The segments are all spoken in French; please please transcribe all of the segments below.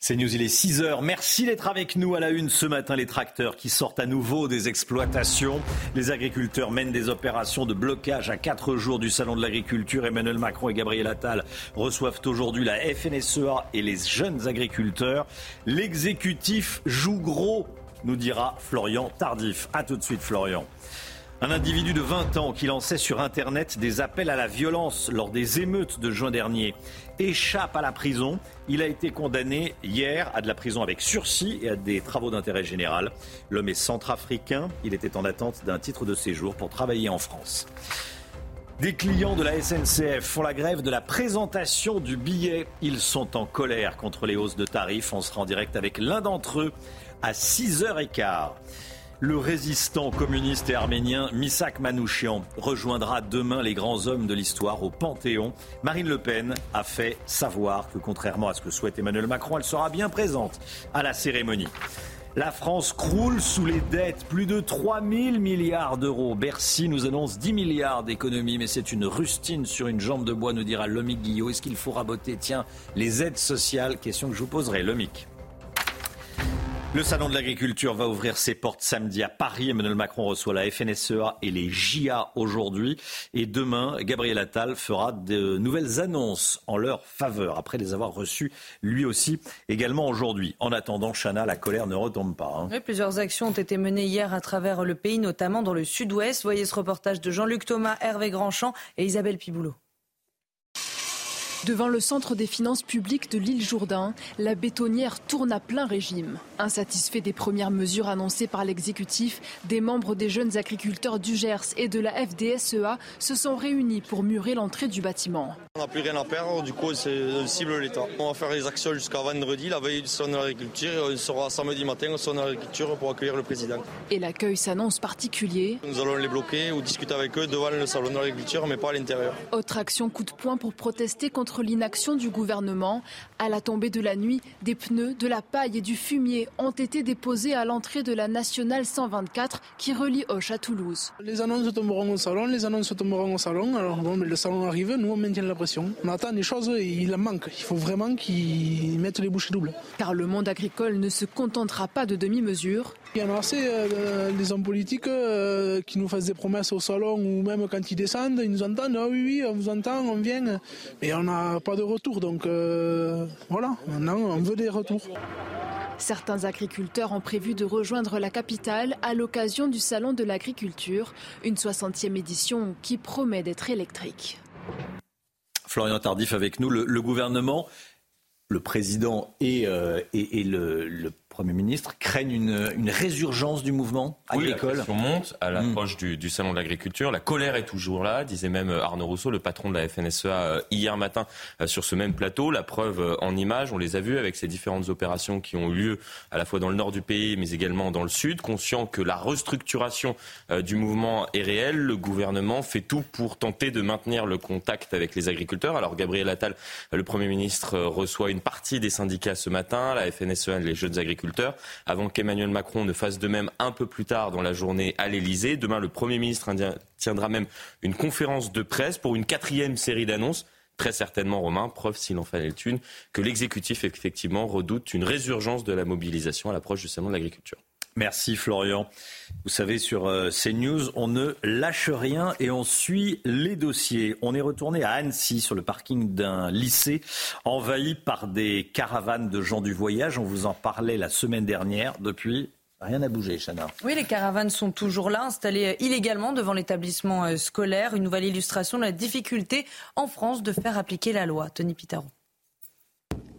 C'est News, il est 6h. Merci d'être avec nous à la une ce matin. Les tracteurs qui sortent à nouveau des exploitations. Les agriculteurs mènent des opérations de blocage à quatre jours du Salon de l'agriculture. Emmanuel Macron et Gabriel Attal reçoivent aujourd'hui la FNSEA et les jeunes agriculteurs. L'exécutif joue gros, nous dira Florian Tardif. A tout de suite, Florian. Un individu de 20 ans qui lançait sur Internet des appels à la violence lors des émeutes de juin dernier échappe à la prison. Il a été condamné hier à de la prison avec sursis et à des travaux d'intérêt général. L'homme est centrafricain. Il était en attente d'un titre de séjour pour travailler en France. Des clients de la SNCF font la grève de la présentation du billet. Ils sont en colère contre les hausses de tarifs. On sera en direct avec l'un d'entre eux à 6h15. Le résistant communiste et arménien Misak Manouchian rejoindra demain les grands hommes de l'histoire au Panthéon. Marine Le Pen a fait savoir que contrairement à ce que souhaite Emmanuel Macron, elle sera bien présente à la cérémonie. La France croule sous les dettes, plus de 3 000 milliards d'euros. Bercy nous annonce 10 milliards d'économies, mais c'est une rustine sur une jambe de bois, nous dira Lomic Guillot. Est-ce qu'il faut raboter, tiens, les aides sociales Question que je vous poserai, Lomic. Le salon de l'agriculture va ouvrir ses portes samedi à Paris. Emmanuel Macron reçoit la FNSEA et les JA aujourd'hui. Et demain, Gabriel Attal fera de nouvelles annonces en leur faveur, après les avoir reçues lui aussi également aujourd'hui. En attendant, Chana, la colère ne retombe pas. hein. Plusieurs actions ont été menées hier à travers le pays, notamment dans le sud-ouest. Voyez ce reportage de Jean-Luc Thomas, Hervé Grandchamp et Isabelle Piboulot. Devant le centre des finances publiques de l'île Jourdain, la bétonnière tourne à plein régime. Insatisfait des premières mesures annoncées par l'exécutif, des membres des jeunes agriculteurs du Gers et de la FDSEA se sont réunis pour murer l'entrée du bâtiment. On n'a plus rien à perdre, du coup c'est cible l'État. On va faire les actions jusqu'à vendredi, la veille du salon de l'agriculture, et on sera samedi matin au salon de l'agriculture pour accueillir le président. Et l'accueil s'annonce particulier. Nous allons les bloquer ou discuter avec eux devant le salon de l'agriculture, mais pas à l'intérieur. Autre action coup de poing pour protester contre l'inaction du gouvernement. À la tombée de la nuit, des pneus, de la paille et du fumier ont été déposés à l'entrée de la nationale 124 qui relie Auch à Toulouse. Les annonces tomberont au salon, les annonces tomberont au salon. Alors bon, mais le salon arrive, nous on maintient la pression. On attend des choses, il en manque. Il faut vraiment qu'ils mettent les bouchées doubles. Car le monde agricole ne se contentera pas de demi-mesures. Il y en a assez euh, des hommes politiques euh, qui nous fassent des promesses au salon ou même quand ils descendent, ils nous entendent. Ah oui, oui, on vous entend, on vient. Mais on n'a pas de retour. Donc euh, voilà, maintenant on veut des retours. Certains agriculteurs ont prévu de rejoindre la capitale à l'occasion du Salon de l'agriculture, une 60e édition qui promet d'être électrique. Florian Tardif avec nous. Le, le gouvernement, le président et, euh, et, et le, le Premier ministre craignent une, une résurgence du mouvement Oui, la agricole. monte à l'approche du, du salon de l'agriculture. La colère est toujours là, disait même Arnaud Rousseau, le patron de la FNSEA, euh, hier matin euh, sur ce même plateau. La preuve euh, en images, on les a vus avec ces différentes opérations qui ont eu lieu à la fois dans le nord du pays, mais également dans le sud. Conscient que la restructuration du mouvement est réelle, le gouvernement fait tout pour tenter de maintenir le contact avec les agriculteurs. Alors Gabriel Attal, le Premier ministre, reçoit une partie des syndicats ce matin, la FNSEA les jeunes agriculteurs, avant qu'Emmanuel Macron ne fasse de même un peu plus tard dans la journée à l'Elysée. Demain, le Premier ministre indien tiendra même une conférence de presse pour une quatrième série d'annonces. Très certainement, Romain, preuve s'il en fallait une, que l'exécutif effectivement redoute une résurgence de la mobilisation à l'approche du salon de l'agriculture. Merci Florian. Vous savez, sur euh, CNews, on ne lâche rien et on suit les dossiers. On est retourné à Annecy, sur le parking d'un lycée, envahi par des caravanes de gens du voyage. On vous en parlait la semaine dernière. Depuis, rien n'a bougé, Chana. Oui, les caravanes sont toujours là, installées euh, illégalement devant l'établissement euh, scolaire. Une nouvelle illustration de la difficulté en France de faire appliquer la loi. Tony Pitaro.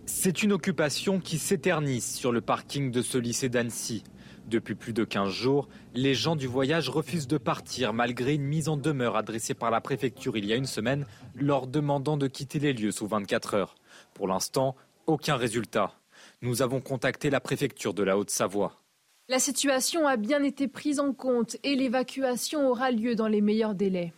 C'est une occupation qui s'éternise sur le parking de ce lycée d'Annecy. Depuis plus de 15 jours, les gens du voyage refusent de partir malgré une mise en demeure adressée par la préfecture il y a une semaine, leur demandant de quitter les lieux sous 24 heures. Pour l'instant, aucun résultat. Nous avons contacté la préfecture de la Haute-Savoie. La situation a bien été prise en compte et l'évacuation aura lieu dans les meilleurs délais.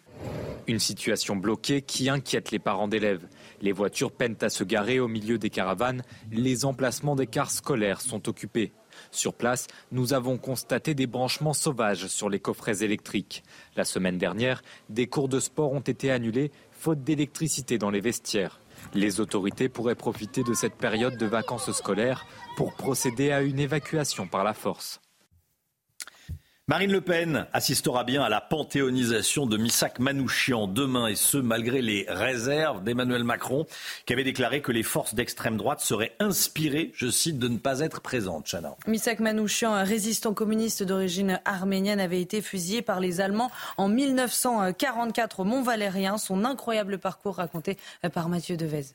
Une situation bloquée qui inquiète les parents d'élèves. Les voitures peinent à se garer au milieu des caravanes. Les emplacements des cars scolaires sont occupés. Sur place, nous avons constaté des branchements sauvages sur les coffrets électriques. La semaine dernière, des cours de sport ont été annulés faute d'électricité dans les vestiaires. Les autorités pourraient profiter de cette période de vacances scolaires pour procéder à une évacuation par la force. Marine Le Pen assistera bien à la panthéonisation de Missak Manouchian demain, et ce, malgré les réserves d'Emmanuel Macron, qui avait déclaré que les forces d'extrême droite seraient inspirées, je cite, de ne pas être présentes. Chana. Missak Manouchian, un résistant communiste d'origine arménienne, avait été fusillé par les Allemands en 1944 au Mont-Valérien. Son incroyable parcours raconté par Mathieu Devez.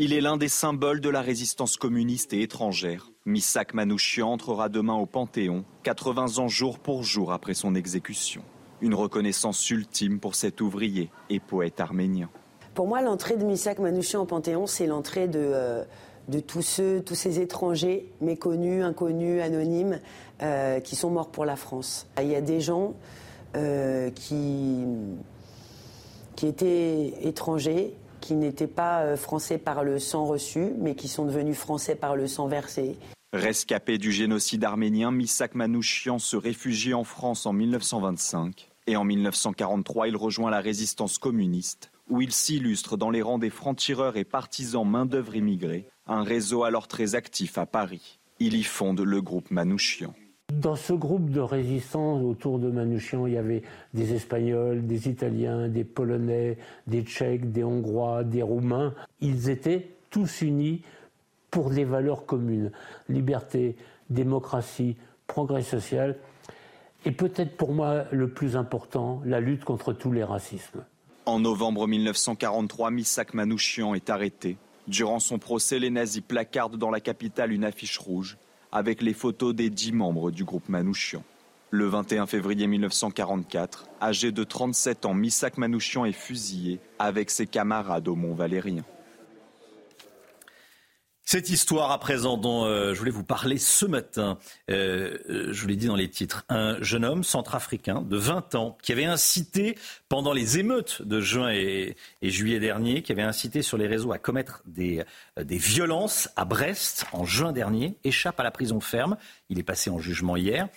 Il est l'un des symboles de la résistance communiste et étrangère. Missak Manouchian entrera demain au Panthéon, 80 ans jour pour jour après son exécution. Une reconnaissance ultime pour cet ouvrier et poète arménien. Pour moi, l'entrée de Missak Manouchian au Panthéon, c'est l'entrée de, euh, de tous, ceux, tous ces étrangers méconnus, inconnus, anonymes, euh, qui sont morts pour la France. Il y a des gens euh, qui étaient étrangers, qui n'étaient pas euh, français par le sang reçu, mais qui sont devenus français par le sang versé. Rescapé du génocide arménien, Missak Manouchian se réfugie en France en 1925 et en 1943 il rejoint la résistance communiste où il s'illustre dans les rangs des francs-tireurs et partisans main-d'œuvre immigrés, un réseau alors très actif à Paris. Il y fonde le groupe Manouchian. Dans ce groupe de résistants autour de Manouchian, il y avait des Espagnols, des Italiens, des Polonais, des Tchèques, des Hongrois, des Roumains. Ils étaient tous unis pour des valeurs communes. Liberté, démocratie, progrès social. Et peut-être pour moi le plus important, la lutte contre tous les racismes. En novembre 1943, Missak Manouchian est arrêté. Durant son procès, les nazis placardent dans la capitale une affiche rouge avec les photos des dix membres du groupe Manouchian. Le 21 février 1944, âgé de 37 ans, Missak Manouchian est fusillé avec ses camarades au Mont Valérien. Cette histoire à présent dont euh, je voulais vous parler ce matin, euh, euh, je vous l'ai dit dans les titres, un jeune homme centrafricain de 20 ans qui avait incité pendant les émeutes de juin et, juillet dernier, qui avait incité sur les réseaux à commettre des, violences à Brest en juin dernier, échappe à la prison ferme. Il est passé en jugement hier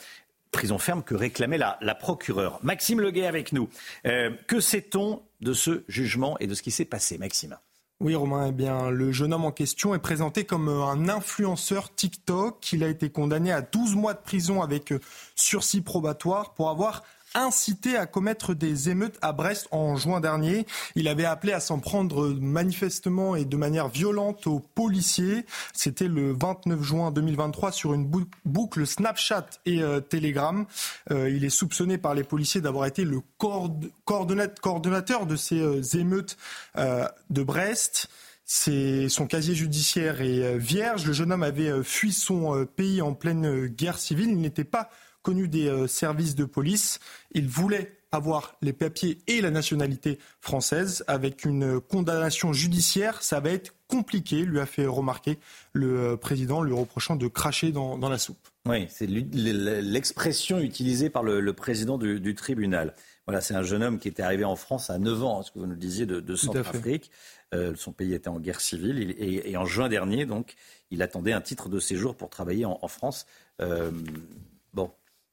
prison ferme que réclamait la, la procureure. Maxime Leguet avec nous. que sait-on de ce jugement et de ce qui s'est passé, Maxime? Oui, Romain, eh bien, le jeune homme en question est présenté comme euh, un influenceur TikTok. Il a été condamné à 12 mois de prison avec euh, sursis probatoire pour avoir incité à commettre des émeutes à Brest en juin dernier. Il avait appelé à s'en prendre manifestement et de manière violente aux policiers. C'était le 29 juin 2023 sur une boucle Snapchat et euh, Telegram. Euh, il est soupçonné par les policiers d'avoir été le coordonnateur de ces euh, émeutes de Brest. Son casier judiciaire est vierge. Le jeune homme avait fui son pays en pleine guerre civile. Il n'était pas connu des euh, services de police. Il voulait avoir les papiers et la nationalité française. Avec une condamnation judiciaire, ça va être compliqué, lui a fait remarquer le euh, président, lui reprochant de cracher dans, la soupe. Oui, c'est l'expression utilisée par le, président du, tribunal. Voilà, c'est un jeune homme qui était arrivé en France à 9 ans, hein, ce que vous nous disiez, de, Centrafrique. Euh, son pays était en guerre civile et, en juin dernier, donc, il attendait un titre de séjour pour travailler en, France.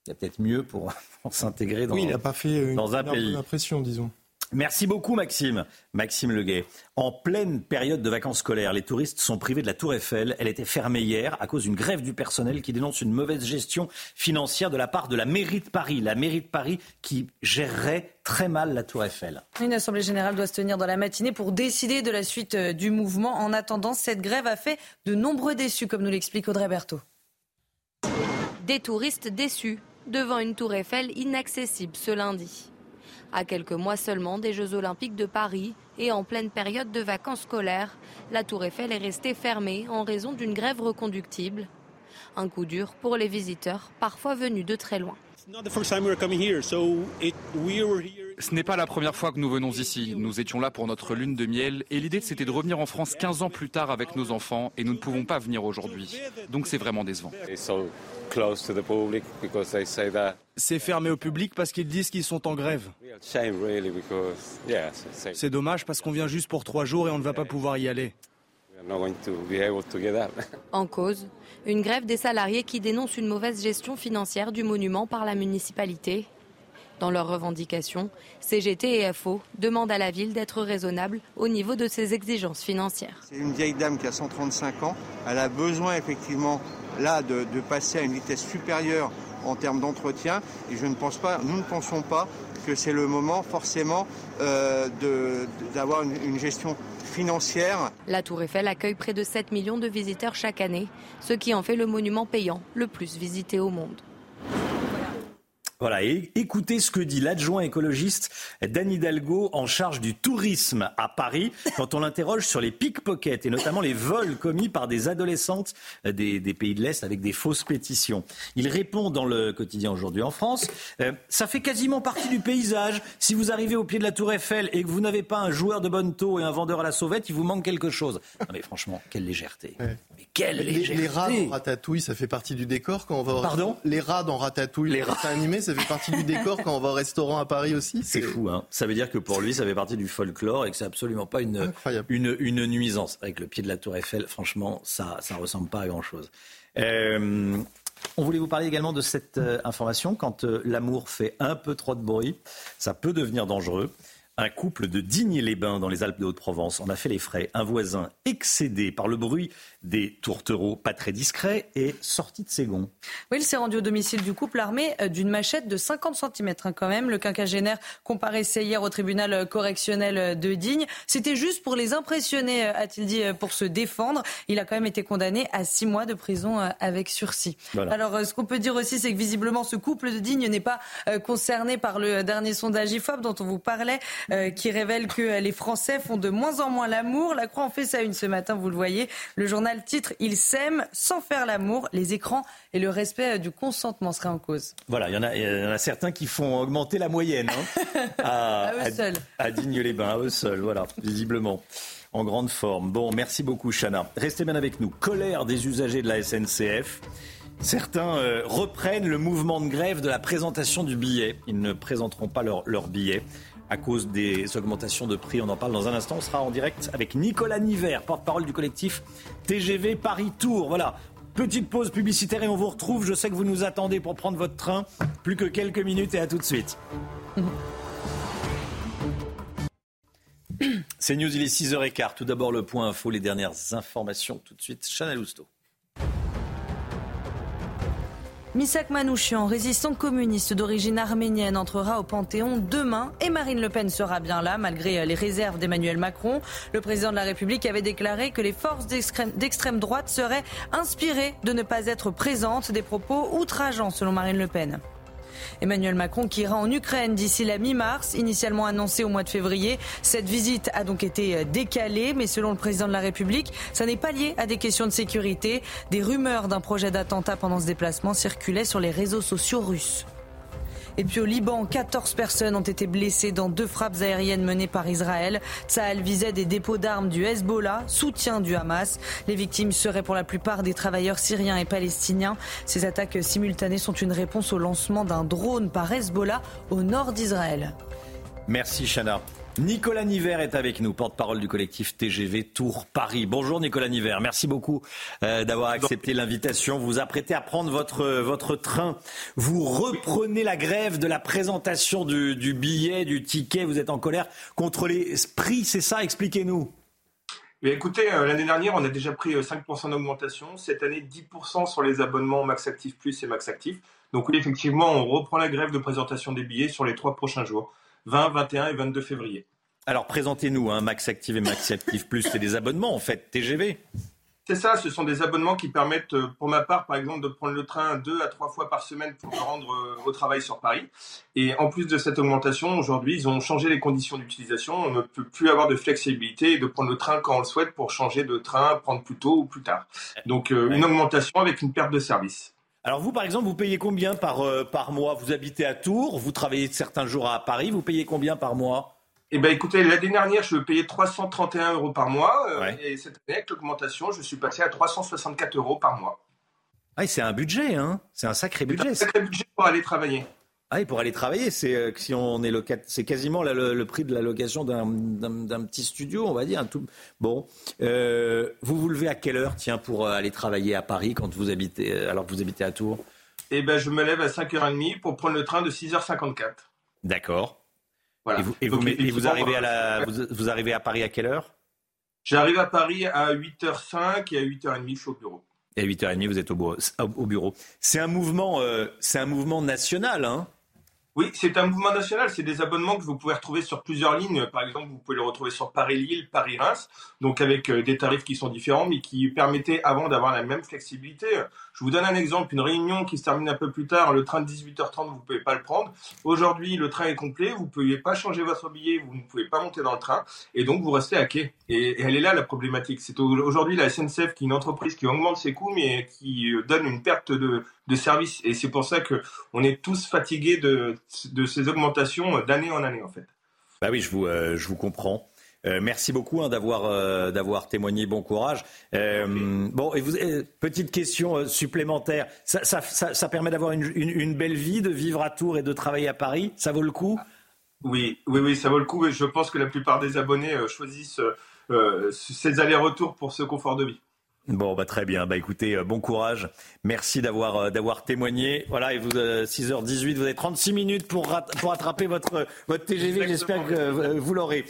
Il y a peut-être mieux pour, s'intégrer dans, oui, il n'a pas fait une, dans un pays. impression, disons. Merci beaucoup Maxime. Maxime Leguet. En pleine période de vacances scolaires, les touristes sont privés de la Tour Eiffel. Elle était fermée hier à cause d'une grève du personnel qui dénonce une mauvaise gestion financière de la part de la mairie de Paris. La mairie de Paris qui gérerait très mal la Tour Eiffel. Une assemblée générale doit se tenir dans la matinée pour décider de la suite euh, du mouvement. En attendant, cette grève a fait de nombreux déçus, comme nous l'explique Audrey Berthaud. Des touristes déçus devant une tour Eiffel inaccessible ce lundi. À quelques mois seulement des Jeux olympiques de Paris et en pleine période de vacances scolaires, la tour Eiffel est restée fermée en raison d'une grève reconductible. Un coup dur pour les visiteurs, parfois venus de très loin. Ce n'est pas la première fois que nous venons ici. Nous étions là pour notre lune de miel et l'idée c'était de revenir en France 15 ans plus tard avec nos enfants et nous ne pouvons pas venir aujourd'hui. Donc c'est vraiment décevant. C'est fermé au public parce qu'ils disent qu'ils sont en grève. C'est dommage parce qu'on vient juste pour trois jours et on ne va pas pouvoir y aller. En cause, une grève des salariés qui dénoncent une mauvaise gestion financière du monument par la municipalité. Dans leurs revendications, CGT et FO demandent à la ville d'être raisonnable au niveau de ses exigences financières. C'est une vieille dame qui a 135 ans. Elle a besoin effectivement là de, passer à une vitesse supérieure en termes d'entretien. Et je ne pense pas, nous ne pensons pas que c'est le moment forcément euh, d'avoir une gestion financière. La Tour Eiffel accueille près de 7 millions de visiteurs chaque année, ce qui en fait le monument payant le plus visité au monde. Voilà, et écoutez ce que dit l'adjoint écologiste Dan Hidalgo en charge du tourisme à Paris quand on l'interroge sur les pickpockets et notamment les vols commis par des adolescentes des, pays de l'Est avec des fausses pétitions. Il répond dans le quotidien aujourd'hui en France, euh, ça fait quasiment partie du paysage. Si vous arrivez au pied de la tour Eiffel et que vous n'avez pas un joueur de bonne taux et un vendeur à la sauvette, il vous manque quelque chose. Non mais franchement, quelle légèreté. Mais quelle légèreté. Les, rats dans Ratatouille, ça fait partie du décor quand on va... Pardon? Les rats dans Ratatouille, les rats animés, ça fait partie du décor quand on va au restaurant à Paris aussi. C'est fou, hein. Ça veut dire que pour lui, ça fait partie du folklore et que c'est absolument pas une, une, une, nuisance. Avec le pied de la Tour Eiffel, franchement, ça ne ressemble pas à grand-chose. Euh, on voulait vous parler également de cette euh, information. Quand euh, l'amour fait un peu trop de bruit, ça peut devenir dangereux. Un couple de Digne-les-Bains dans les Alpes de Haute-Provence en a fait les frais. Un voisin excédé par le bruit des tourtereaux pas très discrets est sorti de ses gonds. Oui, il s'est rendu au domicile du couple armé euh, d'une machette de 50 cm hein, quand même. Le quinquagénaire comparaissait hier au tribunal correctionnel de Digne. C'était juste pour les impressionner, euh, a-t-il dit, euh, pour se défendre. Il a quand même été condamné à six mois de prison avec sursis. Alors, ce qu'on peut dire aussi, c'est que visiblement, ce couple de Digne n'est pas concerné par le dernier sondage IFOP dont on vous parlait. Euh, qui révèle que les Français font de moins en moins l'amour. La Croix en fait ça une ce matin, vous le voyez. Le journal titre Ils s'aiment sans faire l'amour. Les écrans et le respect du consentement seraient en cause. Voilà, il y, en a, y en a certains qui font augmenter la moyenne hein, à, eux seuls. À, Digne-les-Bains, à eux seuls, voilà, visiblement en grande forme. Bon, merci beaucoup, Chana. Restez bien avec nous. Colère des usagers de la SNCF. Certains euh, reprennent le mouvement de grève de la présentation du billet. Ils ne présenteront pas leur, leur billet à cause des augmentations de prix. On en parle dans un instant. On sera en direct avec Nicolas Niver, porte-parole du collectif TGV Paris Tour. Voilà. Petite pause publicitaire et on vous retrouve. Je sais que vous nous attendez pour prendre votre train. Plus que quelques minutes et à tout de suite. C'est News, il est 6h15. Tout d'abord le point info, les dernières informations. Tout de suite, Chanel Housteau. Misak Manouchian, résistant communiste d'origine arménienne, entrera au Panthéon demain et Marine Le Pen sera bien là malgré les réserves d'Emmanuel Macron. Le président de la République avait déclaré que les forces d'extrême droite seraient inspirées de ne pas être présentes, des propos outrageants selon Marine Le Pen. Emmanuel Macron qui ira en Ukraine d'ici la mi-mars, initialement annoncé au mois de février. Cette visite a donc été euh, décalée, mais selon le président de la République, ça n'est pas lié à des questions de sécurité. Des rumeurs d'un projet d'attentat pendant ce déplacement circulaient sur les réseaux sociaux russes. Et puis au Liban, 14 personnes ont été blessées dans deux frappes aériennes menées par Israël. Tsahal visait des dépôts d'armes du Hezbollah, soutien du Hamas. Les victimes seraient pour la plupart des travailleurs syriens et palestiniens. Ces attaques simultanées sont une réponse au lancement d'un drone par Hezbollah au nord d'Israël. Merci Chana. Nicolas Niver est avec nous, porte-parole du collectif TGV Tour Paris. Bonjour Nicolas Niver, merci beaucoup euh, d'avoir accepté l'invitation. Vous vous apprêtez à prendre votre, votre train. Vous reprenez la grève de la présentation du, du billet, du ticket. Vous êtes en colère contre les prix, c'est ça? Expliquez-nous. Mais écoutez, euh, l'année dernière, on a déjà pris 5% euh, d'augmentation. Cette année, 10% sur les abonnements Max Active Plus et Max Active. Donc oui, effectivement, on reprend la grève de présentation des billets sur les trois prochains jours. 20, 21 et 22 février. Alors présentez-nous, hein, Max Active et Max Active Plus, c'est des abonnements en fait, TGV C'est ça, ce sont des abonnements qui permettent, euh, pour ma part, par exemple, de prendre le train deux à trois fois par semaine pour me rendre euh, au travail sur Paris. Et en plus de cette augmentation, aujourd'hui, ils ont changé les conditions d'utilisation. On ne peut plus avoir de flexibilité et de prendre le train quand on le souhaite pour changer de train, prendre plus tôt ou plus tard. Donc, euh, une augmentation avec une perte de service. Alors vous, par exemple, vous payez combien par, par mois? Vous habitez à Tours, vous travaillez certains jours à Paris, vous payez combien par mois? Eh ben, écoutez, l'année dernière, je payais 331 euros par mois. Euh, et cette année, avec l'augmentation, je suis passé à 364 euros par mois. Ah, c'est un budget, hein C'est un sacré budget. un sacré budget pour aller travailler. Ah, et pour aller travailler, c'est euh, si on est c'est quasiment le, prix de la location d'un petit studio, on va dire. Un tout... Bon, euh, vous vous levez à quelle heure, tiens, pour aller travailler à Paris quand vous habitez, alors que vous habitez à Tours? Eh ben, je me lève à 5h30 pour prendre le train de 6h54. D'accord. Et vous, arrivez à la, vous, arrivez à Paris à quelle heure? J'arrive à Paris à 8h05 et à 8h30, je suis au bureau. Et à 8h30, vous êtes au bureau. C'est un mouvement, euh, c'est un mouvement national, hein oui, c'est un mouvement national. C'est des abonnements que vous pouvez retrouver sur plusieurs lignes. Par exemple, vous pouvez les retrouver sur Paris-Lille, Paris-Reims, donc avec euh, des tarifs qui sont différents, mais qui permettaient avant d'avoir la même flexibilité. Je vous donne un exemple. Une réunion qui se termine un peu plus tard, le train de 18h30, vous ne pouvez pas le prendre. Aujourd'hui, le train est complet, vous ne pouvez pas changer votre billet, vous ne pouvez pas monter dans le train, et donc vous restez à quai. Et, elle est là la problématique. C'est aujourd'hui la SNCF qui est une entreprise qui augmente ses coûts, mais qui euh, donne une perte de, de service. Et c'est pour ça qu'on est tous fatigués de, ces augmentations d'année en année, en fait. Bah oui, je vous, euh, je vous comprends. Euh, merci beaucoup hein, d'avoir euh, d'avoir témoigné. Bon courage. bon, et vous, petite question supplémentaire. Ça, ça, ça, permet d'avoir une, une, belle vie, de vivre à Tours et de travailler à Paris. Ça vaut le coup? Oui, oui, oui, ça vaut le coup. je pense que la plupart des abonnés choisissent ces allers-retours pour ce confort de vie. Bon, bah très bien. Bah écoutez, euh, bon courage. Merci d'avoir euh, d'avoir témoigné. Voilà, et vous 6h18, euh, vous avez 36 minutes pour pour attraper votre votre TGV. J'espère que vous l'aurez.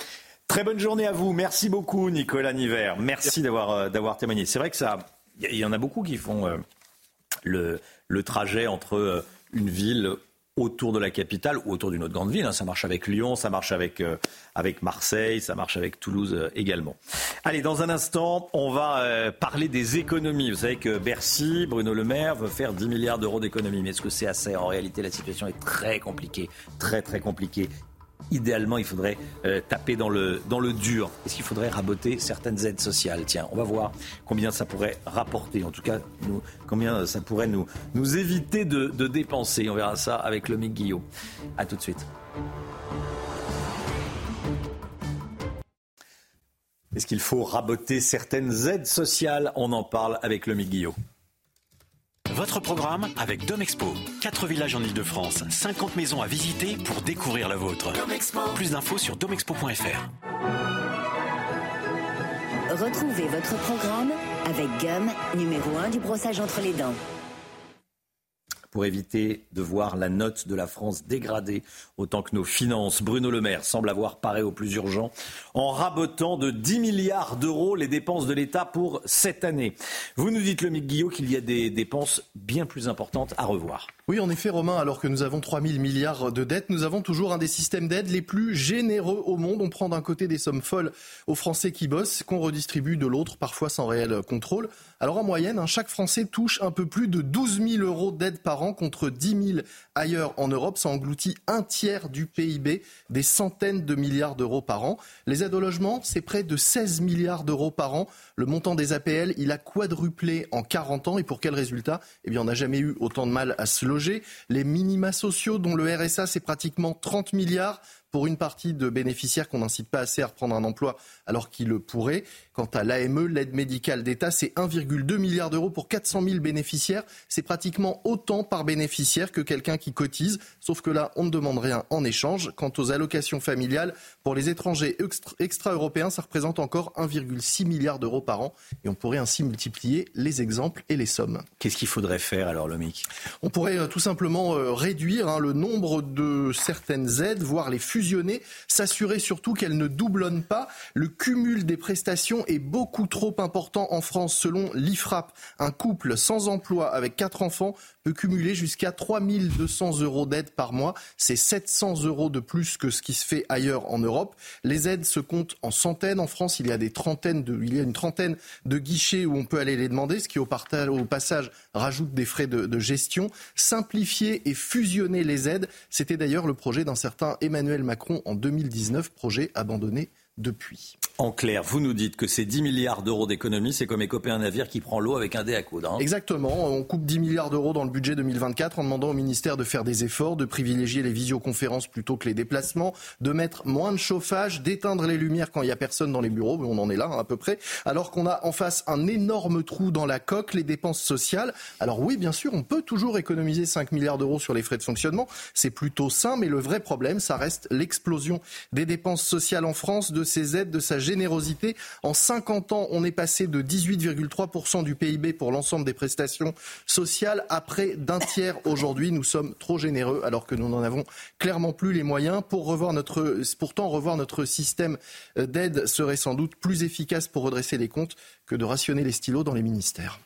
Très bonne journée à vous. Merci beaucoup, Nicolas Niver. Merci d'avoir d'avoir témoigné. C'est vrai que ça, il y, en a beaucoup qui font le le trajet entre une ville autour de la capitale ou autour d'une autre grande ville. Hein. Ça marche avec Lyon, ça marche avec, euh, avec Marseille, ça marche avec Toulouse euh, également. Allez, dans un instant, on va euh, parler des économies. Vous savez que Bercy, Bruno Le Maire, veut faire 10 milliards d'euros d'économies. Mais est-ce que c'est assez? En réalité, la situation est très compliquée, très très compliquée idéalement, il faudrait euh, taper dans le, dur. Est-ce qu'il faudrait raboter certaines aides sociales? Tiens, on va voir combien ça pourrait rapporter. En tout cas, combien ça pourrait nous, éviter de, dépenser. On verra ça avec le Guillaume. A tout de suite. Est-ce qu'il faut raboter certaines aides sociales? On en parle avec le Guillaume. Votre programme avec Domexpo. 4 villages en Ile-de-France, 50 maisons à visiter pour découvrir la vôtre. Plus d'infos sur domexpo.fr. Retrouvez votre programme avec Gum, numéro 1 du brossage entre les dents pour éviter de voir la note de la France dégradée autant que nos finances. Bruno Le Maire semble avoir paré au plus urgent en rabotant de 10 milliards d'euros les dépenses de l'État pour cette année. Vous nous dites, le Guillot, qu'il y a des dépenses bien plus importantes à revoir. Oui, en effet, Romain, alors que nous avons 3 000 milliards de dettes, nous avons toujours un des systèmes d'aide les plus généreux au monde. On prend d'un côté des sommes folles aux Français qui bossent, qu'on redistribue de l'autre, parfois sans réel contrôle. Alors en moyenne, hein, chaque Français touche un peu plus de 12 000 euros d'aide par an contre 10 000 ailleurs en Europe. Ça engloutit un tiers du PIB, des centaines de milliards d'euros par an. Les aides au logement, c'est près de 16 milliards d'euros par an. Le montant des APL, il a quadruplé en 40 ans. Et pour quel résultat? Eh bien, on n'a jamais eu autant de mal à se loger. Les minima sociaux, dont le RSA, c'est pratiquement 30 milliards pour une partie de bénéficiaires qu'on n'incite pas assez à reprendre un emploi alors qu'ils le pourraient. Quant à l'AME, l'aide médicale d'État, c'est 1,2 milliard d'euros pour 400 000 bénéficiaires. C'est pratiquement autant par bénéficiaire que quelqu'un qui cotise. Sauf que là, on ne demande rien en échange. Quant aux allocations familiales, pour les étrangers extra-européens, ça représente encore 1,6 milliard d'euros par an. Et on pourrait ainsi multiplier les exemples et les sommes. Qu'est-ce qu'il faudrait faire alors, Lomic? On pourrait euh, tout simplement euh, réduire hein, le nombre de certaines aides, voire les fusionner, s'assurer surtout qu'elles ne doublonnent pas. Le cumul des prestations est beaucoup trop important en France. Selon l'IFRAP, un couple sans emploi avec quatre enfants peut cumuler jusqu'à 3200 euros d'aide par mois. C'est 700 euros de plus que ce qui se fait ailleurs en Europe. Les aides se comptent en centaines. En France, il y a, des trentaines une trentaine de guichets où on peut aller les demander, ce qui au, passage rajoute des frais de, de gestion. Simplifier et fusionner les aides, c'était d'ailleurs le projet d'un certain Emmanuel Macron en 2019, projet abandonné depuis. En clair, vous nous dites que ces 10 milliards d'euros d'économie, c'est comme écoper un navire qui prend l'eau avec un dé à coudre. Hein. Exactement. On coupe 10 milliards d'euros dans le budget 2024 en demandant au ministère de faire des efforts, de privilégier les visioconférences plutôt que les déplacements, de mettre moins de chauffage, d'éteindre les lumières quand il n'y a personne dans les bureaux. On en est là hein, à peu près. Alors qu'on a en face un énorme trou dans la coque, les dépenses sociales. Alors oui, bien sûr, on peut toujours économiser 5 milliards d'euros sur les frais de fonctionnement. C'est plutôt sain, mais le vrai problème, ça reste l'explosion des dépenses sociales en France, de ses aides, de sa générosité. En 50 ans, on est passé de 18,3% du PIB pour l'ensemble des prestations sociales à près d'un tiers aujourd'hui. Nous sommes trop généreux alors que nous n'en avons clairement plus les moyens. Pour revoir notre, pourtant, revoir notre système d'aide serait sans doute plus efficace pour redresser les comptes que de rationner les stylos dans les ministères.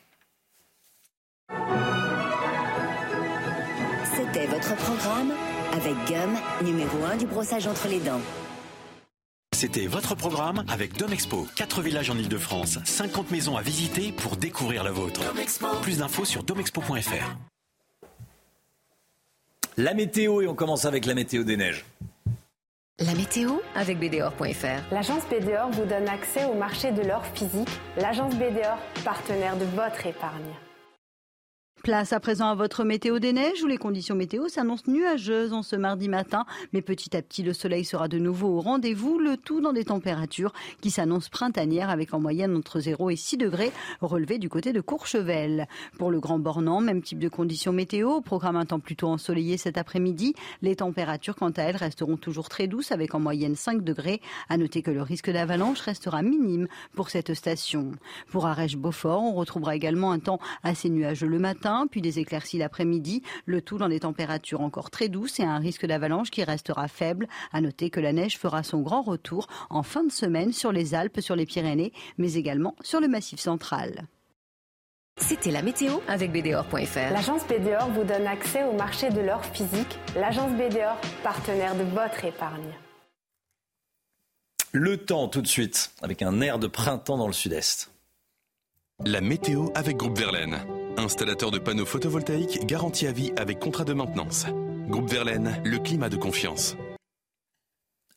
C'était votre programme avec Gum, numéro 1 du brossage entre les dents. C'était votre programme avec Domexpo. 4 villages en Ile-de-France, 50 maisons à visiter pour découvrir la vôtre. Plus d'infos sur domexpo.fr. La météo, et on commence avec la météo des neiges. La météo avec BDOR.fr. L'agence BDOR vous donne accès au marché de l'or physique. L'agence BDOR, partenaire de votre épargne. Place à présent à votre météo des neiges où les conditions météo s'annoncent nuageuses en ce mardi matin, mais petit à petit le soleil sera de nouveau au rendez-vous, le tout dans des températures qui s'annoncent printanières avec en moyenne entre 0 et 6 degrés relevés du côté de Courchevel. Pour le Grand Bornand, même type de conditions météo, programme un temps plutôt ensoleillé cet après-midi. Les températures quant à elles resteront toujours très douces avec en moyenne 5 degrés. À noter que le risque d'avalanche restera minime pour cette station. Pour Arèche-Beaufort, on retrouvera également un temps assez nuageux le matin puis des éclaircies l'après-midi, le tout dans des températures encore très douces et un risque d'avalanche qui restera faible. À noter que la neige fera son grand retour en fin de semaine sur les Alpes, sur les Pyrénées, mais également sur le Massif central. C'était la météo avec BDOR.fr. L'agence BDOR vous donne accès au marché de l'or physique. L'agence BDOR, partenaire de votre épargne. Le temps tout de suite, avec un air de printemps dans le sud-est. La météo avec Groupe Verlaine. Installateur de panneaux photovoltaïques garantie à vie avec contrat de maintenance. Groupe Verlaine, le climat de confiance.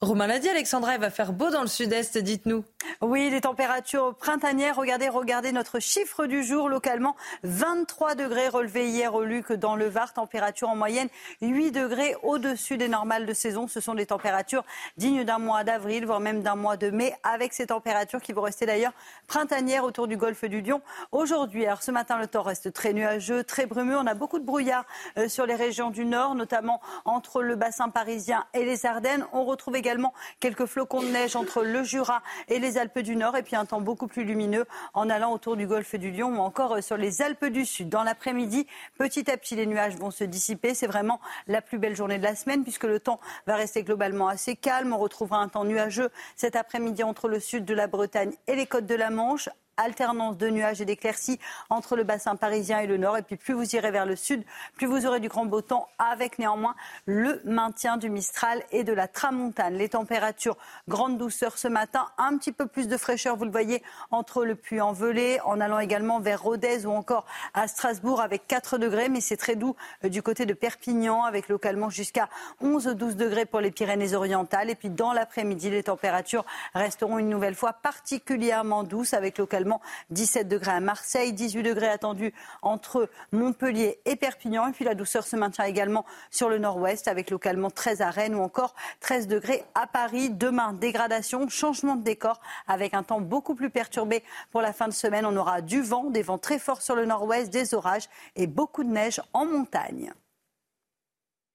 Romain l'a dit, Alexandra, il va faire beau dans le sud-est, dites-nous. Oui, les températures printanières. Regardez, regardez notre chiffre du jour localement. 23 degrés relevés hier au Luc dans le Var. Température en moyenne 8 degrés au-dessus des normales de saison. Ce sont des températures dignes d'un mois d'avril, voire même d'un mois de mai, avec ces températures qui vont rester d'ailleurs printanières autour du golfe du Lion aujourd'hui. Alors ce matin, le temps reste très nuageux, très brumeux. On a beaucoup de brouillard euh, sur les régions du nord, notamment entre le bassin parisien et les Ardennes. On retrouve également quelques flocons de neige entre le Jura et les Alpes du Nord et puis un temps beaucoup plus lumineux en allant autour du golfe du Lion ou encore euh, sur les Alpes du Sud. Dans l'après-midi, petit à petit, les nuages vont se dissiper. C'est vraiment la plus belle journée de la semaine puisque le temps va rester globalement assez calme. On retrouvera un temps nuageux cet après-midi entre le sud de la Bretagne et les côtes de la Manche alternance de nuages et d'éclaircies entre le bassin parisien et le nord. Et puis plus vous irez vers le sud, plus vous aurez du grand beau temps, avec néanmoins le maintien du Mistral et de la Tramontane. Les températures, grande douceur ce matin, un petit peu plus de fraîcheur, vous le voyez, entre le Puy-en-Velay, en allant également vers Rodez ou encore à Strasbourg avec 4 degrés, mais c'est très doux euh, du côté de Perpignan, avec localement jusqu'à 11-12 degrés pour les Pyrénées-Orientales. Et puis dans l'après-midi, les températures resteront une nouvelle fois particulièrement douces, avec localement 17 degrés à Marseille, 18 degrés attendus entre Montpellier et Perpignan. Et puis la douceur se maintient également sur le nord-ouest avec localement 13 à Rennes ou encore 13 degrés à Paris. Demain, dégradation, changement de décor avec un temps beaucoup plus perturbé pour la fin de semaine. On aura du vent, des vents très forts sur le nord-ouest, des orages et beaucoup de neige en montagne.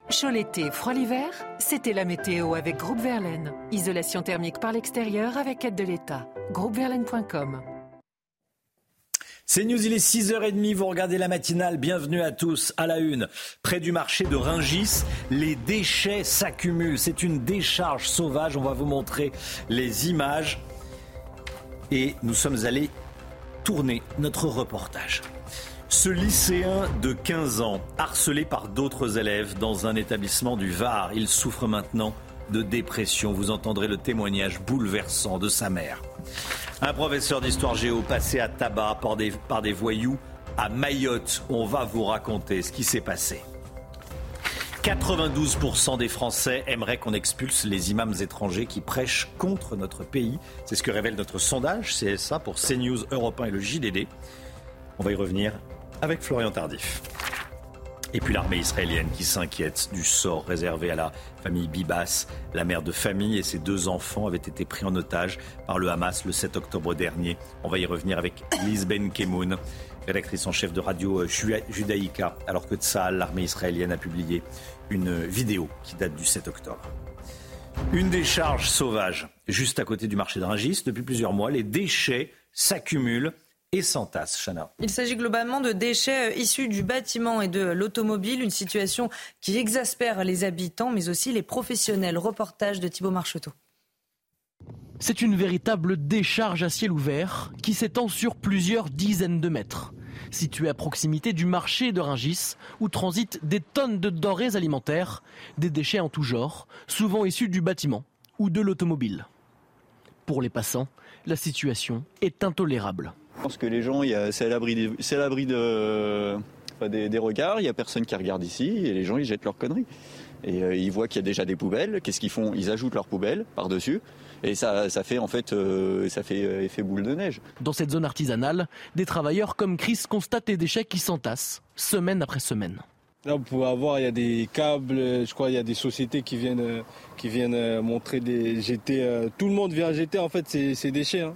Chaud l'été, froid l'hiver, c'était la météo avec Groupe Verlaine. Isolation thermique par l'extérieur avec aide de l'État. Groupeverlaine.com C'est News, il est 6h30, vous regardez la matinale, bienvenue à tous à la une. Près du marché de Ringis, les déchets s'accumulent, c'est une décharge sauvage, on va vous montrer les images. Et nous sommes allés tourner notre reportage. Ce lycéen de 15 ans, harcelé par d'autres élèves dans un établissement du Var, il souffre maintenant de dépression. Vous entendrez le témoignage bouleversant de sa mère. Un professeur d'histoire géo passé à tabac par des, voyous à Mayotte. On va vous raconter ce qui s'est passé. 92% des Français aimeraient qu'on expulse les imams étrangers qui prêchent contre notre pays. C'est ce que révèle notre sondage CSA pour CNews, Europe 1 et le JDD. On va y revenir avec Florian Tardif. Et puis l'armée israélienne qui s'inquiète du sort réservé à la famille Bibas. La mère de famille et ses deux enfants avaient été pris en otage par le Hamas le 7 octobre dernier. On va y revenir avec Liz Ben Kemoun, rédactrice en chef de Radio Judaïka, alors que Tzal, l'armée israélienne, a publié une vidéo qui date du 7 octobre. Une décharge sauvage juste à côté du marché de Rungis. Depuis plusieurs mois, les déchets s'accumulent et s'entassent. Chana. Il s'agit globalement de déchets euh, issus du bâtiment et de l'automobile, une situation qui exaspère les habitants mais aussi les professionnels. Reportage de Thibault Marcheteau. C'est une véritable décharge à ciel ouvert qui s'étend sur plusieurs dizaines de mètres. Située à proximité du marché de Ringis, où transitent des tonnes de denrées alimentaires, des déchets en tout genre, souvent issus du bâtiment ou de l'automobile. Pour les passants, la situation est intolérable. Je pense que les gens, c'est à l'abri de, des, regards, il n'y a personne qui regarde ici, et les gens, ils jettent leurs conneries. Et euh, ils voient qu'il y a déjà des poubelles, qu'est-ce qu'ils font? Ils ajoutent leurs poubelles par-dessus, et ça, fait en fait, euh, ça fait euh, effet boule de neige. Dans cette zone artisanale, des travailleurs comme Chris constatent des déchets qui s'entassent, semaine après semaine. Là, vous pouvez avoir, il y a des câbles, je crois, il y a des sociétés qui viennent, qui viennent montrer des jeter. tout le monde vient jeter en fait ces, déchets. Hein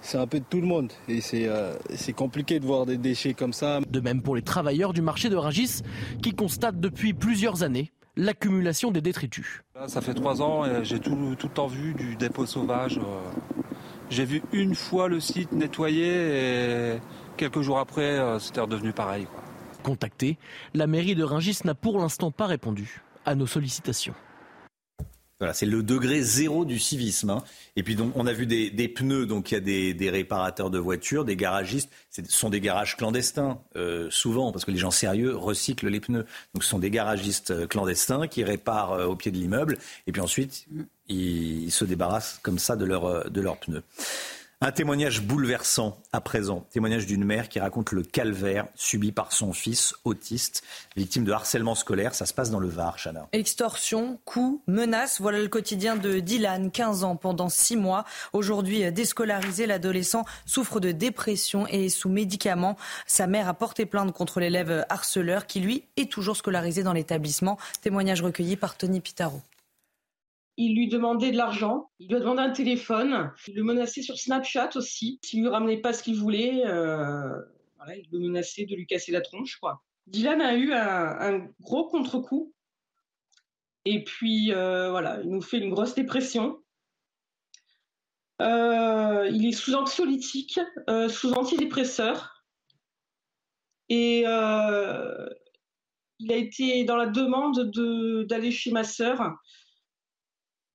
c'est un peu de tout le monde et euh, c'est compliqué de voir des déchets comme ça. De même pour les travailleurs du marché de Rungis qui constatent depuis plusieurs années l'accumulation des détritus. ça fait trois ans et j'ai tout, tout le temps vu du dépôt sauvage. Euh. J'ai vu une fois le site nettoyé et quelques jours après euh, c'était redevenu pareil. Contacté, la mairie de Rungis n'a pour l'instant pas répondu à nos sollicitations. Voilà, c'est le degré zéro du civisme. Hein. Et puis donc, on a vu des, pneus, donc il y a des, réparateurs de voitures, des garagistes. Ce sont des garages clandestins, euh, souvent, parce que les gens sérieux recyclent les pneus. Donc ce sont des garagistes euh, clandestins qui réparent euh, au pied de l'immeuble, et puis ensuite ils, se débarrassent comme ça de, leur, de leurs pneus. Un témoignage bouleversant à présent. Témoignage d'une mère qui raconte le calvaire subi par son fils autiste, victime de harcèlement scolaire. Ça se passe dans le Var, Chana. Extorsion, coups, menaces. Voilà le quotidien de Dylan, 15 ans, pendant 6 mois. Aujourd'hui déscolarisé, l'adolescent souffre de dépression et est sous médicaments. Sa mère a porté plainte contre l'élève harceleur qui, lui, est toujours scolarisé dans l'établissement. Témoignage recueilli par Tony Pitaro il lui demandait de l'argent, il lui a demandé un téléphone, il le menaçait sur Snapchat aussi. S'il lui ramenait pas ce qu'il voulait, euh, il le menaçait de lui casser la tronche. Quoi. Dylan a eu un, gros contre-coup. Et puis, euh, voilà, il nous fait une grosse dépression. Euh, il est sous anxiolytique, sous antidépresseur. Et il a été dans la demande d'aller chez ma sœur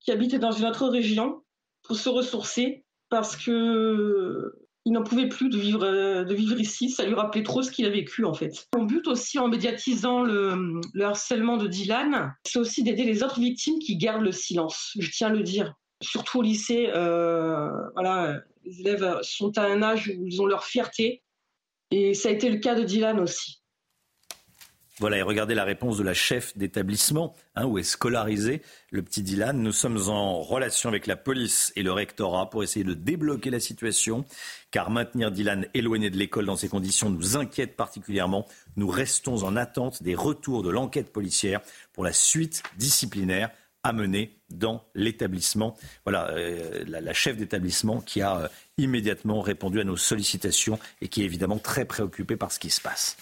qui habite dans une autre région pour se ressourcer parce que il n'en pouvait plus de vivre, de vivre ici. Ça lui rappelait trop ce qu'il a vécu, en fait. Mon but aussi, en médiatisant le, harcèlement de Dylan, c'est aussi d'aider les autres victimes qui gardent le silence. Je tiens à le dire. Surtout au lycée, euh, voilà, les élèves sont à un âge où ils ont leur fierté. Et ça a été le cas de Dylan aussi. Voilà, et regardez la réponse de la chef d'établissement, hein, où est scolarisé le petit Dylan. Nous sommes en relation avec la police et le rectorat pour essayer de débloquer la situation, car maintenir Dylan éloigné de l'école dans ces conditions nous inquiète particulièrement. Nous restons en attente des retours de l'enquête policière pour la suite disciplinaire à mener dans l'établissement. Voilà, euh, la, chef d'établissement qui a euh, immédiatement répondu à nos sollicitations et qui est évidemment très préoccupée par ce qui se passe.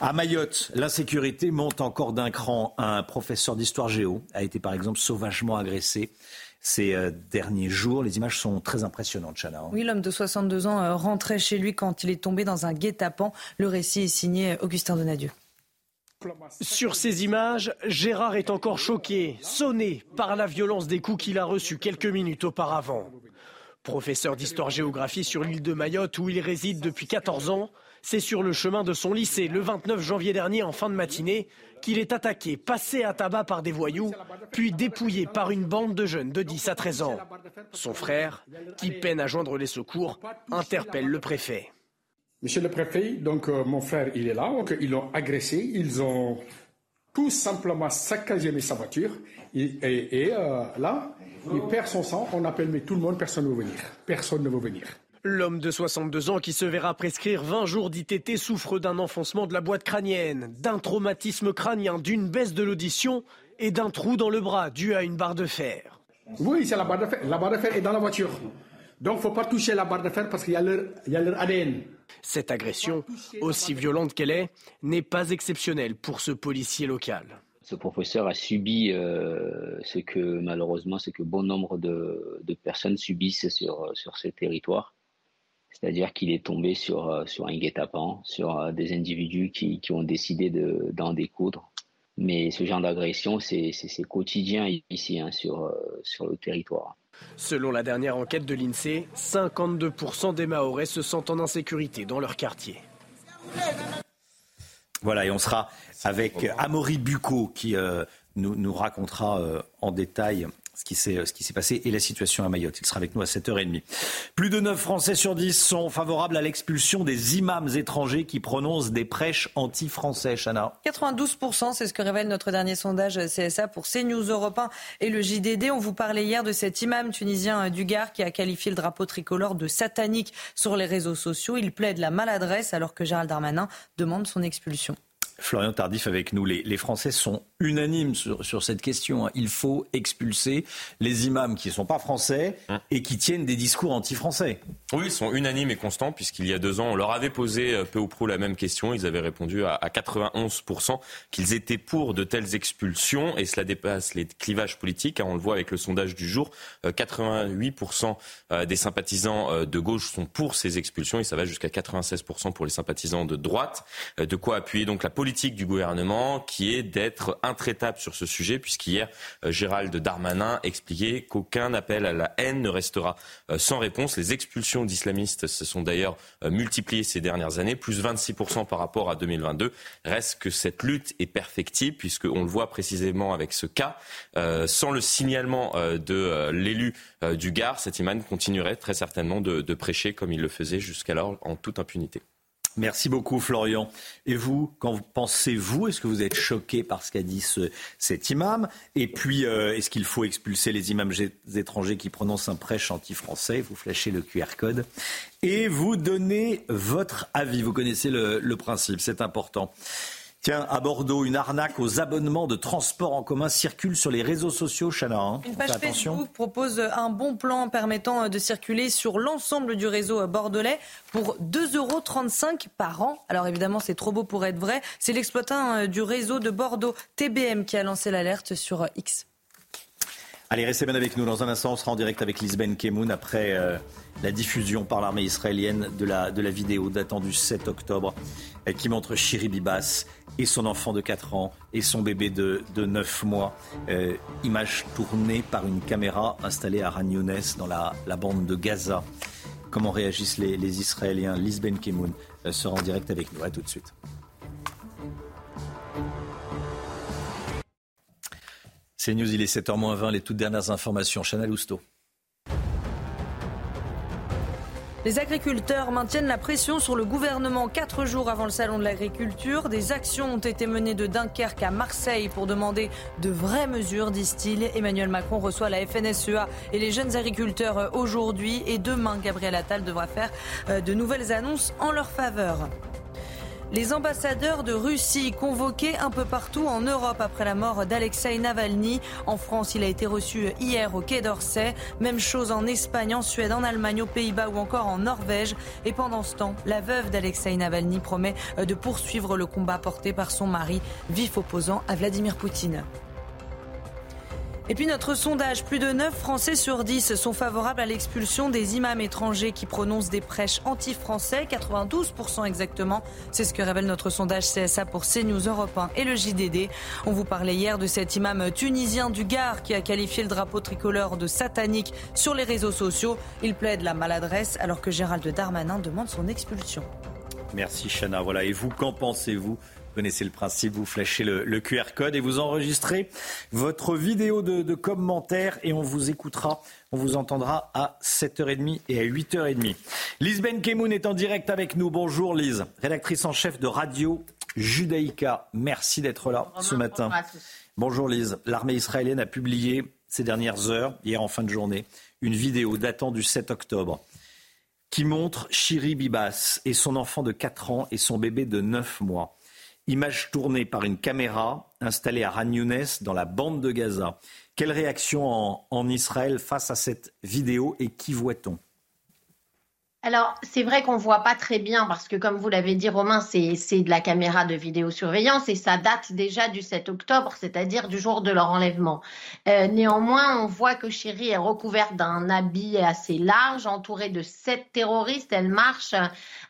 À Mayotte, l'insécurité monte encore d'un cran. Un professeur d'histoire géo a été par exemple sauvagement agressé. ces euh, derniers jours. Les images sont très impressionnantes, Chana. Hein. Oui, l'homme de 62 ans rentrait chez lui quand il est tombé dans un guet-apens. Le récit est signé Augustin Donadieu. Sur ces images, Gérard est encore choqué, sonné par la violence des coups qu'il a reçus quelques minutes auparavant. Professeur d'histoire-géographie sur l'île de Mayotte où il réside depuis 14 ans, c'est sur le chemin de son lycée le 29 janvier dernier en fin de matinée qu'il est attaqué, passé à tabac par des voyous, puis dépouillé par une bande de jeunes de 10 à 13 ans. Son frère, qui peine à joindre les secours, interpelle le préfet. Monsieur le préfet, donc euh, mon frère, il est là, donc ils l'ont agressé, ils ont tout simplement saccagé sa voiture, et, euh, là, il perd son sang, on appelle mais tout le monde, personne ne veut venir, personne ne veut venir. L'homme de 62 ans qui se verra prescrire 20 jours d'ITT souffre d'un enfoncement de la boîte crânienne, d'un traumatisme crânien, d'une baisse de l'audition et d'un trou dans le bras dû à une barre de fer. Oui, c'est la barre de fer. La barre de fer est dans la voiture. Donc, il ne faut pas toucher la barre de fer parce qu'il y a leur ADN. Cette agression, aussi violente qu'elle est, n'est pas exceptionnelle pour ce policier local. Ce professeur a subi euh, ce que malheureusement, ce que bon nombre de, personnes subissent sur, sur ces territoires. C'est-à-dire qu'il est tombé sur, euh, sur un guet-apens, sur euh, des individus qui, qui ont décidé d'en découdre. Mais ce genre d'agression, c'est quotidien ici, hein, sur, sur le territoire. Selon la dernière enquête de l'INSEE, 52% des Mahorais se sentent en insécurité dans leur quartier. Voilà, et on sera avec Amaury Bucco qui euh, nous, nous, racontera euh, en détail ce qui s'est passé et la situation à Mayotte. Il sera avec nous à 7h30. Plus de 9 Français sur 10 sont favorables à l'expulsion des imams étrangers qui prononcent des prêches anti-français. Chana 92%, c'est ce que révèle notre dernier sondage CSA pour CNews Europe 1 et le JDD. On vous parlait hier de cet imam tunisien du Gard qui a qualifié le drapeau tricolore de satanique sur les réseaux sociaux. Il plaide la maladresse alors que Gérald Darmanin demande son expulsion. Florian Tardif avec nous. Les, Français sont unanimes sur, cette question. Hein. Il faut expulser les imams qui ne sont pas français hein. et qui tiennent des discours anti-français. Oui, ils sont unanimes et constants puisqu'il y a deux ans, on leur avait posé euh, peu ou prou la même question. Ils avaient répondu à, 91% qu'ils étaient pour de telles expulsions et cela dépasse les clivages politiques. Hein. On le voit avec le sondage du jour. 88% euh, euh, des sympathisants de gauche sont pour ces expulsions et ça va jusqu'à 96% pour les sympathisants de droite. De quoi appuyer donc la politique politique du gouvernement qui est d'être intraitable sur ce sujet, puisqu'hier, euh, Gérald Darmanin expliquait qu'aucun appel à la haine ne restera euh, sans réponse. Les expulsions d'islamistes se sont d'ailleurs euh, multipliées ces dernières années, plus 26% par rapport à 2022. Reste que cette lutte est perfectible, puisqu'on le voit précisément avec ce cas. sans le signalement de l'élu du Gard, cet imam continuerait très certainement de prêcher comme il le faisait jusqu'alors en toute impunité. Merci beaucoup, Florian. Et vous, quand pensez-vous Est-ce que vous êtes choqué par ce qu'a dit cet imam? Et puis, euh, est-ce qu'il faut expulser les imams étrangers qui prononcent un prêche anti-français? Vous flashez le QR code et vous donnez votre avis. Vous connaissez le principe, c'est important. Tiens, à Bordeaux, une arnaque aux abonnements de transport en commun circule sur les réseaux sociaux, Chana. Hein. Une page Facebook propose un bon plan permettant de circuler sur l'ensemble du réseau bordelais pour 2,35 euros par an. Alors évidemment, c'est trop beau pour être vrai. C'est l'exploitant euh, du réseau de Bordeaux, TBM, qui a lancé l'alerte sur euh, X. Allez, restez bien avec nous. Dans un instant, on sera en direct avec Lisbeth Kemoun après euh, la diffusion par l'armée israélienne de la, de la vidéo datant du 7 octobre qui montre Shiri Bibas et son enfant de 4 ans et son bébé de, de 9 mois. Euh, image tournée par une caméra installée à Ragnones dans la, bande de Gaza. Comment réagissent les, Israéliens? Lisben Kemoun euh, sera en direct avec nous. À tout de suite. C'est News, il est 7h20, les toutes dernières informations. Chanel Housteau. Les agriculteurs maintiennent la pression sur le gouvernement quatre jours avant le salon de l'agriculture. Des actions ont été menées de Dunkerque à Marseille pour demander de vraies mesures, disent-ils. Emmanuel Macron reçoit la FNSEA et les jeunes agriculteurs aujourd'hui et demain, Gabriel Attal devra faire euh, de nouvelles annonces en leur faveur. Les ambassadeurs de Russie convoqués un peu partout en Europe après la mort d'Alexei Navalny. En France, il a été reçu hier au Quai d'Orsay. Même chose en Espagne, en Suède, en Allemagne, aux Pays-Bas ou encore en Norvège. Et pendant ce temps, la veuve d'Alexei Navalny promet de poursuivre le combat porté par son mari, vif opposant à Vladimir Poutine. Et puis notre sondage, plus de 9 Français sur 10 sont favorables à l'expulsion des imams étrangers qui prononcent des prêches anti-français, 92% exactement. C'est ce que révèle notre sondage CSA pour CNews Europe 1 et le JDD. On vous parlait hier de cet imam tunisien du Gard qui a qualifié le drapeau tricolore de satanique sur les réseaux sociaux. Il plaide la maladresse alors que Gérald Darmanin demande son expulsion. Merci Chana. Voilà. Et vous, qu'en pensez-vous connaissez le principe, vous flashez le, QR code et vous enregistrez votre vidéo de, commentaire et on vous écoutera, on vous entendra à 7h30 et à 8h30. Lise Benkemoun est en direct avec nous. Bonjour Lise, rédactrice en chef de Radio Judaïka. Merci d'être là ce matin. Bonjour Lise. L'armée israélienne a publié ces dernières heures, hier en fin de journée, une vidéo datant du 7 octobre qui montre Shiri Bibas et son enfant de 4 ans et son bébé de 9 mois. Image tournée par une caméra installée à Ran dans la bande de Gaza. Quelle réaction en, en Israël face à cette vidéo et qui voit-on? Alors, c'est vrai qu'on ne voit pas très bien parce que, comme vous l'avez dit, Romain, c'est de la caméra de vidéosurveillance et ça date déjà du 7 octobre, c'est-à-dire du jour de leur enlèvement. Euh, néanmoins, on voit que Chérie est recouverte d'un habit assez large, entourée de sept terroristes. Elle marche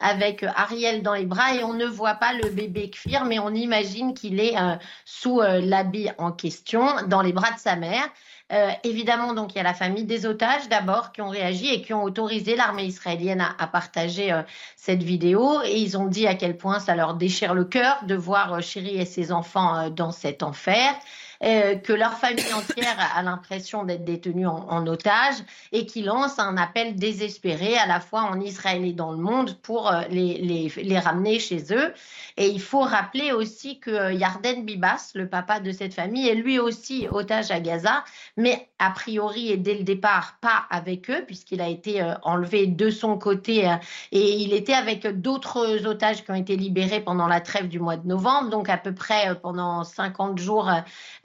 avec Ariel dans les bras et on ne voit pas le bébé Kfir, mais on imagine qu'il est euh, sous euh, l'habit en question, dans les bras de sa mère. Euh, évidemment, donc il y a la famille des otages d'abord qui ont réagi et qui ont autorisé l'armée israélienne à, partager euh, cette vidéo et ils ont dit à quel point ça leur déchire le cœur de voir euh, Chéri et ses enfants dans cet enfer. Euh, que leur famille entière a l'impression d'être détenue en, otage et qui lance un appel désespéré à la fois en Israël et dans le monde pour euh, les, les, les ramener chez eux. Et il faut rappeler aussi que euh, Yarden Bibas, le papa de cette famille, est lui aussi otage à Gaza, mais a priori et dès le départ pas avec eux puisqu'il a été enlevé de son côté et il était avec d'autres otages qui ont été libérés pendant la trêve du mois de novembre, donc à peu près pendant 50 jours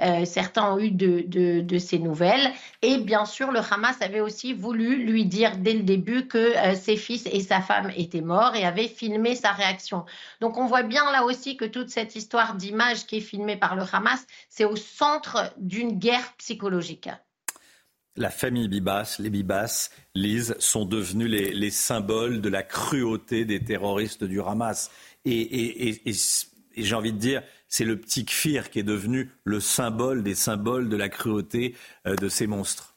euh, certains ont eu de, ces nouvelles. Et bien sûr, le Hamas avait aussi voulu lui dire dès le début que euh, ses fils et sa femme étaient morts et avait filmé sa réaction. Donc on voit bien là aussi que toute cette histoire d'image qui est filmée par le Hamas, c'est au centre d'une guerre psychologique. La famille Bibas, les Bibas, Lise, sont devenus les, symboles de la cruauté des terroristes du Hamas. et j'ai envie de dire, c'est le petit Kfir qui est devenu le symbole des symboles de la cruauté euh, de ces monstres.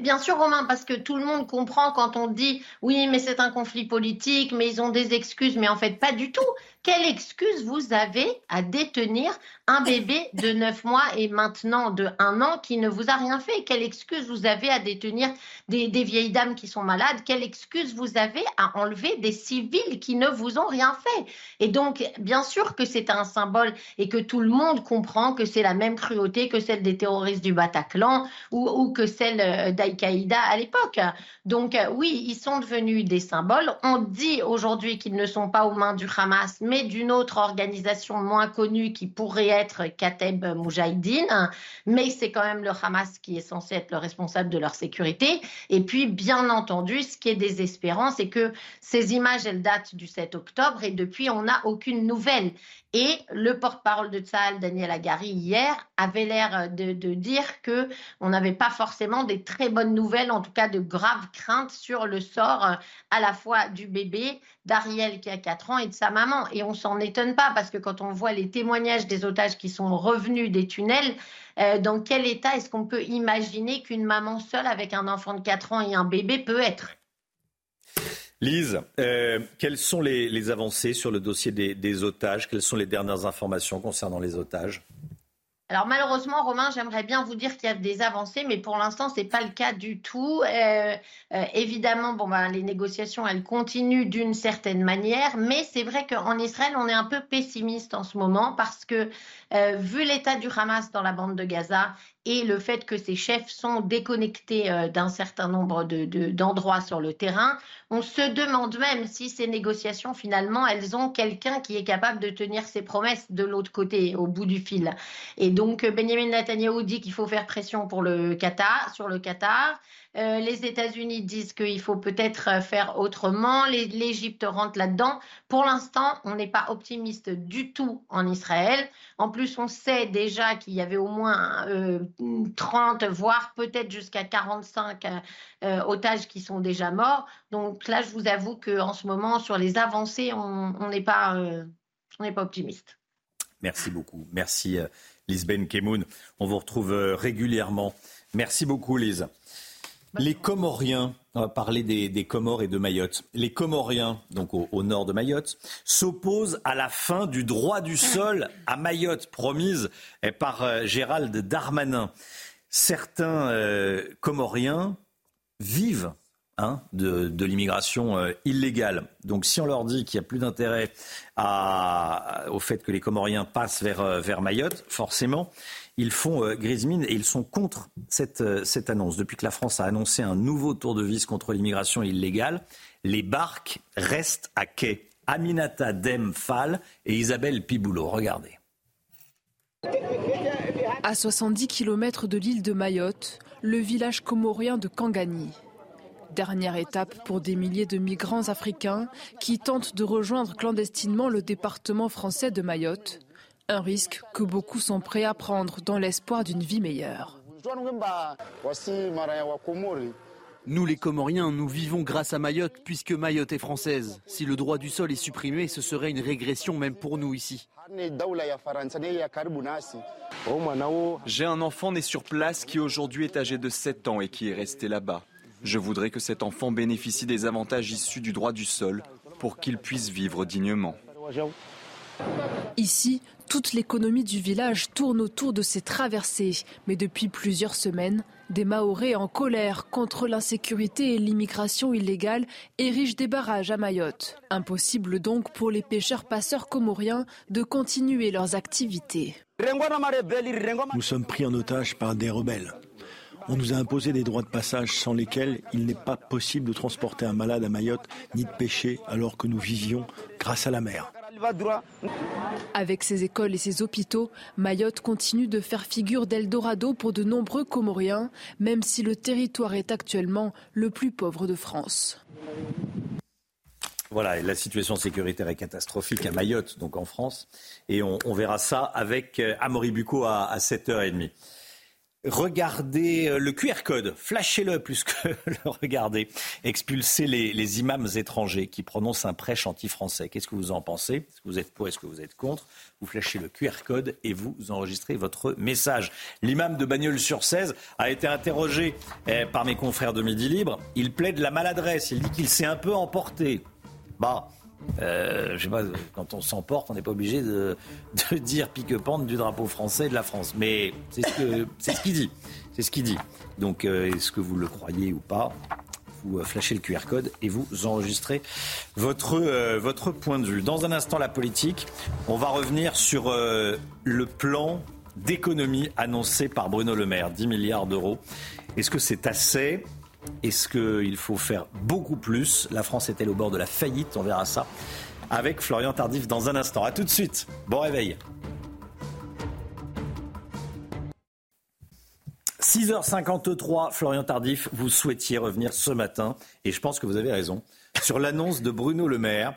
Bien sûr, Romain, parce que tout le monde comprend quand on dit oui, mais c'est un conflit politique, mais ils ont des excuses, mais en fait, pas du tout. Quelle excuse vous avez à détenir un bébé de 9 mois et maintenant de 1 an qui ne vous a rien fait? Quelle excuse vous avez à détenir des, vieilles dames qui sont malades? Quelle excuse vous avez à enlever des civils qui ne vous ont rien fait? Et donc, bien sûr que c'est un symbole et que tout le monde comprend que c'est la même cruauté que celle des terroristes du Bataclan ou, que celle euh, d'Al-Qaïda à l'époque. Donc, euh, oui, ils sont devenus des symboles. On dit aujourd'hui qu'ils ne sont pas aux mains du Hamas, d'une autre organisation moins connue qui pourrait être Kateb Moujahidine, mais c'est quand même le Hamas qui est censé être le responsable de leur sécurité. Et puis, bien entendu, ce qui est désespérant, c'est que ces images, elles datent du 7 octobre et depuis, on n'a aucune nouvelle. Et le porte-parole de Tsahal, Daniel Agari, hier, avait l'air de, dire que on n'avait pas forcément des très bonnes nouvelles, en tout cas de graves craintes sur le sort euh, à la fois du bébé, d'Ariel qui a 4 ans et de sa maman. Et on s'en étonne pas parce que quand on voit les témoignages des otages qui sont revenus des tunnels, euh, dans quel état est-ce qu'on peut imaginer qu'une maman seule avec un enfant de 4 ans et un bébé peut être? Lise, euh, quelles sont les, avancées sur le dossier des, otages? Quelles sont les dernières informations concernant les otages? Alors malheureusement, Romain, j'aimerais bien vous dire qu'il y a des avancées, mais pour l'instant, ce n'est pas le cas du tout. Euh, euh, évidemment, bon, ben, les négociations, elles continuent d'une certaine manière, mais c'est vrai qu'en Israël, on est un peu pessimiste en ce moment parce que, vu l'état du Hamas dans la bande de Gaza et le fait que ces chefs sont déconnectés euh, d'un certain nombre d'endroits sur le terrain, on se demande même si ces négociations, finalement, elles ont quelqu'un qui est capable de tenir ses promesses de l'autre côté, au bout du fil. Et donc, Benjamin Netanyahu dit qu'il faut faire pression pour le Qatar, sur le Qatar. Euh, les États-Unis disent qu'il faut peut-être faire autrement. L'Égypte rentre là-dedans. Pour l'instant, on n'est pas optimiste du tout en Israël. En plus, on sait déjà qu'il y avait au moins 30, voire peut-être jusqu'à 45 otages qui sont déjà morts. Donc là, je vous avoue qu'en ce moment, sur les avancées, on n'est pas, pas optimiste. Merci beaucoup. Merci euh, Lisbeth Kemoun. On vous retrouve euh, régulièrement. Merci beaucoup Lise. Les Comoriens, on va parler des, Comores et de Mayotte. Les Comoriens, donc au, nord de Mayotte, s'opposent à la fin du droit du sol à Mayotte, promise eh, par euh, Gérald Darmanin. Certains Comoriens vivent Hein, de, l'immigration euh, illégale. Donc si on leur dit qu'il n'y a plus d'intérêt au fait que les Comoriens passent vers, euh, vers Mayotte, forcément, ils font euh, et ils sont contre cette, cette annonce. Depuis que la France a annoncé un nouveau tour de vis contre l'immigration illégale, les barques restent à quai. Aminata Demphal et Isabelle Piboulot. Regardez. À 70 km de l'île de Mayotte, le village comorien de Kangani. Dernière étape pour des milliers de migrants africains qui tentent de rejoindre clandestinement le département français de Mayotte. Un risque que beaucoup sont prêts à prendre dans l'espoir d'une vie meilleure. Nous les Comoriens, nous vivons grâce à Mayotte puisque Mayotte est française. Si le droit du sol est supprimé, ce serait une régression même pour nous ici. J'ai un enfant né sur place qui aujourd'hui est âgé de 7 ans et qui est resté là-bas. Je voudrais que cet enfant bénéficie des avantages issus du droit du sol pour qu'il puisse vivre dignement. Ici, toute l'économie du village tourne autour de ces traversées. Mais depuis plusieurs semaines, des Mahorais en colère contre l'insécurité et l'immigration illégale érigent des barrages à Mayotte. Impossible donc pour les pêcheurs-passeurs comoriens de continuer leurs activités. Nous sommes pris en otage par des rebelles. On nous a imposé des droits de passage sans lesquels il n'est pas possible de transporter un malade à Mayotte ni de pêcher alors que nous vivions grâce à la mer. Avec ses écoles et ses hôpitaux, Mayotte continue de faire figure d'Eldorado pour de nombreux Comoriens, même si le territoire est actuellement le plus pauvre de France. Voilà, la situation sécuritaire est catastrophique à Mayotte, donc en France. Et on, verra ça avec euh, Amaury Bucco à, à 7h30. Regardez euh, le QR code, flashez-le plus que le regardez. Expulsez les, imams étrangers qui prononcent un prêche anti-français. Qu'est-ce que vous en pensez? Est-ce que vous êtes pour Est-ce que vous êtes contre? Vous flashez le QR code et vous enregistrez votre message. L'imam de Bagnols-sur-Cèze a été interrogé eh, par mes confrères de Midi Libre. Il plaide la maladresse. Il dit qu'il s'est un peu emporté. Bah, euh, je sais pas, quand on s'emporte, on n'est pas obligé de, dire pique-pente du drapeau français de la France. Mais c'est ce qu'il dit. C'est ce qu'il dit. Donc, euh, est-ce que vous le croyez ou pas Vous euh, flashez le QR code et vous enregistrez votre, votre point de vue. Dans un instant, la politique. On va revenir sur le plan d'économie annoncé par Bruno Le Maire, 10 milliards d'euros. Est-ce que c'est assez? Est-ce qu'il faut faire beaucoup plus? La France est-elle au bord de la faillite? On verra ça avec Florian Tardif dans un instant. A tout de suite. Bon réveil. 6h53, Florian Tardif, vous souhaitiez revenir ce matin, et je pense que vous avez raison, sur l'annonce de Bruno Le Maire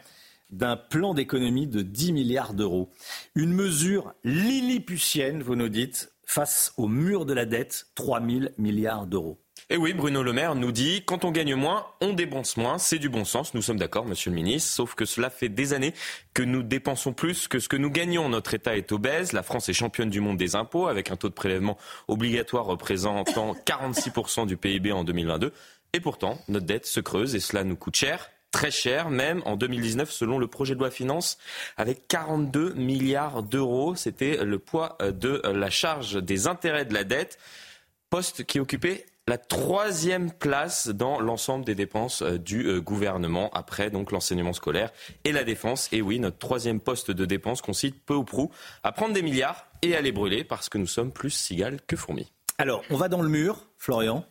d'un plan d'économie de 10 milliards d'euros. Une mesure lilliputienne, vous nous dites, face au mur de la dette, 3 000 milliards d'euros. Et oui, Bruno Le Maire nous dit quand on gagne moins, on dépense moins. C'est du bon sens. Nous sommes d'accord, monsieur le ministre. Sauf que cela fait des années que nous dépensons plus que ce que nous gagnons. Notre État est obèse. La France est championne du monde des impôts avec un taux de prélèvement obligatoire représentant 46% du PIB en 2022. Et pourtant, notre dette se creuse et cela nous coûte cher très cher, même en 2019, selon le projet de loi finance, avec 42 milliards d'euros. C'était le poids de la charge des intérêts de la dette, poste qui occupait la troisième place dans l'ensemble des dépenses euh, du euh, gouvernement, après donc l'enseignement scolaire et la défense. Et oui, notre troisième poste de dépense consiste peu ou prou à prendre des milliards et à les brûler parce que nous sommes plus cigales que fourmis. Alors, on va dans le mur, Florian.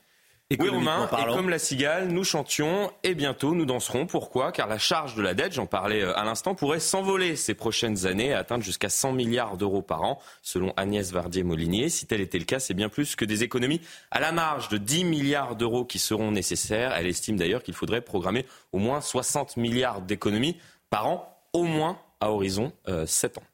Oui, Romain, et comme la cigale, nous chantions et bientôt nous danserons. Pourquoi? Car la charge de la dette, j'en parlais euh, à l'instant, pourrait s'envoler ces prochaines années et atteindre jusqu'à 100 milliards d'euros par an, selon Agnès Vardier-Molinier. Si tel était le cas, c'est bien plus que des économies à la marge de 10 milliards d'euros qui seront nécessaires. Elle estime d'ailleurs qu'il faudrait programmer au moins 60 milliards d'économies par an, au moins à horizon 7 euh, ans.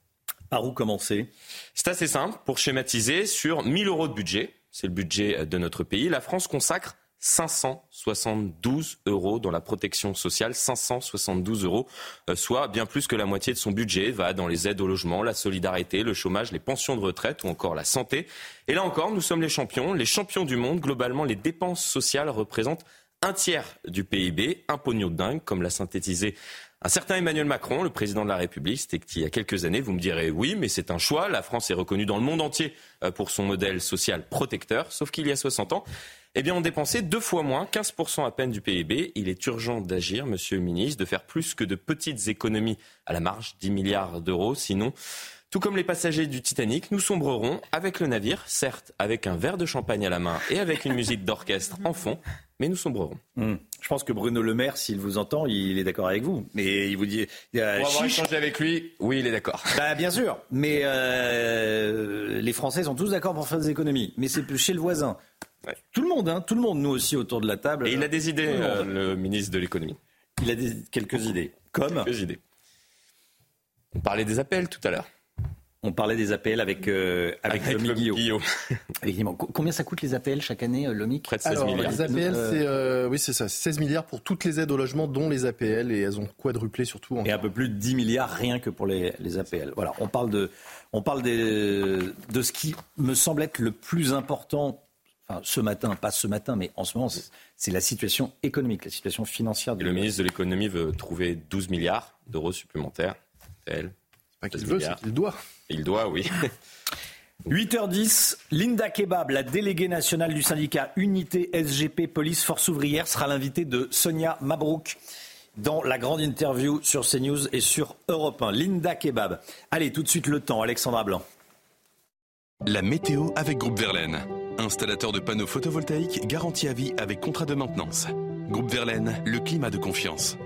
Par où commencer? C'est assez simple. Pour schématiser, sur 1000 euros de budget, c'est le budget de notre pays, la France consacre 572 euros dans la protection sociale, 572 euros, euh, soit bien plus que la moitié de son budget va dans les aides au logement, la solidarité, le chômage, les pensions de retraite ou encore la santé. Et là encore, nous sommes les champions, les champions du monde. Globalement, les dépenses sociales représentent un tiers du PIB, un pognon de dingue, comme l'a synthétisé un certain Emmanuel Macron, le président de la République, c'était il y a quelques années, vous me direz oui, mais c'est un choix. La France est reconnue dans le monde entier euh, pour son modèle social protecteur, sauf qu'il y a 60 ans, eh bien, on dépensait deux fois moins, 15% à peine du PIB. Il est urgent d'agir, monsieur le ministre, de faire plus que de petites économies à la marge, 10 milliards d'euros. Sinon, tout comme les passagers du Titanic, nous sombrerons avec le navire, certes avec un verre de champagne à la main et avec une musique d'orchestre en fond, mais nous sombrerons. Hmm. Je pense que Bruno Le Maire, s'il vous entend, il est d'accord avec vous. Mais il vous dit. Pour avoir échangé avec lui, oui, il est d'accord. Bah, bien sûr. Mais euh, les Français sont tous d'accord pour faire des économies. Mais c'est chez le voisin. Tout le monde, hein, tout le monde, nous aussi autour de la table. Et il a des idées, le, euh, le ministre de l'économie. Il a des, quelques idées. Comme Quelques idées. On parlait des appels tout à l'heure. On parlait des APL avec, euh, avec, avec Guillaume. Combien ça coûte les APL chaque année, euh, Lomic Près de 16 milliards. Les APL, c'est oui, c'est ça, 16 milliards pour toutes les aides au logement, dont les APL, et elles ont quadruplé surtout. Et un peu plus de 10 milliards rien que pour les, les APL. Voilà, on parle, de, on parle de ce qui me semble être le plus important Enfin, ce matin, pas ce matin, mais en ce moment, c'est la situation économique, la situation financière. Et le ministre de l'économie veut trouver 12 milliards d'euros supplémentaires. Elle. Pas qu'il veut, c'est qu'il doit. Il doit, oui. 8h10, Linda Kebab, la déléguée nationale du syndicat Unité SGP Police Force Ouvrière, sera l'invitée de Sonia Mabrouk dans la grande interview sur CNews et sur Europe 1. Linda Kebab. Allez, tout de suite le temps, Alexandra Blanc. La météo avec Groupe Verlaine. Installateur de panneaux photovoltaïques garantie à vie avec contrat de maintenance. Groupe Verlaine, le climat de confiance.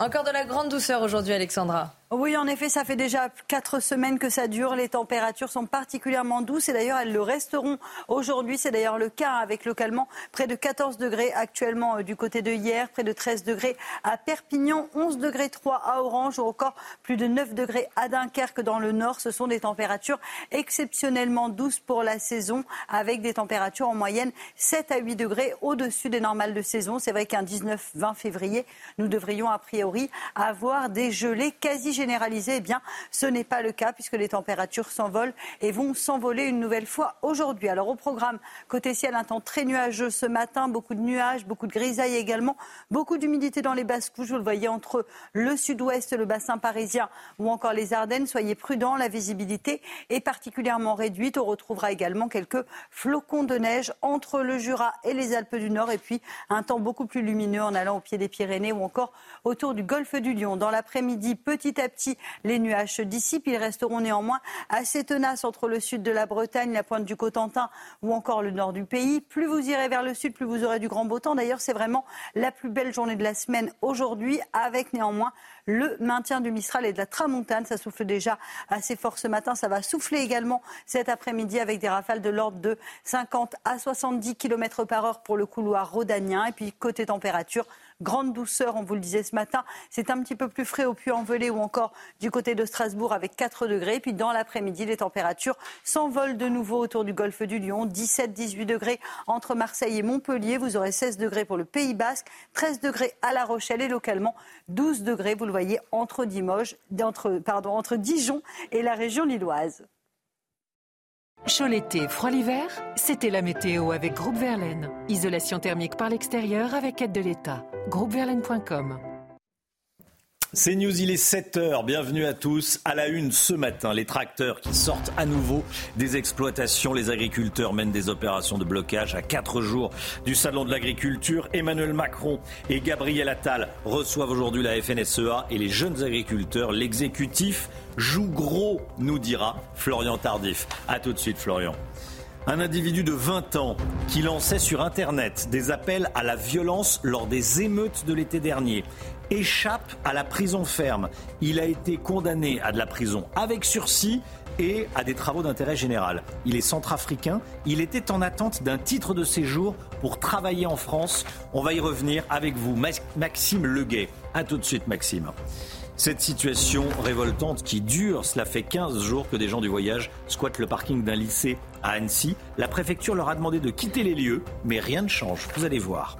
Encore de la grande douceur aujourd'hui, Alexandra. Oui, en effet, ça fait déjà quatre semaines que ça dure. Les températures sont particulièrement douces et d'ailleurs, elles le resteront aujourd'hui. C'est d'ailleurs le cas avec localement près de 14 degrés actuellement euh, du côté de hier, près de 13 degrés à Perpignan, 11 degrés 3 à Orange ou encore plus de 9 degrés à Dunkerque dans le nord. Ce sont des températures exceptionnellement douces pour la saison avec des températures en moyenne 7 à 8 degrés au-dessus des normales de saison. C'est vrai qu'un 19-20 février, nous devrions a priori avoir des gelées quasi généralisé, eh bien, ce n'est pas le cas puisque les températures s'envolent et vont s'envoler une nouvelle fois aujourd'hui. Alors au programme côté ciel, un temps très nuageux ce matin, beaucoup de nuages, beaucoup de grisailles également, beaucoup d'humidité dans les basses couches. Vous le voyez entre le sud-ouest, le bassin parisien ou encore les Ardennes. Soyez prudents, la visibilité est particulièrement réduite. On retrouvera également quelques flocons de neige entre le Jura et les Alpes du Nord et puis un temps beaucoup plus lumineux en allant au pied des Pyrénées ou encore autour du golfe du Lion. Dans l'après-midi, petit à petit, les nuages se dissipent. Ils resteront néanmoins assez tenaces entre le sud de la Bretagne, la pointe du Cotentin ou encore le nord du pays. Plus vous irez vers le sud, plus vous aurez du grand beau temps. D'ailleurs, c'est vraiment la plus belle journée de la semaine aujourd'hui, avec néanmoins le maintien du Mistral et de la Tramontane. Ça souffle déjà assez fort ce matin. Ça va souffler également cet après-midi avec des rafales de l'ordre de 50 à 70 km par heure pour le couloir rhodanien. Et puis côté température, grande douceur, on vous le disait ce matin. C'est un petit peu plus frais au Puy-en-Velay ou encore du côté de Strasbourg avec 4 degrés. Puis dans l'après-midi, les températures s'envolent de nouveau autour du golfe du Lion. 17-18 degrés entre Marseille et Montpellier. Vous aurez 16 degrés pour le Pays Basque, 13 degrés à La Rochelle et localement 12 degrés, vous le voyez, entre, entre, Dijon et la région lilloise. Chaud l'été, froid l'hiver, c'était la météo avec Groupe Verlaine. Isolation thermique par l'extérieur avec aide de l'État. Groupeverlaine.com c'est News, il est 7h. Bienvenue à tous. À la une ce matin, les tracteurs qui sortent à nouveau des exploitations. Les agriculteurs mènent des opérations de blocage à 4 jours du Salon de l'agriculture. Emmanuel Macron et Gabriel Attal reçoivent aujourd'hui la FNSEA et les jeunes agriculteurs. L'exécutif joue gros, nous dira Florian Tardif. A tout de suite, Florian. Un individu de 20 ans qui lançait sur Internet des appels à la violence lors des émeutes de l'été dernier échappe à la prison ferme. Il a été condamné à de la prison avec sursis et à des travaux d'intérêt général. Il est centrafricain. Il était en attente d'un titre de séjour pour travailler en France. On va y revenir avec vous, Maxime Leguet. A tout de suite, Maxime. Cette situation révoltante qui dure, cela fait 15 jours que des gens du voyage squattent le parking d'un lycée à Annecy. La préfecture leur a demandé de quitter les lieux, mais rien ne change, vous allez voir.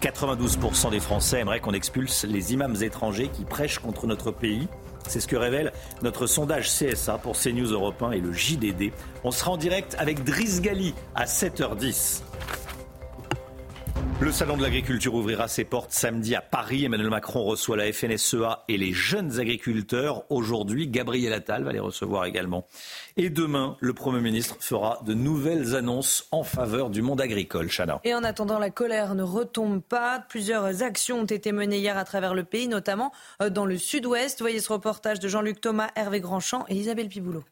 92% des Français aimeraient qu'on expulse les imams étrangers qui prêchent contre notre pays. C'est ce que révèle notre sondage CSA pour CNews Europe 1 et le JDD. On sera en direct avec Driss Gali à 7h10. Le Salon de l'agriculture ouvrira ses portes samedi à Paris. Emmanuel Macron reçoit la FNSEA et les jeunes agriculteurs. Aujourd'hui, Gabriel Attal va les recevoir également. Et demain, le Premier ministre fera de nouvelles annonces en faveur du monde agricole. Chana. Et en attendant, la colère ne retombe pas. Plusieurs actions ont été menées hier à travers le pays, notamment euh, dans le sud-ouest. Voyez ce reportage de Jean-Luc Thomas, Hervé Grandchamp et Isabelle Piboulot.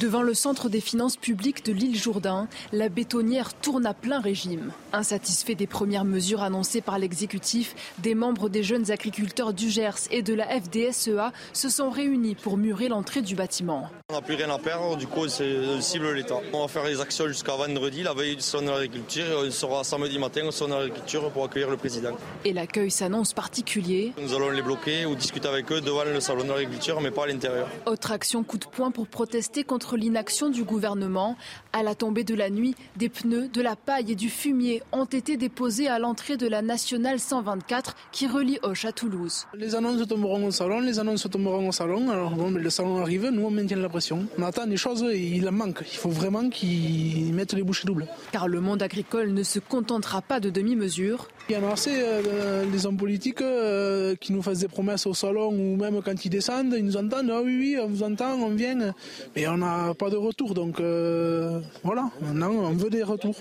Devant le centre des finances publiques de l'île Jourdain, la bétonnière tourne à plein régime. Insatisfait des premières mesures annoncées par l'exécutif, des membres des jeunes agriculteurs du Gers et de la FDSEA se sont réunis pour murer l'entrée du bâtiment. On n'a plus rien à perdre, du coup c'est cible l'État. On va faire les actions jusqu'à vendredi, la veille du salon de l'agriculture. On sera samedi matin au salon de l'agriculture pour accueillir le président. Et l'accueil s'annonce particulier. Nous allons les bloquer ou discuter avec eux devant le salon de l'agriculture, mais pas à l'intérieur. Autre action coup de poing pour protester contre l'inaction du gouvernement. À la tombée de la nuit, des pneus, de la paille et du fumier ont été déposés à l'entrée de la nationale 124 qui relie Hoche à Toulouse. Les annonces tomberont au salon, les annonces tomberont au salon. Alors bon, mais le salon arrive, nous on maintient la pression. On attend des choses et il en manque. Il faut vraiment qu'ils mettent les bouchées doubles. Car le monde agricole ne se contentera pas de demi-mesures. Il y en a assez euh, des hommes politiques euh, qui nous fassent des promesses au salon ou même quand ils descendent, ils nous entendent. Ah oui, oui, on vous entend, on vient. Mais on n'a pas de retour. Donc euh, voilà, maintenant on veut des retours.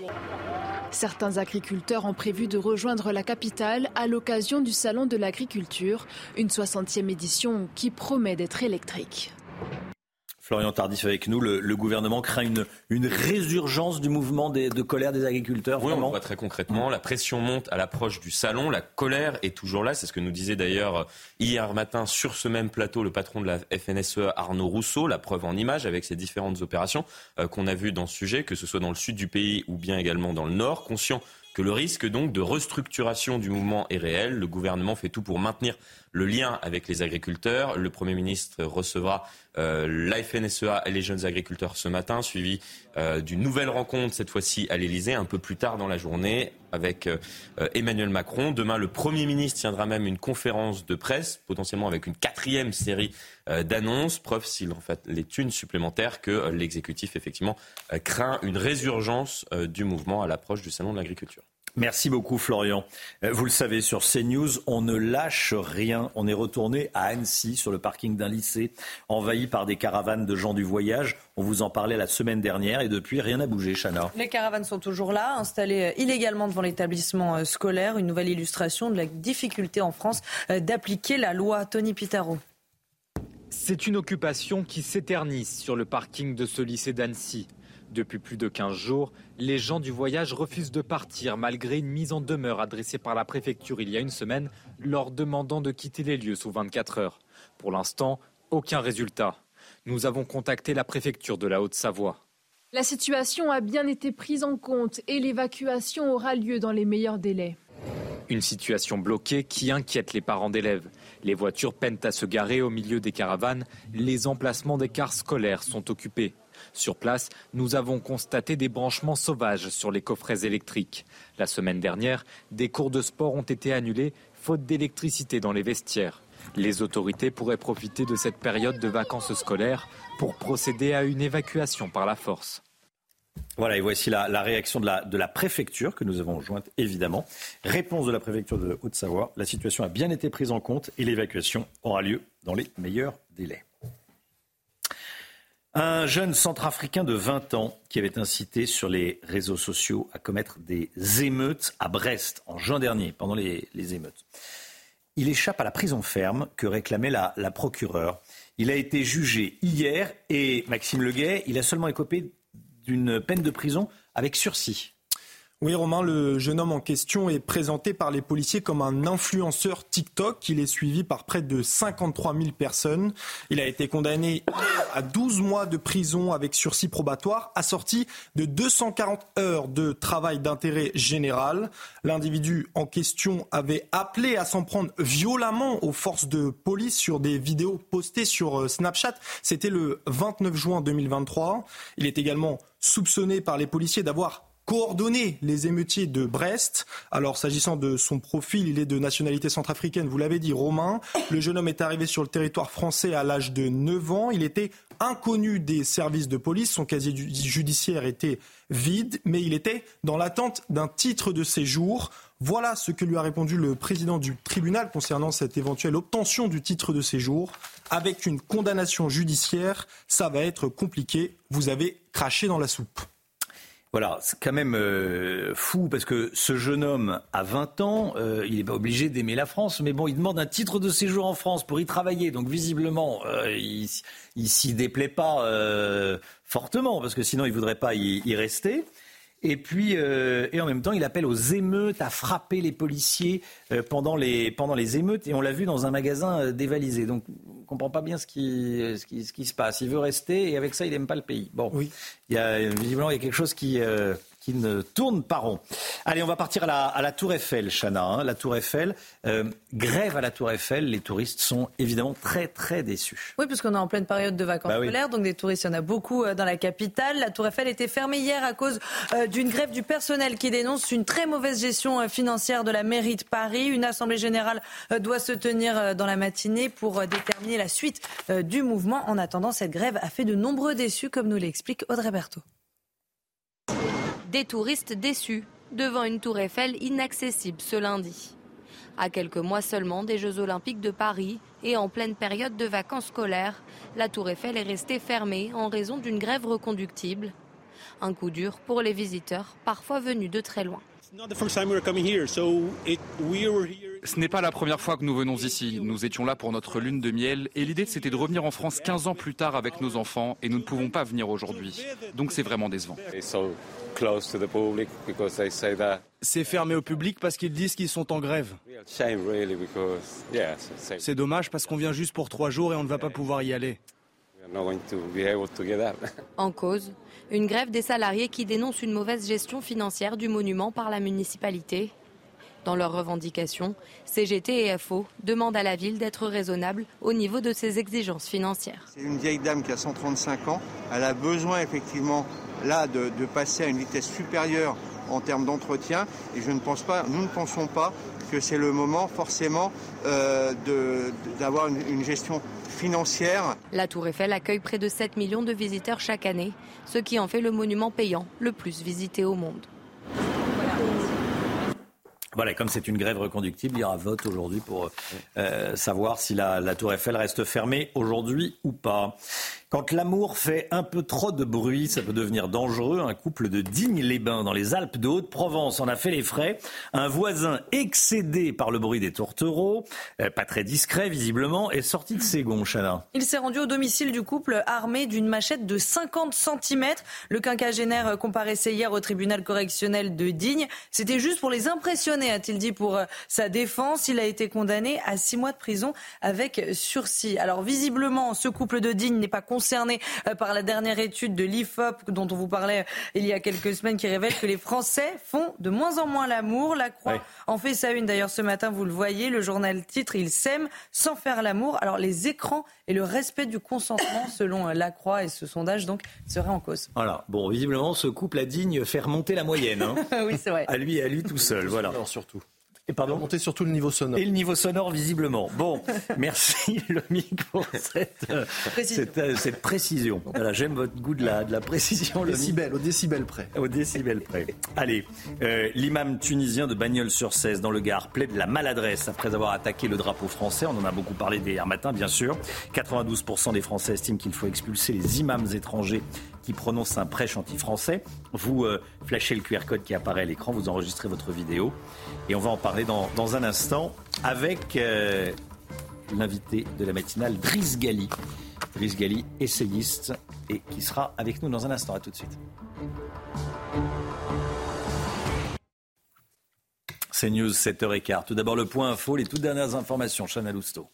Certains agriculteurs ont prévu de rejoindre la capitale à l'occasion du Salon de l'agriculture, une 60e édition qui promet d'être électrique. Florian Tardif avec nous. Le, gouvernement craint une, une résurgence du mouvement de colère des agriculteurs. Oui, on le voit très concrètement. La pression monte à l'approche du salon. La colère est toujours là. C'est ce que nous disait d'ailleurs hier matin sur ce même plateau le patron de la FNSE Arnaud Rousseau. La preuve en image avec ces différentes opérations euh, qu'on a vues dans ce sujet, que ce soit dans le sud du pays ou bien également dans le nord. Conscient que le risque donc de restructuration du mouvement est réel. Le gouvernement fait tout pour maintenir le lien avec les agriculteurs. Le Premier ministre recevra euh, la FNSEA et les jeunes agriculteurs ce matin, suivi euh, d'une nouvelle rencontre, cette fois-ci à l'Elysée, un peu plus tard dans la journée, avec euh, Emmanuel Macron. Demain, le Premier ministre tiendra même une conférence de presse, potentiellement avec une quatrième série d'annonces, preuve, s'il en fait les thunes supplémentaires, que l'exécutif, effectivement, craint une résurgence du mouvement à l'approche du Salon de l'agriculture. Merci beaucoup Florian. Euh, vous le savez, sur CNews, on ne lâche rien. On est retourné à Annecy, sur le parking d'un lycée, envahi par des caravanes de gens du voyage. On vous en parlait la semaine dernière et depuis, rien n'a bougé, Chana. Les caravanes sont toujours là, installées euh, illégalement devant l'établissement euh, scolaire. Une nouvelle illustration de la difficulté en France d'appliquer la loi. Tony Pitaro. C'est une occupation qui s'éternise sur le parking de ce lycée d'Annecy. Depuis plus de 15 jours, les gens du voyage refusent de partir malgré une mise en demeure adressée par la préfecture il y a une semaine, leur demandant de quitter les lieux sous 24 heures. Pour l'instant, aucun résultat. Nous avons contacté la préfecture de la Haute-Savoie. La situation a bien été prise en compte et l'évacuation aura lieu dans les meilleurs délais. Une situation bloquée qui inquiète les parents d'élèves. Les voitures peinent à se garer au milieu des caravanes. Les emplacements des cars scolaires sont occupés. Sur place, nous avons constaté des branchements sauvages sur les coffrets électriques. La semaine dernière, des cours de sport ont été annulés faute d'électricité dans les vestiaires. Les autorités pourraient profiter de cette période de vacances scolaires pour procéder à une évacuation par la force. Voilà, et voici la, réaction de la, de la, préfecture que nous avons jointe évidemment. Réponse de la préfecture de Haute-Savoie. La situation a bien été prise en compte et l'évacuation aura lieu dans les meilleurs délais. Un jeune centrafricain de 20 ans qui avait incité sur les réseaux sociaux à commettre des émeutes à Brest en juin dernier, pendant les, émeutes. Il échappe à la prison ferme que réclamait la, la procureure. Il a été jugé hier et Maxime Leguet, il a seulement écopé d'une peine de prison avec sursis. Oui, Romain, le jeune homme en question est présenté par les policiers comme un influenceur TikTok. Il est suivi par près de 53 000 personnes. Il a été condamné à 12 mois de prison avec sursis probatoire, assorti de 240 heures de travail d'intérêt général. L'individu en question avait appelé à s'en prendre violemment aux forces de police sur des vidéos postées sur euh, Snapchat. C'était le 29 juin 2023. Il est également soupçonné par les policiers d'avoir coordonner les émeutiers de Brest. Alors, s'agissant de son profil, il est de nationalité centrafricaine, vous l'avez dit, romain. Le jeune homme est arrivé sur le territoire français à l'âge de 9 ans. Il était inconnu des services de police. Son casier judiciaire était vide, mais il était dans l'attente d'un titre de séjour. Voilà ce que lui a répondu le président du tribunal concernant cette éventuelle obtention du titre de séjour. Avec une condamnation judiciaire, ça va être compliqué. Vous avez craché dans la soupe. Voilà, c'est quand même euh, fou parce que ce jeune homme a 20 ans, euh, il n'est pas obligé d'aimer la France, mais bon, il demande un titre de séjour en France pour y travailler. Donc visiblement, euh, il, s'y déplaît pas fortement parce que sinon il voudrait pas y rester. Et puis, euh, et en même temps, il appelle aux émeutes, à frapper les policiers euh, pendant, les, pendant les émeutes. Et on l'a vu dans un magasin euh, dévalisé. Donc, on ne comprend pas bien ce qui, ce, qui, ce qui, se passe. Il veut rester et avec ça, il n'aime pas le pays. Bon, oui. il y a, visiblement, il y a quelque chose qui, qui ne tourne pas rond. Allez, on va partir à la, à la Tour Eiffel, Chana. Hein, la Tour Eiffel, euh, grève à la Tour Eiffel. Les touristes sont évidemment très, très déçus. Oui, puisqu'on est en pleine période de vacances bah scolaires, donc des touristes, il y en a beaucoup euh, dans la capitale. La Tour Eiffel était fermée hier à cause euh, d'une grève du personnel qui dénonce une très mauvaise gestion financière de la mairie de Paris. Une assemblée générale doit se tenir dans la matinée pour déterminer la suite du mouvement. En attendant, cette grève a fait de nombreux déçus, comme nous l'explique Audrey Berthaud. Des touristes déçus devant une tour Eiffel inaccessible ce lundi. À quelques mois seulement des Jeux Olympiques de Paris et en pleine période de vacances scolaires, la tour Eiffel est restée fermée en raison d'une grève reconductible. Un coup dur pour les visiteurs, parfois venus de très loin. Ce n'est pas la première fois que nous venons ici. Nous étions là pour notre lune de miel et l'idée c'était de revenir en France 15 ans plus tard avec nos enfants et nous ne pouvons pas venir aujourd'hui. Donc c'est vraiment décevant. C'est fermé au public parce qu'ils disent qu'ils sont en grève. C'est dommage parce qu'on vient juste pour trois jours et on ne va pas pouvoir y aller. En cause, une grève des salariés qui dénoncent une mauvaise gestion financière du monument par la municipalité. Dans leurs revendications, CGT et FO demandent à la ville d'être raisonnable au niveau de ses exigences financières. C'est une vieille dame qui a 135 ans. Elle a besoin effectivement là de, passer à une vitesse supérieure en termes d'entretien. Et je ne pense pas, nous ne pensons pas que c'est le moment forcément euh, d'avoir une, gestion financière. La Tour Eiffel accueille près de 7 millions de visiteurs chaque année, ce qui en fait le monument payant le plus visité au monde. Voilà, comme c'est une grève reconductible, il y aura vote aujourd'hui pour euh, savoir si la, Tour Eiffel reste fermée aujourd'hui ou pas. Quand l'amour fait un peu trop de bruit, ça peut devenir dangereux. Un couple de Digne-les-Bains dans les Alpes de Haute-Provence en a fait les frais. Un voisin excédé par le bruit des tourtereaux, euh, pas très discret visiblement, est sorti de ses gonds, Chana. Il s'est rendu au domicile du couple armé d'une machette de 50 cm. Le quinquagénaire comparaissait hier au tribunal correctionnel de Digne. C'était juste pour les impressionner, a-t-il dit pour euh, sa défense. Il a été condamné à six mois de prison avec sursis. Alors visiblement, ce couple de Digne n'est pas euh, par la dernière étude de l'IFOP dont on vous parlait euh, il y a quelques semaines qui révèle que les Français font de moins en moins l'amour. La Croix en fait sa une d'ailleurs ce matin, vous le voyez, le journal titre Il s'aime sans faire l'amour. Alors les écrans et le respect du consentement selon euh, la Croix et ce sondage donc seraient en cause. Voilà, bon visiblement ce couple a digne fait remonter la moyenne. Hein. oui c'est vrai. À lui, à lui tout seul, voilà. surtout. Et pardon Monter surtout le niveau sonore. Et le niveau sonore, visiblement. Bon, merci Lomique pour cette, cette, cette, précision. Voilà, j'aime votre goût de la, de la précision. Au décibel, au décibel près. Au décibel près. Allez, euh, l'imam tunisien de Bagnols-sur-Cèze, dans le Gard, plaide la maladresse après avoir attaqué le drapeau français. On en a beaucoup parlé hier matin, bien sûr. 92% des Français estiment qu'il faut expulser les imams étrangers qui prononcent un prêche anti-français. Vous euh, flashez le QR code qui apparaît à l'écran, vous enregistrez votre vidéo. Et on va en parler dans, dans un instant avec euh, l'invité de la matinale, Driss Gali. Driss Gali, essayiste, et qui sera avec nous dans un instant. À tout de suite. C'est News 7h15. Tout d'abord le point info, les toutes dernières informations. Chana Lousteau.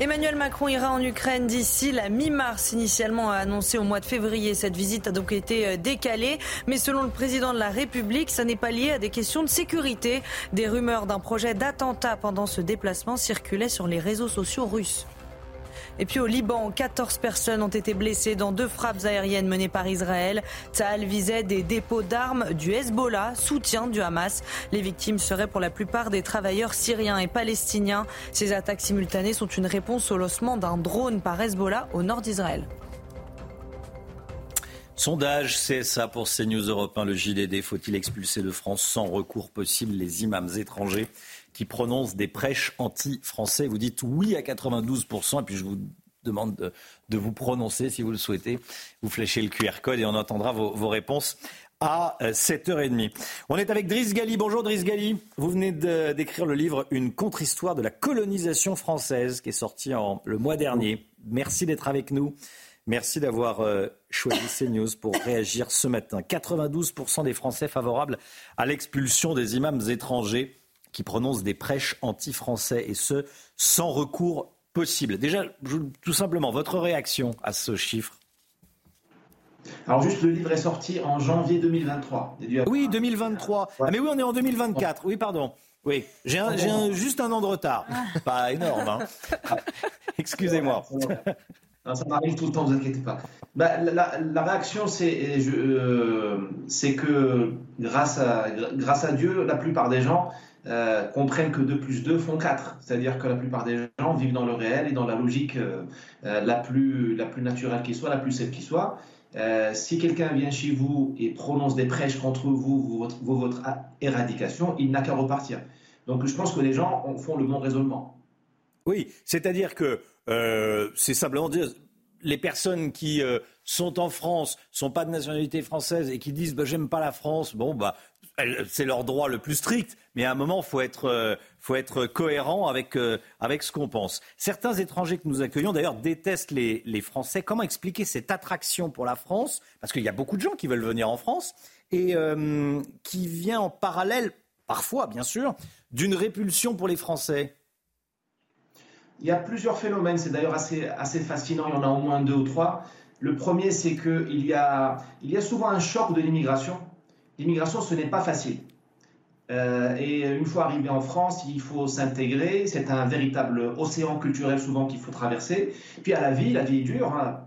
Emmanuel Macron ira en Ukraine d'ici la mi-mars, initialement annoncé au mois de février. Cette visite a donc été euh, décalée, mais selon le président de la République, ça n'est pas lié à des questions de sécurité. Des rumeurs d'un projet d'attentat pendant ce déplacement circulaient sur les réseaux sociaux russes. Et puis au Liban, 14 personnes ont été blessées dans deux frappes aériennes menées par Israël. Tsahal visait des dépôts d'armes du Hezbollah, soutien du Hamas. Les victimes seraient pour la plupart des travailleurs syriens et palestiniens. Ces attaques simultanées sont une réponse au lancement d'un drone par Hezbollah au nord d'Israël. Sondage CSA pour CNews Europe 1, le JDD. Faut-il expulser de France sans recours possible les imams étrangers? Qui prononcent des prêches anti-français Vous dites oui à 92%, et puis je vous demande de, vous prononcer si vous le souhaitez. Vous fléchez le QR code et on entendra vos, réponses à 7h30. Euh, on est avec Driss Gali. Bonjour Driss Gali. Vous venez d'écrire le livre Une contre-histoire de la colonisation française qui est sorti en, le mois dernier. Merci d'être avec nous. Merci d'avoir euh, choisi CNews pour réagir ce matin. 92% des Français favorables à l'expulsion des imams étrangers qui prononcent des prêches anti-français et ce, sans recours possible. Déjà, tout simplement, votre réaction à ce chiffre? Alors juste, le livre est sorti en janvier 2023. Oui, 2023. Ah, mais oui, on est en 2024. Oui, pardon. Oui, j'ai juste un an de retard. Pas énorme. Hein. Excusez-moi. ça m'arrive tout le temps, ne vous inquiétez pas. Bah, la, réaction, euh, c'est que grâce à, grâce à Dieu, la plupart des gens euh, comprennent que 2 plus 2 font 4. C'est-à-dire que la plupart des gens vivent dans le réel et dans la logique euh, la, plus, la plus naturelle qui soit, la plus saine qui soit. si quelqu'un vient chez vous et prononce des prêches contre vous, votre, votre éradication, il n'a qu'à repartir. Donc je pense que les gens font le bon raisonnement. Oui, c'est-à-dire que euh, c'est simplement dire les personnes qui euh, sont en France, sont pas de nationalité française et qui disent bah, j'aime pas la France, bon bah c'est leur droit le plus strict, mais à un moment faut être euh, faut être cohérent avec avec ce qu'on pense. Certains étrangers que nous accueillons d'ailleurs détestent les, les Français. Comment expliquer cette attraction pour la France? Parce qu'il y a beaucoup de gens qui veulent venir en France et qui vient en parallèle, parfois bien sûr, d'une répulsion pour les Français. Il y a plusieurs phénomènes, c'est d'ailleurs assez, assez fascinant, il y en a au moins deux ou trois. Le premier, c'est qu'il y il y a souvent un choc de l'immigration. L'immigration, ce n'est pas facile. Euh, et une fois arrivé en France, il faut s'intégrer. C'est un véritable océan culturel souvent qu'il faut traverser. Puis à la vie, la vie est dure. Hein.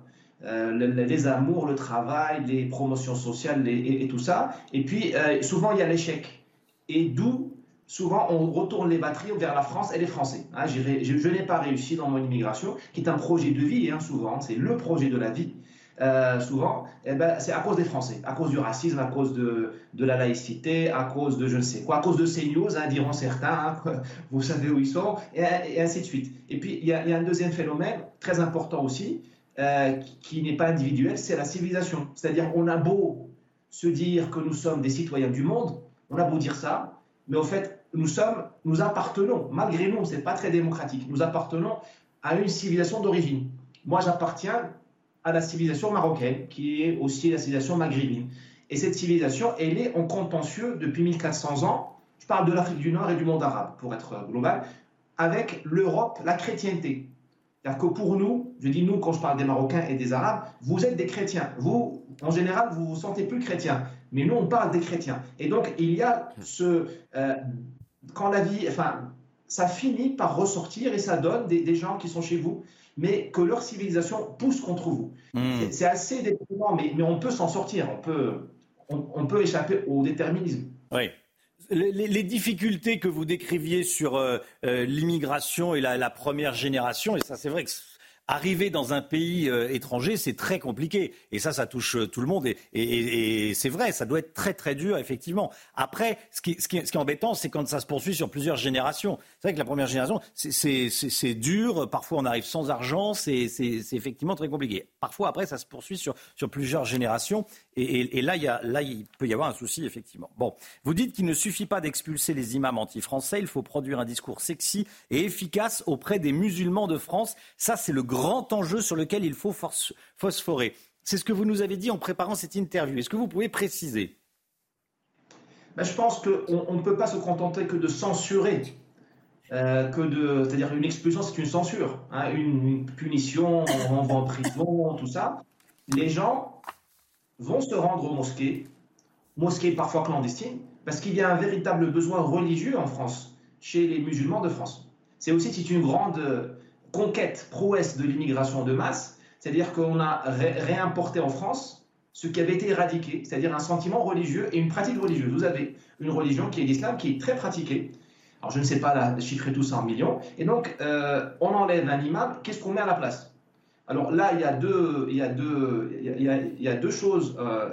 Euh, les, amours, le travail, les promotions sociales et, tout ça. Et puis euh, souvent, il y a l'échec. Et d'où souvent on retourne les batteries vers la France et les Français. Hein, je, n'ai pas réussi dans mon immigration, qui est un projet de vie, hein, souvent, c'est le projet de la vie. Euh, souvent, eh ben, c'est à cause des Français, à cause du racisme, à cause de, la laïcité, à cause de je ne sais quoi, à cause de ces news, hein, diront certains, vous savez où ils sont, et, ainsi de suite. Et puis, il y, a, un deuxième phénomène très important aussi, euh, qui n'est pas individuel, c'est la civilisation. C'est-à-dire, on a beau se dire que nous sommes des citoyens du monde, on a beau dire ça, mais au fait, nous sommes, nous appartenons, malgré nous, c'est pas très démocratique, nous appartenons à une civilisation d'origine. Moi, j'appartiens à la civilisation marocaine, qui est aussi la civilisation maghrébine. Et cette civilisation, elle est en contentieux depuis 1400 ans. Je parle de l'Afrique du Nord et du monde arabe, pour être global, avec l'Europe, la chrétienté. C'est-à-dire que pour nous, je dis nous quand je parle des Marocains et des Arabes, vous êtes des chrétiens. Vous, en général, vous vous sentez plus chrétien. Mais nous, on parle des chrétiens. Et donc, il y a ce, euh, quand la vie, enfin, ça finit par ressortir et ça donne des, gens qui sont chez vous, mais que leur civilisation pousse contre vous. Hmm. C'est assez déprimant, mais, mais on peut s'en sortir, on peut, on, peut échapper au déterminisme. Oui. Les, difficultés que vous décriviez sur euh, euh, l'immigration et la, première génération, et ça c'est vrai que Arriver dans un pays euh, étranger, c'est très compliqué. Et ça, ça touche euh, tout le monde. Et, c'est vrai, ça doit être très très dur, effectivement. Après, ce qui, est embêtant, c'est quand ça se poursuit sur plusieurs générations. C'est vrai que la première génération, c'est dur. Parfois, on arrive sans argent. C'est effectivement très compliqué. Parfois, après, ça se poursuit sur, plusieurs générations. Et, là, là, il peut y avoir un souci, effectivement. Bon, vous dites qu'il ne suffit pas d'expulser les imams anti-français. Il faut produire un discours sexy et efficace auprès des musulmans de France. Ça, c'est le grand enjeu sur lequel il faut phosphorer. C'est ce que vous nous avez dit en préparant cette interview. Est-ce que vous pouvez préciser? Ben, Je pense qu'on ne peut pas se contenter que de censurer. Euh, que de, c'est-à-dire une expulsion, c'est une censure, hein, une, punition, on renvoie en prison, tout ça. Les gens vont se rendre aux mosquées, mosquées parfois clandestines, parce qu'il y a un véritable besoin religieux en France, chez les musulmans de France. C'est aussi c'est une grande conquête, prouesse de l'immigration de masse, c'est-à-dire qu'on a réimporté en France ce qui avait été éradiqué, c'est-à-dire un sentiment religieux et une pratique religieuse. Vous avez une religion qui est l'islam, qui est très pratiquée. Alors je ne sais pas la, chiffrer tout ça en millions. Et donc, euh, on enlève un imam, qu'est-ce qu'on met à la place? Alors là, il y a deux, il y a deux, il y a, deux choses euh,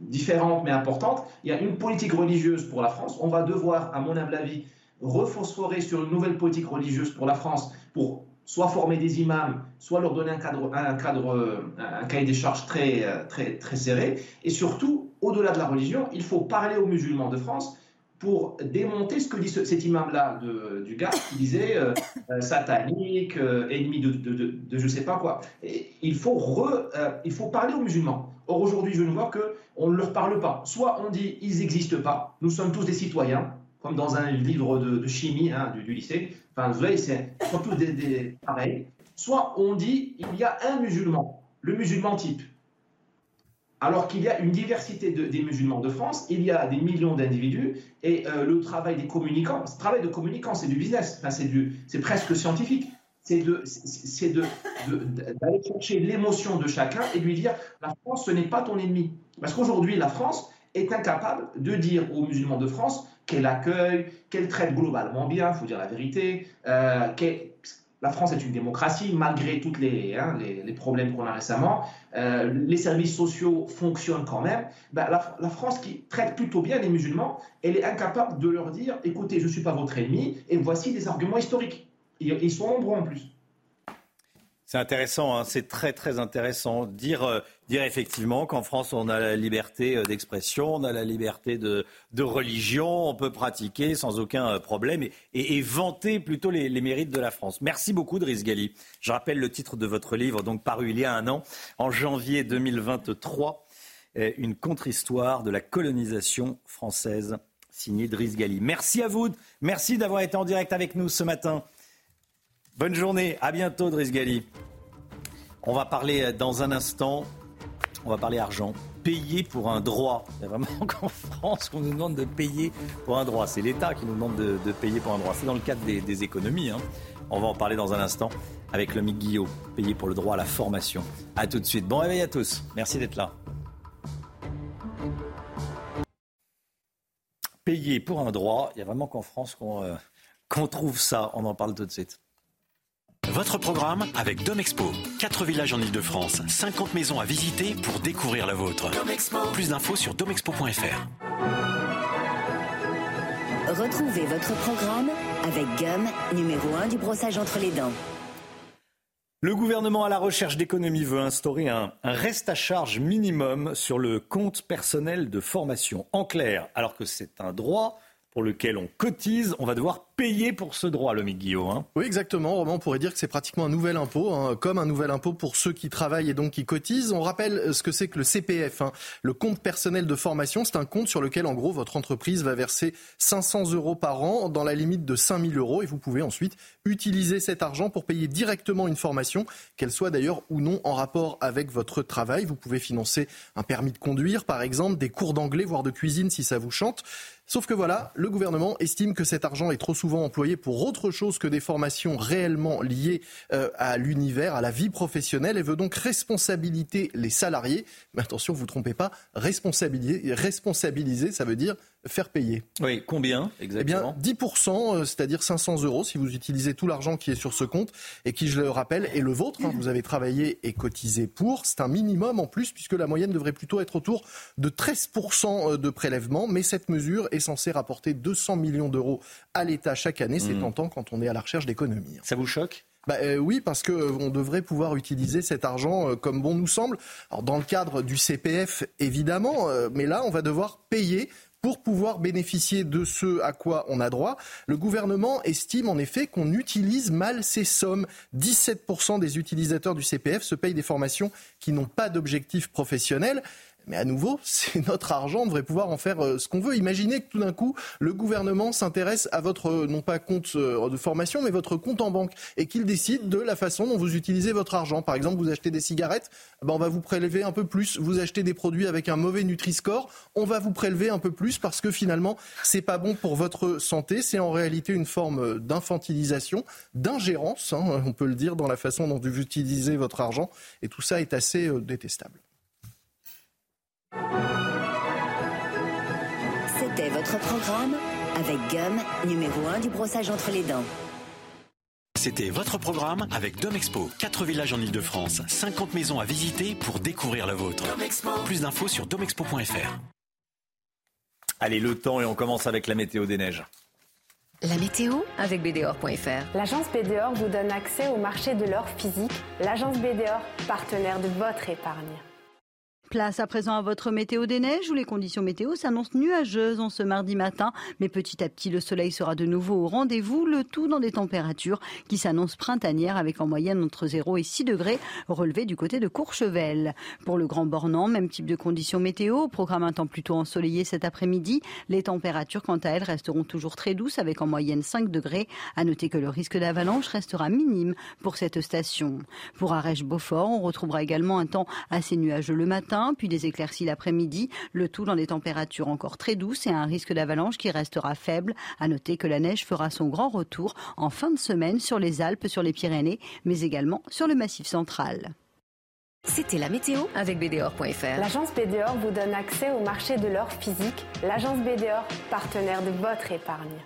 différentes mais importantes. Il y a une politique religieuse pour la France. On va devoir, à mon humble avis, rephosphorer sur une nouvelle politique religieuse pour la France pour soit former des imams, soit leur donner un cadre, un cadre, un cahier des charges très, très, très serré. Et surtout, au-delà de la religion, il faut parler aux musulmans de France pour démonter ce que dit cet imam-là du gars qui disait euh, euh, satanique, euh, ennemi de, de, de, je sais pas quoi. Et il, faut re, il faut parler aux musulmans. Or aujourd'hui, je ne vois qu'on ne leur parle pas. Soit on dit ils n'existent pas, nous sommes tous des citoyens, comme dans un livre de, chimie hein, du, lycée. Enfin, vous voyez, c'est surtout des, des pareils. Soit on dit il y a un musulman, le musulman type. Alors qu'il y a une diversité des musulmans de France, il y a des millions d'individus et euh, le travail des communicants, ce travail de communicants, c'est du business, enfin, c'est presque scientifique. C'est d'aller de, chercher l'émotion de chacun et lui dire la France, ce n'est pas ton ennemi. Parce qu'aujourd'hui, la France est incapable de dire aux musulmans de France qu'elle accueille, qu'elle traite globalement bien, il faut dire la vérité, euh, la France est une démocratie malgré tous hein, les, problèmes qu'on a récemment. Euh, les services sociaux fonctionnent quand même. Ben, la, France qui traite plutôt bien les musulmans, elle est incapable de leur dire écoutez, je ne suis pas votre ennemi et voici des arguments historiques. Ils sont nombreux en plus. C'est intéressant, hein. c'est très très intéressant. Dire, euh, dire effectivement qu'en France, on a la liberté euh, d'expression, on a la liberté de, religion, on peut pratiquer sans aucun euh, problème et, vanter plutôt les, les, mérites de la France. Merci beaucoup, Driss Gali. Je rappelle le titre de votre livre, donc paru il y a un an, en janvier 2023, une contre-histoire de la colonisation française, signé Driss Gali. Merci à vous, merci d'avoir été en direct avec nous ce matin. Bonne journée, à bientôt Driss Gali. On va parler euh, dans un instant, on va parler argent. Payer pour un droit. C'est vraiment qu'en France qu'on nous demande de payer pour un droit. C'est l'État qui nous demande de, payer pour un droit. C'est dans le cadre des, économies. Hein. On va en parler dans un instant avec l'ami Guillaume. Payer pour le droit à la formation. A tout de suite. Bon réveil à tous. Merci d'être là. Payer pour un droit. Il y a vraiment qu'en France qu'on euh, trouve ça. On en parle tout de suite. Votre programme avec Domexpo. 4 villages en Ile-de-France, 50 maisons à visiter pour découvrir la vôtre. Plus d'infos sur domexpo.fr. Retrouvez votre programme avec Gum, numéro 1 du brossage entre les dents. Le gouvernement à la recherche d'économie veut instaurer un, un, reste à charge minimum sur le compte personnel de formation. En clair, alors que c'est un droit, pour lequel on cotise, on va devoir payer pour ce droit, le Guillaume. Hein. Oui, exactement. Romain, on pourrait dire que c'est pratiquement un nouvel impôt, hein, comme un nouvel impôt pour ceux qui travaillent et donc qui cotisent. On rappelle ce que c'est que le CPF, hein, le compte personnel de formation. C'est un compte sur lequel, en gros, votre entreprise va verser 500 euros par an dans la limite de 5000 euros et vous pouvez ensuite utiliser cet argent pour payer directement une formation, qu'elle soit d'ailleurs ou non en rapport avec votre travail. Vous pouvez financer un permis de conduire, par exemple, des cours d'anglais, voire de cuisine si ça vous chante. Sauf que voilà, le gouvernement estime que cet argent est trop souvent employé pour autre chose que des formations réellement liées euh, à l'univers, à la vie professionnelle, et veut donc responsabiliser les salariés. Mais attention, vous trompez pas, responsabiliser, responsabiliser, ça veut dire faire payer. Oui, combien exactement Eh bien, 10%, euh, c'est-à-dire 500 euros si vous utilisez tout l'argent qui est sur ce compte et qui, je le rappelle, est le vôtre. Hein. vous avez travaillé et cotisé pour. C'est un minimum en plus puisque la moyenne devrait plutôt être autour de 13% euh, de prélèvement. Mais cette mesure est censée rapporter 200 millions d'euros à l'État chaque année. C'est mmh. tentant quand on est à la recherche d'économies. Ça vous choque? Bah, euh, oui, parce qu'on euh, devrait pouvoir utiliser cet argent euh, comme bon nous semble. Alors, dans le cadre du CPF, évidemment, mais là, on va devoir payer pour pouvoir bénéficier de ce à quoi on a droit. Le gouvernement estime en effet qu'on utilise mal ces sommes. 17% des utilisateurs du CPF se payent des formations qui n'ont pas d'objectif professionnel. Mais à nouveau, c'est notre argent, on devrait pouvoir en faire euh, ce qu'on veut. Imaginez que tout d'un coup, le gouvernement s'intéresse à votre, euh, non pas compte euh, de formation, mais votre compte en banque, et qu'il décide de la façon dont vous utilisez votre argent. Par exemple, vous achetez des cigarettes, ben on va vous prélever un peu plus. Vous achetez des produits avec un mauvais Nutri-Score, on va vous prélever un peu plus parce que finalement, c'est pas bon pour votre santé. C'est en réalité une forme d'infantilisation, d'ingérence, hein, on peut le dire, dans la façon dont vous utilisez votre argent. Et tout ça est assez détestable. C'était votre programme avec Gum, numéro 1 du brossage entre les dents. C'était votre programme avec Domexpo. 4 villages en Ile-de-France, 50 maisons à visiter pour découvrir la vôtre. Plus d'infos sur domexpo.fr. Allez, le temps et on commence avec la météo des neiges. La météo avec BDOR.fr. L'agence BDOR vous donne accès au marché de l'or physique. L'agence BDOR, partenaire de votre épargne. Place à présent à votre météo des neiges où les conditions météo s'annoncent nuageuses en ce mardi matin. Mais petit à petit, le soleil sera de nouveau au rendez-vous, le tout dans des températures qui s'annoncent printanières avec en moyenne entre 0 et 6 degrés relevés du côté de Courchevel. Pour le Grand Bornand, même type de conditions météo, programme un temps plutôt ensoleillé cet après-midi. Les températures, quant à elles, resteront toujours très douces avec en moyenne 5 degrés. À noter que le risque d'avalanche restera minime pour cette station. Pour Arèche-Beaufort, on retrouvera également un temps assez nuageux le matin puis des éclaircies l'après-midi, le tout dans des températures encore très douces et un risque d'avalanche qui restera faible. À noter que la neige fera son grand retour en fin de semaine sur les Alpes, sur les Pyrénées, mais également sur le Massif central. C'était la météo avec BDOR.fr. L'agence BDOR vous donne accès au marché de l'or physique. L'agence BDOR, partenaire de votre épargne.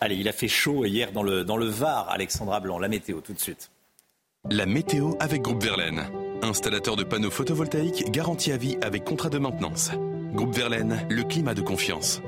Allez, il a fait chaud hier dans le, dans le Var, Alexandra Blanc. La météo, tout de suite. La météo avec Groupe Verlaine. Installateur de panneaux photovoltaïques garantie à vie avec contrat de maintenance. Groupe Verlaine, le climat de confiance.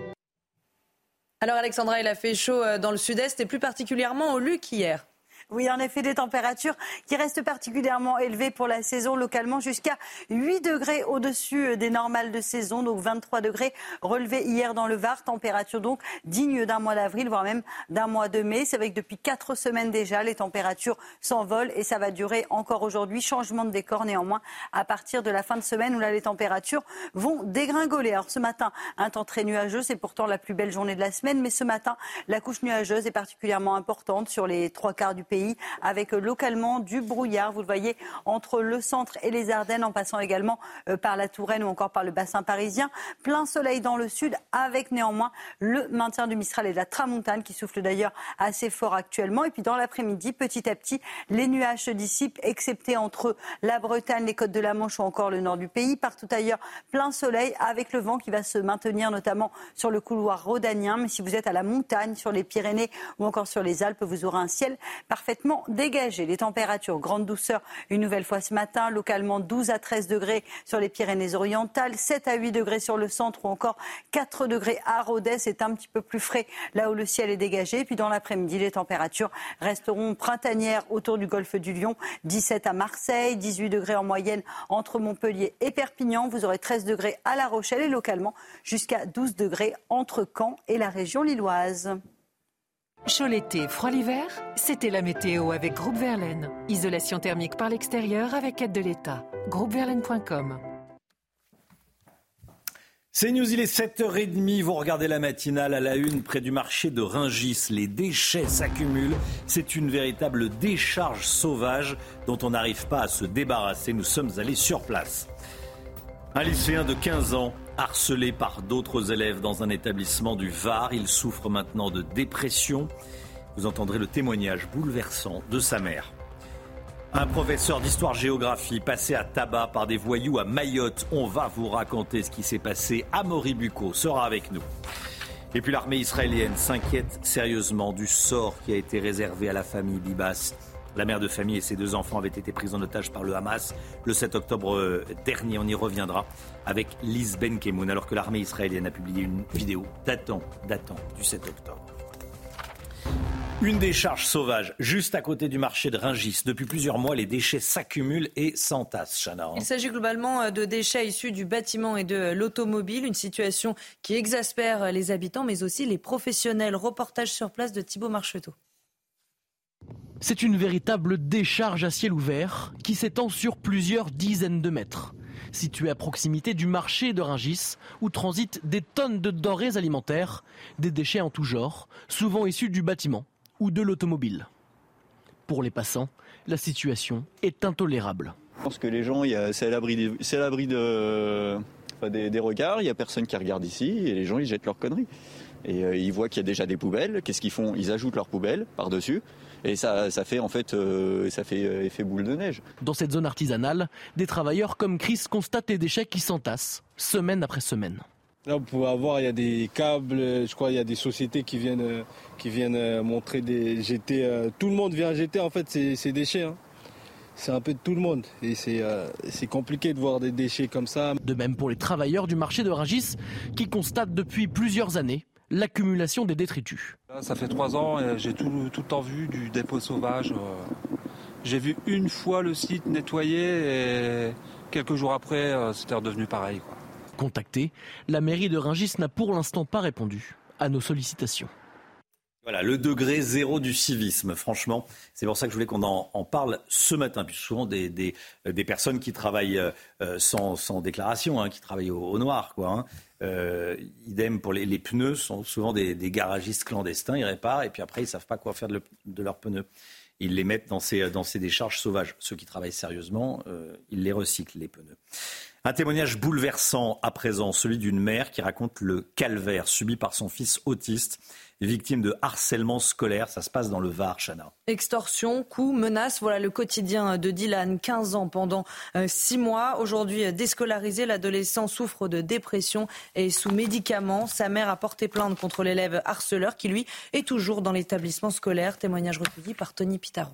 Alors Alexandra, il a fait chaud euh, dans le sud-est et plus particulièrement au Luc hier. Oui, en effet, des températures qui restent particulièrement élevées pour la saison localement jusqu'à 8 degrés au-dessus des normales de saison, donc 23 degrés relevés hier dans le Var, température donc digne d'un mois d'avril, voire même d'un mois de mai. C'est vrai que depuis quatre semaines déjà, les températures s'envolent et ça va durer encore aujourd'hui. Changement de décor néanmoins à partir de la fin de semaine où là les températures vont dégringoler. Alors ce matin, un temps très nuageux, c'est pourtant la plus belle journée de la semaine, mais ce matin, la couche nuageuse est particulièrement importante sur les trois quarts du pays avec localement du brouillard. Vous le voyez entre le centre et les Ardennes, en passant également euh, par la Touraine ou encore par le bassin parisien. Plein soleil dans le sud, avec néanmoins le maintien du Mistral et de la Tramontane qui souffle d'ailleurs assez fort actuellement. Et puis dans l'après-midi, petit à petit, les nuages se dissipent, excepté entre la Bretagne, les côtes de la Manche ou encore le nord du pays. Partout ailleurs, plein soleil avec le vent qui va se maintenir notamment sur le couloir rhodanien. Mais si vous êtes à la montagne, sur les Pyrénées ou encore sur les Alpes, vous aurez un ciel parfait dégagé. Les températures, grande douceur une nouvelle fois ce matin, localement 12 à 13 degrés sur les Pyrénées-Orientales, 7 à 8 degrés sur le centre ou encore 4 degrés à Rodez. C'est un petit peu plus frais là où le ciel est dégagé. Puis dans l'après-midi, les températures resteront printanières autour du golfe du Lion, 17 à Marseille, 18 degrés en moyenne entre Montpellier et Perpignan. Vous aurez 13 degrés à La Rochelle et localement jusqu'à 12 degrés entre Caen et la région lilloise. Chaud l'été, froid l'hiver, c'était la météo avec Groupe Verlaine. Isolation thermique par l'extérieur avec aide de l'État. Groupeverlaine.com c'est News, il est 7h30, vous regardez la matinale à la une près du marché de Ringis. Les déchets s'accumulent, c'est une véritable décharge sauvage dont on n'arrive pas à se débarrasser. Nous sommes allés sur place. Un lycéen de 15 ans harcelé par d'autres élèves dans un établissement du Var. Il souffre maintenant de dépression. Vous entendrez le témoignage bouleversant de sa mère. Un professeur d'histoire-géographie passé à tabac par des voyous à Mayotte. On va vous raconter ce qui s'est passé. Amaury Bucco sera avec nous. Et puis l'armée israélienne s'inquiète sérieusement du sort qui a été réservé à la famille Bibas. La mère de famille et ses deux enfants avaient été pris en otage par le Hamas le 7 octobre euh, dernier. On y reviendra avec Liz Benkemoun alors que l'armée israélienne a publié une vidéo datant, datant du 7 octobre. Une décharge sauvage juste à côté du marché de Ringis. Depuis plusieurs mois, les déchets s'accumulent et s'entassent, Chana. Il s'agit globalement euh, de déchets issus du bâtiment et de l'automobile, une situation qui exaspère les habitants mais aussi les professionnels. Reportage sur place de Thibault Marcheteau. C'est une véritable décharge à ciel ouvert qui s'étend sur plusieurs dizaines de mètres. Située à proximité du marché de Ringis, où transitent des tonnes de denrées alimentaires, des déchets en tout genre, souvent issus du bâtiment ou de l'automobile. Pour les passants, la situation est intolérable. Je pense que les gens, c'est à l'abri des, de, des, regards, il n'y a personne qui regarde ici, et les gens, ils jettent leurs conneries. Et euh, ils voient qu'il y a déjà des poubelles, qu'est-ce qu'ils font? Ils ajoutent leurs poubelles par-dessus, et ça, ça fait en fait euh, ça fait euh, effet boule de neige. Dans cette zone artisanale, des travailleurs comme Chris constatent les déchets qui s'entassent, semaine après semaine. Là, vous pouvez voir, il y a des câbles, je crois, il y a des sociétés qui viennent, euh, qui viennent euh, montrer des jeter. Euh, tout le monde vient jeter en fait ces, déchets. Hein. C'est un peu de tout le monde et c'est compliqué de voir des déchets comme ça. De même pour les travailleurs du marché de Rungis qui constatent depuis plusieurs années l'accumulation des détritus. ça fait trois ans et j'ai tout, tout le temps vu du dépôt sauvage. J'ai vu une fois le site nettoyé et quelques jours après, c'était redevenu pareil. Contacté, la mairie de Ringis n'a pour l'instant pas répondu à nos sollicitations. Voilà, le degré zéro du civisme, franchement. C'est pour ça que je voulais qu'on en, parle ce matin. Puis souvent des, des, personnes qui travaillent euh, sans, sans, déclaration, hein, qui travaillent au, noir. Quoi, hein. euh, idem pour les, les, pneus, sont souvent des, garagistes clandestins. Ils réparent et puis après, ils ne savent pas quoi faire de, leurs pneus. Ils les mettent dans ces, dans ces décharges sauvages. Ceux qui travaillent sérieusement, euh, ils les recyclent, les pneus. Un témoignage bouleversant à présent, celui d'une mère qui raconte le calvaire subi par son fils autiste, victime de harcèlement scolaire. Ça se passe dans le Var, Chana. Extorsion, coups, menaces, voilà le quotidien de Dylan, 15 ans pendant 6 euh, mois. Aujourd'hui déscolarisé, l'adolescent souffre de dépression et sous médicaments. Sa mère a porté plainte contre l'élève harceleur qui, lui, est toujours dans l'établissement scolaire. Témoignage recueilli par Tony Pitaro.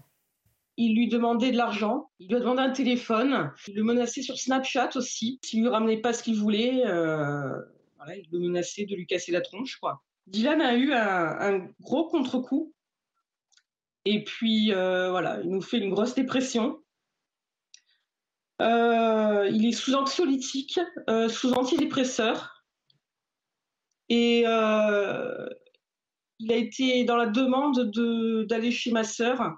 Il lui demandait de l'argent, il lui a demandé un téléphone, il le menaçait sur Snapchat aussi. S'il lui ramenait pas ce qu'il voulait, euh, il le menaçait de lui casser la tronche. Quoi. Dylan a eu un, gros contre-coup. Et puis, euh, voilà, il nous fait une grosse dépression. Euh, il est sous anxiolytique, sous antidépresseur. Et il a été dans la demande d'aller chez ma sœur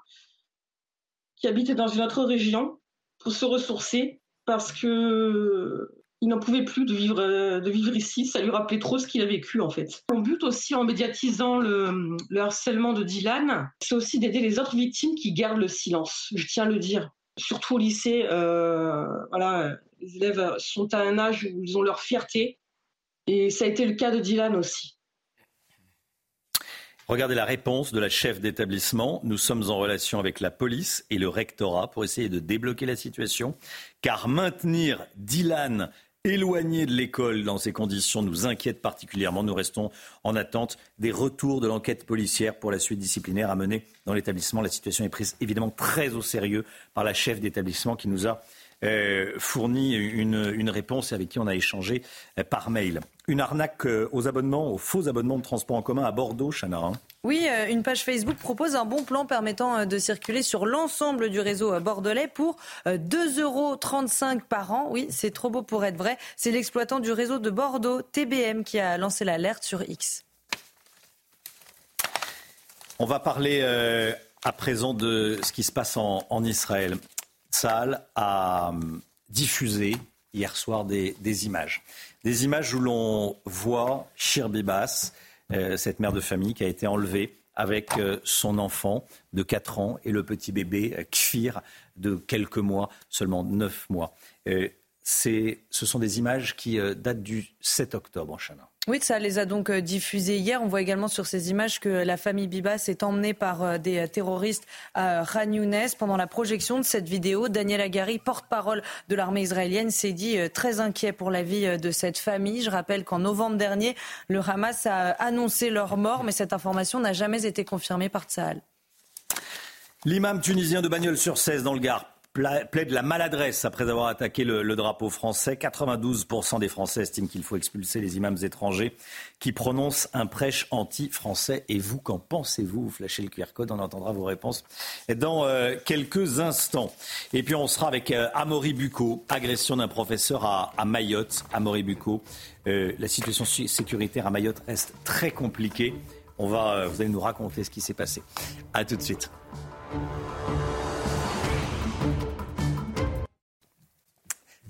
qui habitait dans une autre région pour se ressourcer parce que il n'en pouvait plus de vivre, de vivre ici. Ça lui rappelait trop ce qu'il a vécu, en fait. Mon but aussi, en médiatisant le, harcèlement de Dylan, c'est aussi d'aider les autres victimes qui gardent le silence. Je tiens à le dire. Surtout au lycée, euh, voilà, les élèves sont à un âge où ils ont leur fierté. Et ça a été le cas de Dylan aussi. Regardez la réponse de la chef d'établissement. Nous sommes en relation avec la police et le rectorat pour essayer de débloquer la situation, car maintenir Dylan éloigné de l'école dans ces conditions nous inquiète particulièrement. Nous restons en attente des retours de l'enquête policière pour la suite disciplinaire à mener dans l'établissement. La situation est prise évidemment très au sérieux par la chef d'établissement qui nous a euh, fourni une, une, réponse avec qui on a échangé euh, par mail. Une arnaque euh, aux abonnements, aux faux abonnements de transport en commun à Bordeaux, Chana. Oui, une page Facebook propose un bon plan permettant de circuler sur l'ensemble du réseau bordelais pour 2,35 euros par an. Oui, c'est trop beau pour être vrai. C'est l'exploitant du réseau de Bordeaux, TBM, qui a lancé l'alerte sur X. On va parler à présent de ce qui se passe en, Israël. Saal a hum, diffusé hier soir des, images. Des images où l'on voit Shirbibas, euh, cette mère de famille qui a été enlevée avec euh, son enfant de 4 ans et le petit bébé euh, Kfir de quelques mois, seulement 9 mois. ce sont des images qui datent du 7 octobre en Chana. Oui, ça les a donc euh, diffusés hier. On voit également sur ces images que la famille Bibas est emmenée par euh, des terroristes à Khan Pendant la projection de cette vidéo, Daniel Agari, porte-parole de l'armée israélienne, s'est dit très inquiet pour la vie de cette famille. Je rappelle qu'en novembre dernier, le Hamas a annoncé leur mort, mais cette information n'a jamais été confirmée par Tsahal. L'imam tunisien de Bagnols-sur-Cèze dans le Gard plaide la maladresse après avoir attaqué le, drapeau français. 92% des Français estiment qu'il faut expulser les imams étrangers qui prononcent un prêche anti-français. Et vous, qu'en pensez-vous? Vous flashez le QR code, on entendra vos réponses dans euh, quelques instants. Et puis on sera avec euh, Amaury agression d'un professeur à, Mayotte. Amaury Bucco, euh, la situation sécuritaire à Mayotte reste très compliquée. On va, vous allez nous raconter ce qui s'est passé. A tout de suite.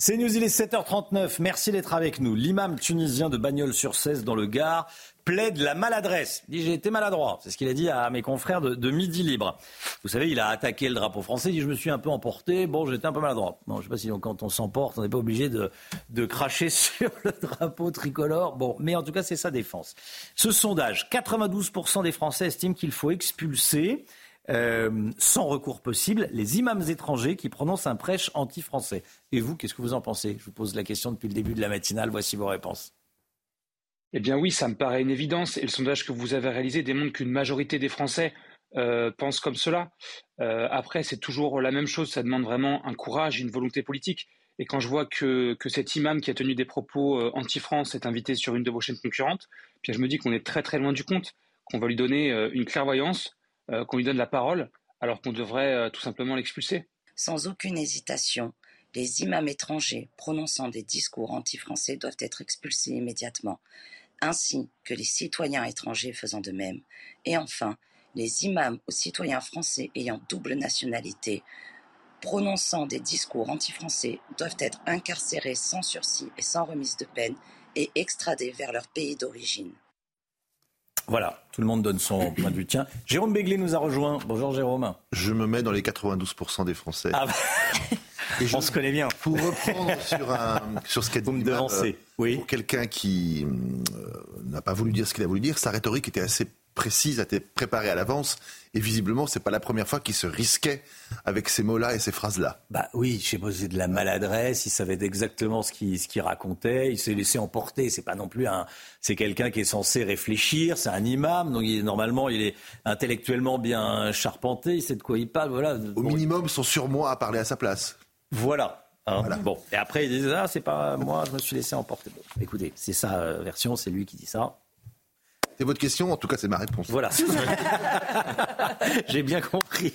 C'est News, il est 7h39. Merci d'être avec nous. L'imam tunisien de Bagnols-sur-Cèze dans le Gard plaide la maladresse. Il dit j'ai été maladroit. C'est ce qu'il a dit à mes confrères de, Midi Libre. Vous savez, il a attaqué le drapeau français. Il dit je me suis un peu emporté. Bon, j'étais un peu maladroit. Bon, je sais pas si quand on s'emporte, on n'est pas obligé de, de cracher sur le drapeau tricolore. Bon, mais en tout cas, c'est sa défense. Ce sondage, 92% des Français estiment qu'il faut expulser euh, sans recours possible, les imams étrangers qui prononcent un prêche anti-français. Et vous, qu'est-ce que vous en pensez? Je vous pose la question depuis le début de la matinale. Voici vos réponses. Eh bien oui, ça me paraît une évidence. Et le sondage que vous avez réalisé démontre qu'une majorité des Français euh, pensent comme cela. Euh, après, c'est toujours la même chose. Ça demande vraiment un courage, une volonté politique. Et quand je vois que, cet imam qui a tenu des propos anti-France est invité sur une de vos chaînes concurrentes, puis je me dis qu'on est très très loin du compte, qu'on va lui donner une clairvoyance, euh, qu'on lui donne la parole, alors qu'on devrait euh, tout simplement l'expulser. Sans aucune hésitation, les imams étrangers prononçant des discours anti-français doivent être expulsés immédiatement, ainsi que les citoyens étrangers faisant de même. Et enfin, les imams aux citoyens français ayant double nationalité prononçant des discours anti-français doivent être incarcérés sans sursis et sans remise de peine et extradés vers leur pays d'origine. Voilà, tout le monde donne son point de vue. Tiens, Jérôme Béglé nous a rejoint. Bonjour Jérôme. Je me mets dans les 92% des Français. Ah bah, Et on se connaît bien. Pour reprendre sur, un, sur ce qu'a dit euh, oui. pour quelqu'un qui euh, n'a pas voulu dire ce qu'il a voulu dire, sa rhétorique était assez précise, a été préparée à l'avance. Et visiblement, c'est pas la première fois qu'il se risquait avec ces mots-là et ces phrases-là. Bah oui, je pas, c'est de la maladresse. Il savait exactement ce qu'il ce racontait. Il s'est laissé emporter. C'est pas non plus un. C'est quelqu'un qui est censé réfléchir. C'est un imam, donc il, normalement, il est intellectuellement bien charpenté. Il sait de quoi il parle. Voilà. Au minimum, son surmoi à parler à sa place. Voilà. Hein. Bon, et après il disait ah c'est pas moi, je me suis laissé emporter. écoutez, c'est sa euh, version, c'est lui qui dit ça. C'est votre question, en tout cas, c'est ma réponse. Voilà. J'ai bien compris.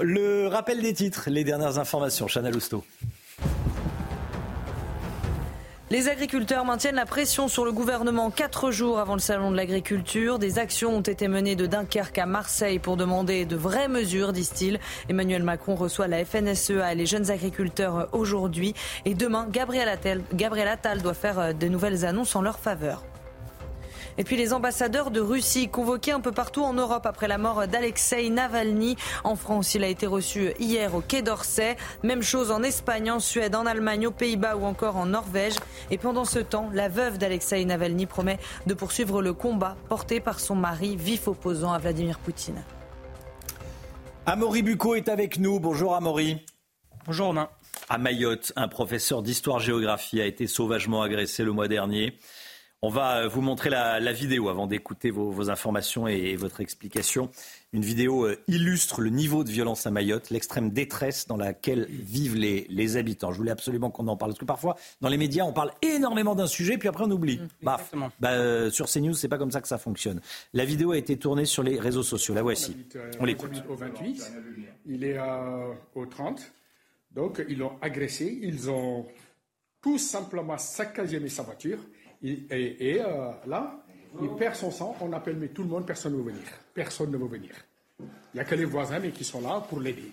Le rappel des titres, les dernières informations. Chana Lousteau. Les agriculteurs maintiennent la pression sur le gouvernement quatre jours avant le salon de l'agriculture. Des actions ont été menées de Dunkerque à Marseille pour demander de vraies mesures, disent-ils. Emmanuel Macron reçoit la FNSEA et les jeunes agriculteurs aujourd'hui. Et demain, Gabriel Attal, Gabriel Attal doit faire de nouvelles annonces en leur faveur. Et puis les ambassadeurs de Russie convoqués un peu partout en Europe après la mort d'Alexei Navalny. En France, il a été reçu hier au Quai d'Orsay. Même chose en Espagne, en Suède, en Allemagne, aux Pays-Bas ou encore en Norvège. Et pendant ce temps, la veuve d'Alexei Navalny promet de poursuivre le combat porté par son mari, vif opposant à Vladimir Poutine. Amaury Bucco est avec nous. Bonjour Amaury. Bonjour Romain. À Mayotte, un professeur d'histoire-géographie a été sauvagement agressé le mois dernier. On va euh, vous montrer la, vidéo avant d'écouter vos, informations et, votre explication. Une vidéo euh, illustre le niveau de violence à Mayotte, l'extrême détresse dans laquelle vivent les, habitants. Je voulais absolument qu'on en parle. Parce que parfois, dans les médias, on parle énormément d'un sujet, puis après on oublie. Mmh, bah, euh, sur CNews, c'est pas comme ça que ça fonctionne. La vidéo a été tournée sur les réseaux sociaux. La voici. On l'écoute. Au 28, il est au 30. Donc, ils l'ont agressé. Ils ont tout simplement saccagé sa voiture et, euh, là, il perd son sang, on appelle mais tout le monde, personne ne veut venir. Personne ne veut venir. Il n'y a que les voisins mais qui sont là pour l'aider.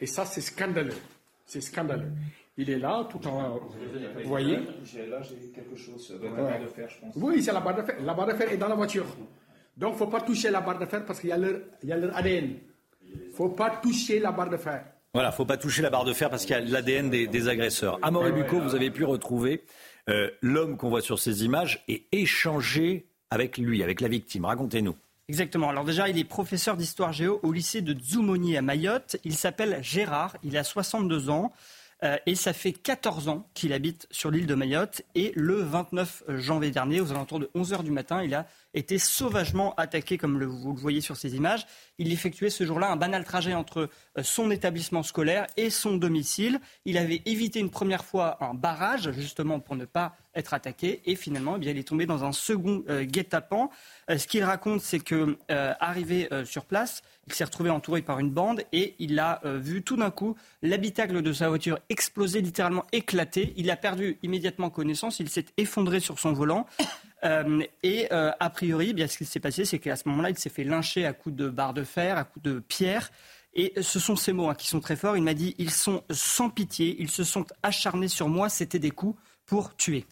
Et ça, c'est scandaleux. C'est scandaleux. Il est là tout en. Vous voyez? Là, j'ai quelque chose. La barre de fer, je pense. Oui, c'est la barre de fer. La barre de fer est dans la voiture. Donc, il ne faut pas toucher la barre de fer parce qu'il y a leur, il y a leur ADN. Il ne faut pas toucher la barre de fer. Voilà, il ne faut pas toucher la barre de fer parce qu'il y a l'ADN des, des, agresseurs. Amaury Bucco, vous avez pu retrouver euh, l'homme qu'on voit sur ces images ait échangé avec lui, avec la victime. Racontez-nous. Exactement. Alors déjà, il est professeur d'histoire géo au lycée de Dzoumoni à Mayotte. Il s'appelle Gérard, il a 62 ans. Euh, et ça fait 14 ans qu'il habite sur l'île de Mayotte. Et le 29 janvier dernier, aux alentours de 11h du matin, il a été sauvagement attaqué, comme vous le voyez sur ces images. Il effectuait ce jour-là un banal trajet entre euh, son établissement scolaire et son domicile. Il avait évité une première fois un barrage, justement pour ne pas être attaqué. Et finalement, eh bien, il est tombé dans un second euh, guet-apens. Euh, ce qu'il raconte, c'est que arrivé sur place, il s'est retrouvé entouré par une bande et il a vu tout d'un coup l'habitacle de sa voiture exploser, littéralement éclater. Il a perdu immédiatement connaissance. Il s'est effondré sur son volant. Euh, et euh, a priori, bien, ce qui s'est passé, c'est qu'à ce moment-là, il s'est fait lyncher à coups de barre de fer, à coups de pierre. Et ce sont ces mots hein, qui sont très forts. Il m'a dit ils sont sans pitié, ils se sont acharnés sur moi, c'était des coups pour tuer.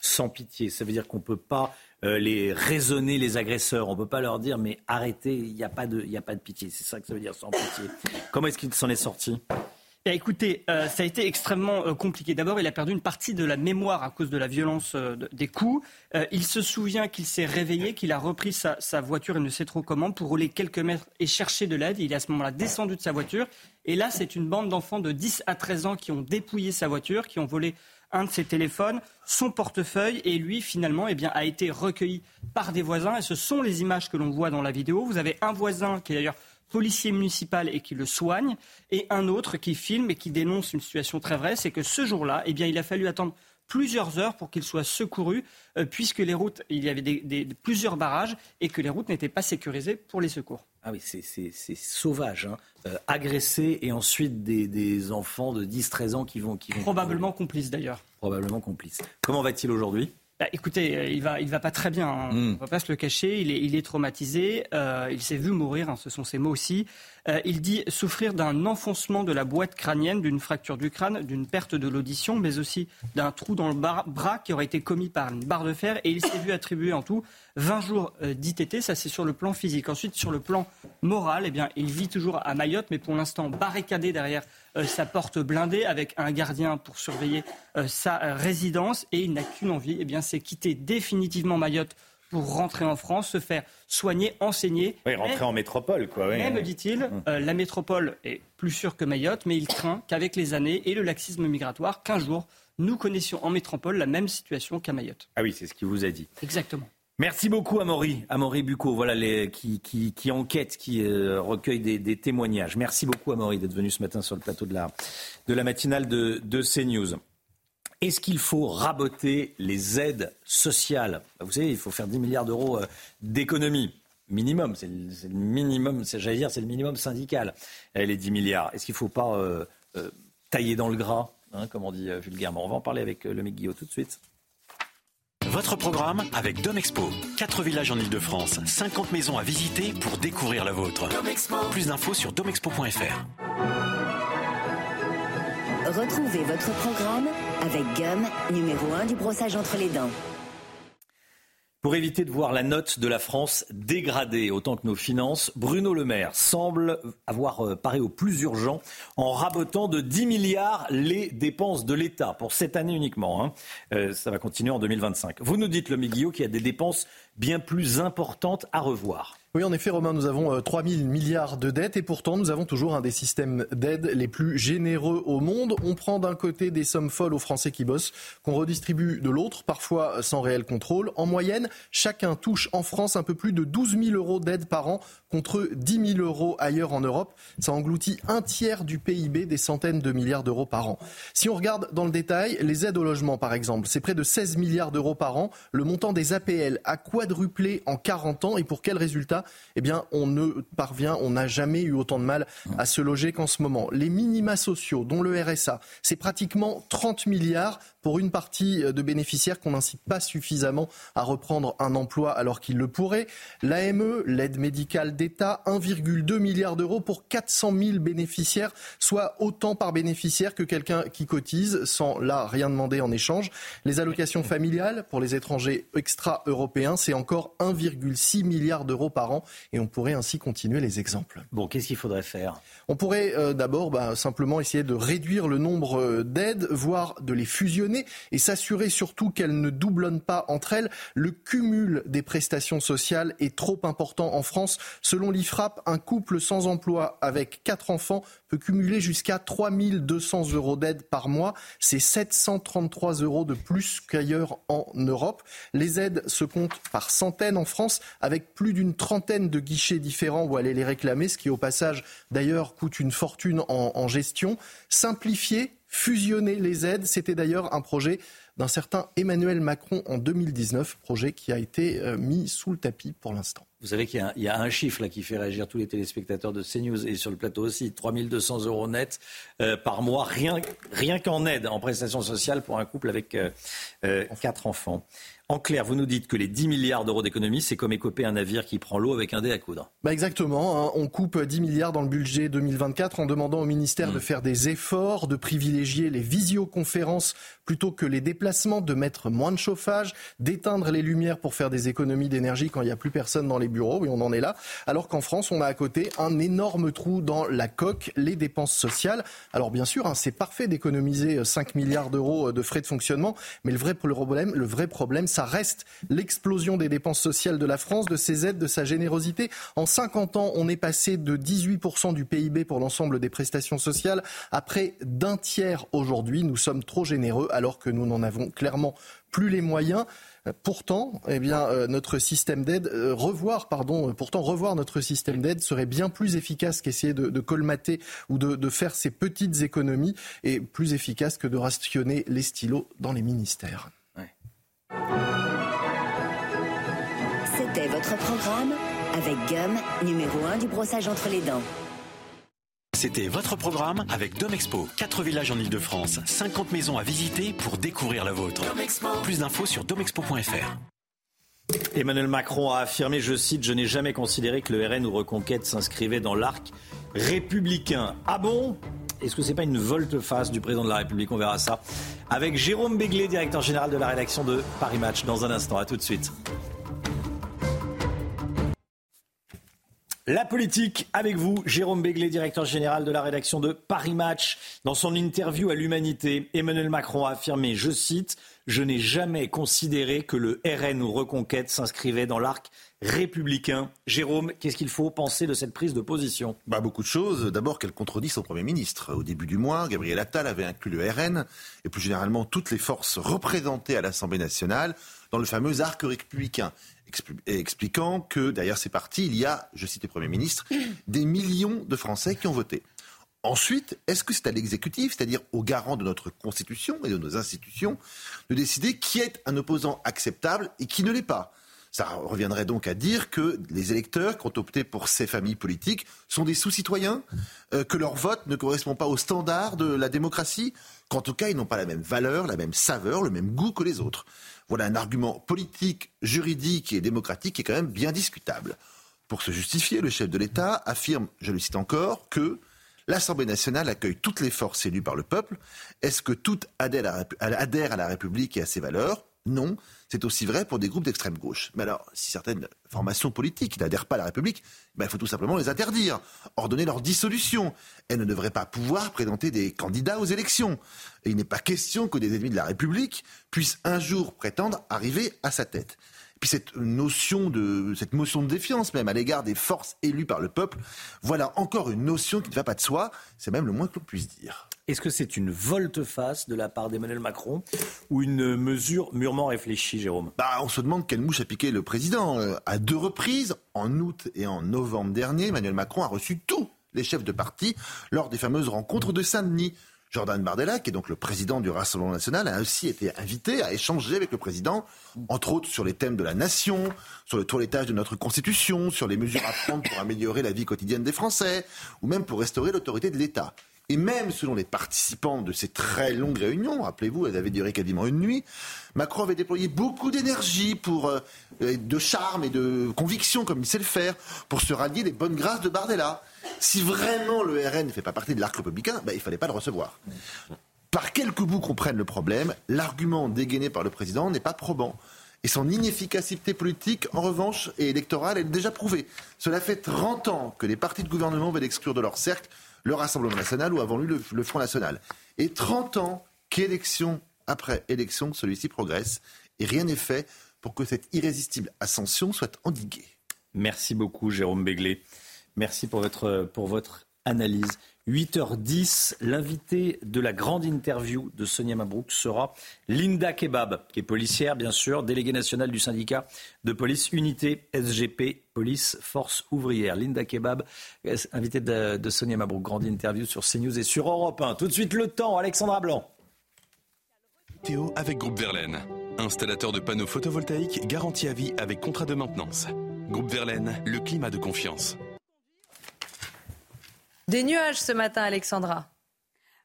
Sans pitié, ça veut dire qu'on ne peut pas euh, les raisonner, les agresseurs. On ne peut pas leur dire mais arrêtez, il n'y a, a pas de pitié. C'est ça que ça veut dire sans pitié. Comment est-ce qu'il s'en est sorti? Eh, écoutez, euh, ça a été extrêmement euh, compliqué. D'abord, il a perdu une partie de la mémoire à cause de la violence euh, des coups. il se souvient qu'il s'est réveillé, qu'il a repris sa, voiture, il ne sait trop comment, pour rouler quelques mètres et chercher de l'aide. Il est à ce moment-là descendu de sa voiture. Et là, c'est une bande d'enfants de 10 à 13 ans qui ont dépouillé sa voiture, qui ont volé un de ses téléphones, son portefeuille, et lui, finalement, eh a été recueilli par des voisins. Et ce sont les images que l'on voit dans la vidéo. Vous avez un voisin qui est d'ailleurs policier municipal et qui le soigne, et un autre qui filme et qui dénonce une situation très vraie, c'est que ce jour-là, eh bien, il a fallu attendre plusieurs heures pour qu'il soit secouru, euh, puisque les routes, il y avait des, plusieurs barrages et que les routes n'étaient pas sécurisées pour les secours. Ah oui, c'est sauvage. Hein. Euh, agresser et ensuite des, enfants de 10-13 ans qui vont, qui vont... Probablement complices d'ailleurs. Probablement complices. Comment va-t-il aujourd'hui? Bah, écoutez, euh, il va, il va pas très bien. Hein. Hmm. On ne va pas se le cacher. Il est, il est traumatisé. Euh, il s'est vu mourir. Hein, ce sont ses mots aussi. Euh, il dit souffrir d'un enfoncement de la boîte crânienne, d'une fracture du crâne, d'une perte de l'audition, mais aussi d'un trou dans le bras qui aurait été commis par une barre de fer. Et il s'est vu attribuer en tout 20 jours d'ITT. Ça, c'est sur le plan physique. Ensuite, sur le plan moral, eh bien, il vit toujours à Mayotte, mais pour l'instant barricadé derrière euh, sa porte blindée avec un gardien pour surveiller euh, sa euh, résidence et il n'a qu'une envie, eh bien, c'est quitter définitivement Mayotte pour rentrer en France, se faire soigner, enseigner. Oui, rentrer en métropole, quoi. Oui. Mais, me dit-il, hum. la métropole est plus sûre que Mayotte, mais il craint qu'avec les années et le laxisme migratoire, qu'un jour, nous connaissions en métropole la même situation qu'à Mayotte. Ah oui, c'est ce qu'il vous a dit. Exactement. Merci beaucoup, Amaury. Amaury Bucco, voilà, les, qui, qui, enquête, qui euh, recueille des, témoignages. Merci beaucoup, Amaury, d'être venu ce matin sur le plateau de la, de la matinale de, de CNews. Est-ce qu'il faut raboter les aides sociales Vous savez, il faut faire 10 milliards d'euros euh, d'économie. Minimum, c'est le, minimum, j'allais dire, c'est le minimum syndical, euh, les 10 milliards. Est-ce qu'il ne faut pas tailler dans le gras, hein, comme on dit vulgairement On va en parler avec le mec Guillaume tout de suite. Votre programme avec Domexpo. 4 villages en Ile-de-France, 50 maisons à visiter pour découvrir la vôtre. Plus d'infos sur domexpo.fr. Retrouvez votre programme avec Gum, numéro 1 du brossage entre les dents. Pour éviter de voir la note de la France dégradée autant que nos finances, Bruno Le Maire semble avoir euh, paré au plus urgent en rabotant de 10 milliards les dépenses de l'État pour cette année uniquement. Hein. Euh, ça va continuer en 2025. Vous nous dites, le Guillot, qu'il y a des dépenses bien plus importantes à revoir. Oui, en effet, Romain, nous avons 3 euh, 000 milliards de dettes et pourtant nous avons toujours un des systèmes d'aide les plus généreux au monde. On prend d'un côté des sommes folles aux Français qui bossent, qu'on redistribue de l'autre, parfois sans réel contrôle. En moyenne, chacun touche en France un peu plus de 12 000 euros d'aide par an contre 10 000 euros ailleurs en Europe. Ça engloutit un tiers du PIB, des centaines de milliards d'euros par an. Si on regarde dans le détail, les aides au logement, par exemple, c'est près de 16 milliards d'euros par an. Le montant des APL a quadruplé en 40 ans et pour quel résultat? Eh bien, on ne parvient, on n'a jamais eu autant de mal à se loger qu'en ce moment. Les minima sociaux, dont le RSA, c'est pratiquement 30 milliards pour une partie de bénéficiaires qu'on n'incite pas suffisamment à reprendre un emploi alors qu'ils le pourraient. L'AME, l'aide médicale d'État, 1,2 milliard d'euros pour 400 000 bénéficiaires, soit autant par bénéficiaire que quelqu'un qui cotise sans là rien demander en échange. Les allocations familiales pour les étrangers extra-européens, c'est encore 1,6 milliard d'euros par an et on pourrait ainsi continuer les exemples. Bon, qu'est-ce qu'il faudrait faire? On pourrait euh, d'abord bah, simplement essayer de réduire le nombre euh, d'aides, voire de les fusionner et s'assurer surtout qu'elles ne doublonnent pas entre elles. Le cumul des prestations sociales est trop important en France. Selon l'IFRAP, un couple sans emploi avec quatre enfants peut cumuler jusqu'à 3200 euros d'aide par mois. C'est 733 euros de plus qu'ailleurs en Europe. Les aides se comptent par centaines en France, avec plus d'une trentaine de guichets différents où aller les réclamer, ce qui au passage d'ailleurs coûte une fortune en, en gestion. Simplifier, fusionner les aides, c'était d'ailleurs un projet d'un certain Emmanuel Macron en 2019, projet qui a été euh, mis sous le tapis pour l'instant. Vous savez qu'il y, a un chiffre là qui fait réagir tous les téléspectateurs de CNews et sur le plateau aussi, 3200 euros net euh, par mois, rien, rien qu'en aide, en prestations sociales pour un couple avec euh, quatre enfants. En clair, vous nous dites que les 10 milliards d'euros d'économie, c'est comme écoper un navire qui prend l'eau avec un dé à coudre. Bah exactement. Hein. On coupe 10 milliards dans le budget 2024 en demandant au ministère de mm. faire des efforts, de privilégier les visioconférences plutôt que les déplacements, de mettre moins de chauffage, d'éteindre les lumières pour faire des économies d'énergie quand il n'y a plus personne dans les bureaux. Oui, on en est là. Alors qu'en France, on a à côté un énorme trou dans la coque, les dépenses sociales. Alors bien sûr, hein, c'est parfait d'économiser 5 milliards d'euros de frais de fonctionnement, mais le vrai problème, le vrai problème, ça reste l'explosion des dépenses sociales de la France, de ses aides, de sa générosité. En 50 ans, on est passé de 18% du PIB pour l'ensemble des prestations sociales à près d'un tiers aujourd'hui. Nous sommes trop généreux alors que nous n'en avons clairement plus les moyens. Pourtant, eh bien, euh, notre système d'aide, euh, revoir, pardon, euh, pourtant revoir notre système d'aide serait bien plus efficace qu'essayer de, colmater ou de, de, faire ces petites économies et plus efficace que de rationner les stylos dans les ministères. C'était votre programme avec Gum, numéro 1 du brossage entre les dents. C'était votre programme avec Domexpo. 4 villages en Ile-de-France, 50 maisons à visiter pour découvrir la vôtre. Plus d'infos sur domexpo.fr. Emmanuel Macron a affirmé, je cite, Je n'ai jamais considéré que le RN ou Reconquête s'inscrivait dans l'arc républicain. Ah bon? Est-ce que c'est pas une volte-face du président de la République? On verra ça. Avec Jérôme Béglé, directeur général de la rédaction de Paris Match, dans un instant. À tout de suite. La politique avec vous, Jérôme Béglé, directeur général de la rédaction de Paris Match. Dans son interview à l'Humanité, Emmanuel Macron a affirmé, je cite, Je n'ai jamais considéré que le RN ou Reconquête s'inscrivait dans l'arc républicain. Jérôme, qu'est-ce qu'il faut penser de cette prise de position? Bah, Beaucoup de choses. D'abord qu'elle contredit son Premier ministre. Au début du mois, Gabriel Attal avait inclus le RN et plus généralement toutes les forces représentées à l'Assemblée nationale dans le fameux arc républicain expliquant que derrière ces partis, il y a, je cite le Premier ministre, des millions de Français qui ont voté. Ensuite, est-ce que c'est à l'exécutif, c'est-à-dire aux garants de notre Constitution et de nos institutions, de décider qui est un opposant acceptable et qui ne l'est pas? Ça reviendrait donc à dire que les électeurs qui ont opté pour ces familles politiques sont des sous-citoyens, euh, que leur vote ne correspond pas aux standards de la démocratie, qu'en tout cas ils n'ont pas la même valeur, la même saveur, le même goût que les autres. Voilà un argument politique, juridique et démocratique qui est quand même bien discutable. Pour se justifier, le chef de l'État affirme, je le cite encore, que l'Assemblée nationale accueille toutes les forces élues par le peuple. Est-ce que toutes adhèrent à la République et à ses valeurs? Non. C'est aussi vrai pour des groupes d'extrême gauche. Mais alors, si certaines formations politiques n'adhèrent pas à la République, ben, il faut tout simplement les interdire, ordonner leur dissolution. Elles ne devraient pas pouvoir présenter des candidats aux élections. Il n'est pas question que des ennemis de la République puissent un jour prétendre arriver à sa tête. Puis cette notion de cette motion de défiance même à l'égard des forces élues par le peuple, voilà encore une notion qui ne va pas de soi. C'est même le moins que l'on puisse dire. Est-ce que c'est une volte-face de la part d'Emmanuel Macron ou une mesure mûrement réfléchie, Jérôme? Bah, On se demande quelle mouche a piqué le président. Euh, à deux reprises, en août et en novembre dernier, Emmanuel Macron a reçu tous les chefs de parti lors des fameuses rencontres de Saint-Denis. Jordan Bardella, qui est donc le président du Rassemblement national, a aussi été invité à échanger avec le président, entre autres sur les thèmes de la nation, sur le toilettage de notre constitution, sur les mesures à prendre pour améliorer la vie quotidienne des Français, ou même pour restaurer l'autorité de l'État. Et même selon les participants de ces très longues réunions, rappelez-vous, elles avaient duré quasiment une nuit, Macron avait déployé beaucoup d'énergie, euh, de charme et de conviction, comme il sait le faire, pour se rallier les bonnes grâces de Bardella. Si vraiment le RN ne fait pas partie de l'arc républicain, ben, il ne fallait pas le recevoir. Par quelques bouts qu'on prenne le problème, l'argument dégainé par le président n'est pas probant. Et son inefficacité politique, en revanche, et électorale, est déjà prouvée. Cela fait 30 ans que les partis de gouvernement veulent exclure de leur cercle le Rassemblement national ou avant lui le, Front national. Et 30 ans qu'élection après élection, celui-ci progresse et rien n'est fait pour que cette irrésistible ascension soit endiguée. Merci beaucoup, Jérôme Béglé. Merci pour votre, pour votre analyse. 8h10, l'invité de la grande interview de Sonia Mabrouk sera Linda Kebab, qui est policière, bien sûr, déléguée nationale du syndicat de police Unité SGP, Police Force Ouvrière. Linda Kebab, invitée de, Sonia Mabrouk, grande interview sur CNews et sur Europe 1. Tout de suite, le temps, Alexandra Blanc. Théo avec Groupe Verlaine, installateur de panneaux photovoltaïques garantie à vie avec contrat de maintenance. Groupe Verlaine, le climat de confiance. Des nuages ce matin, Alexandra.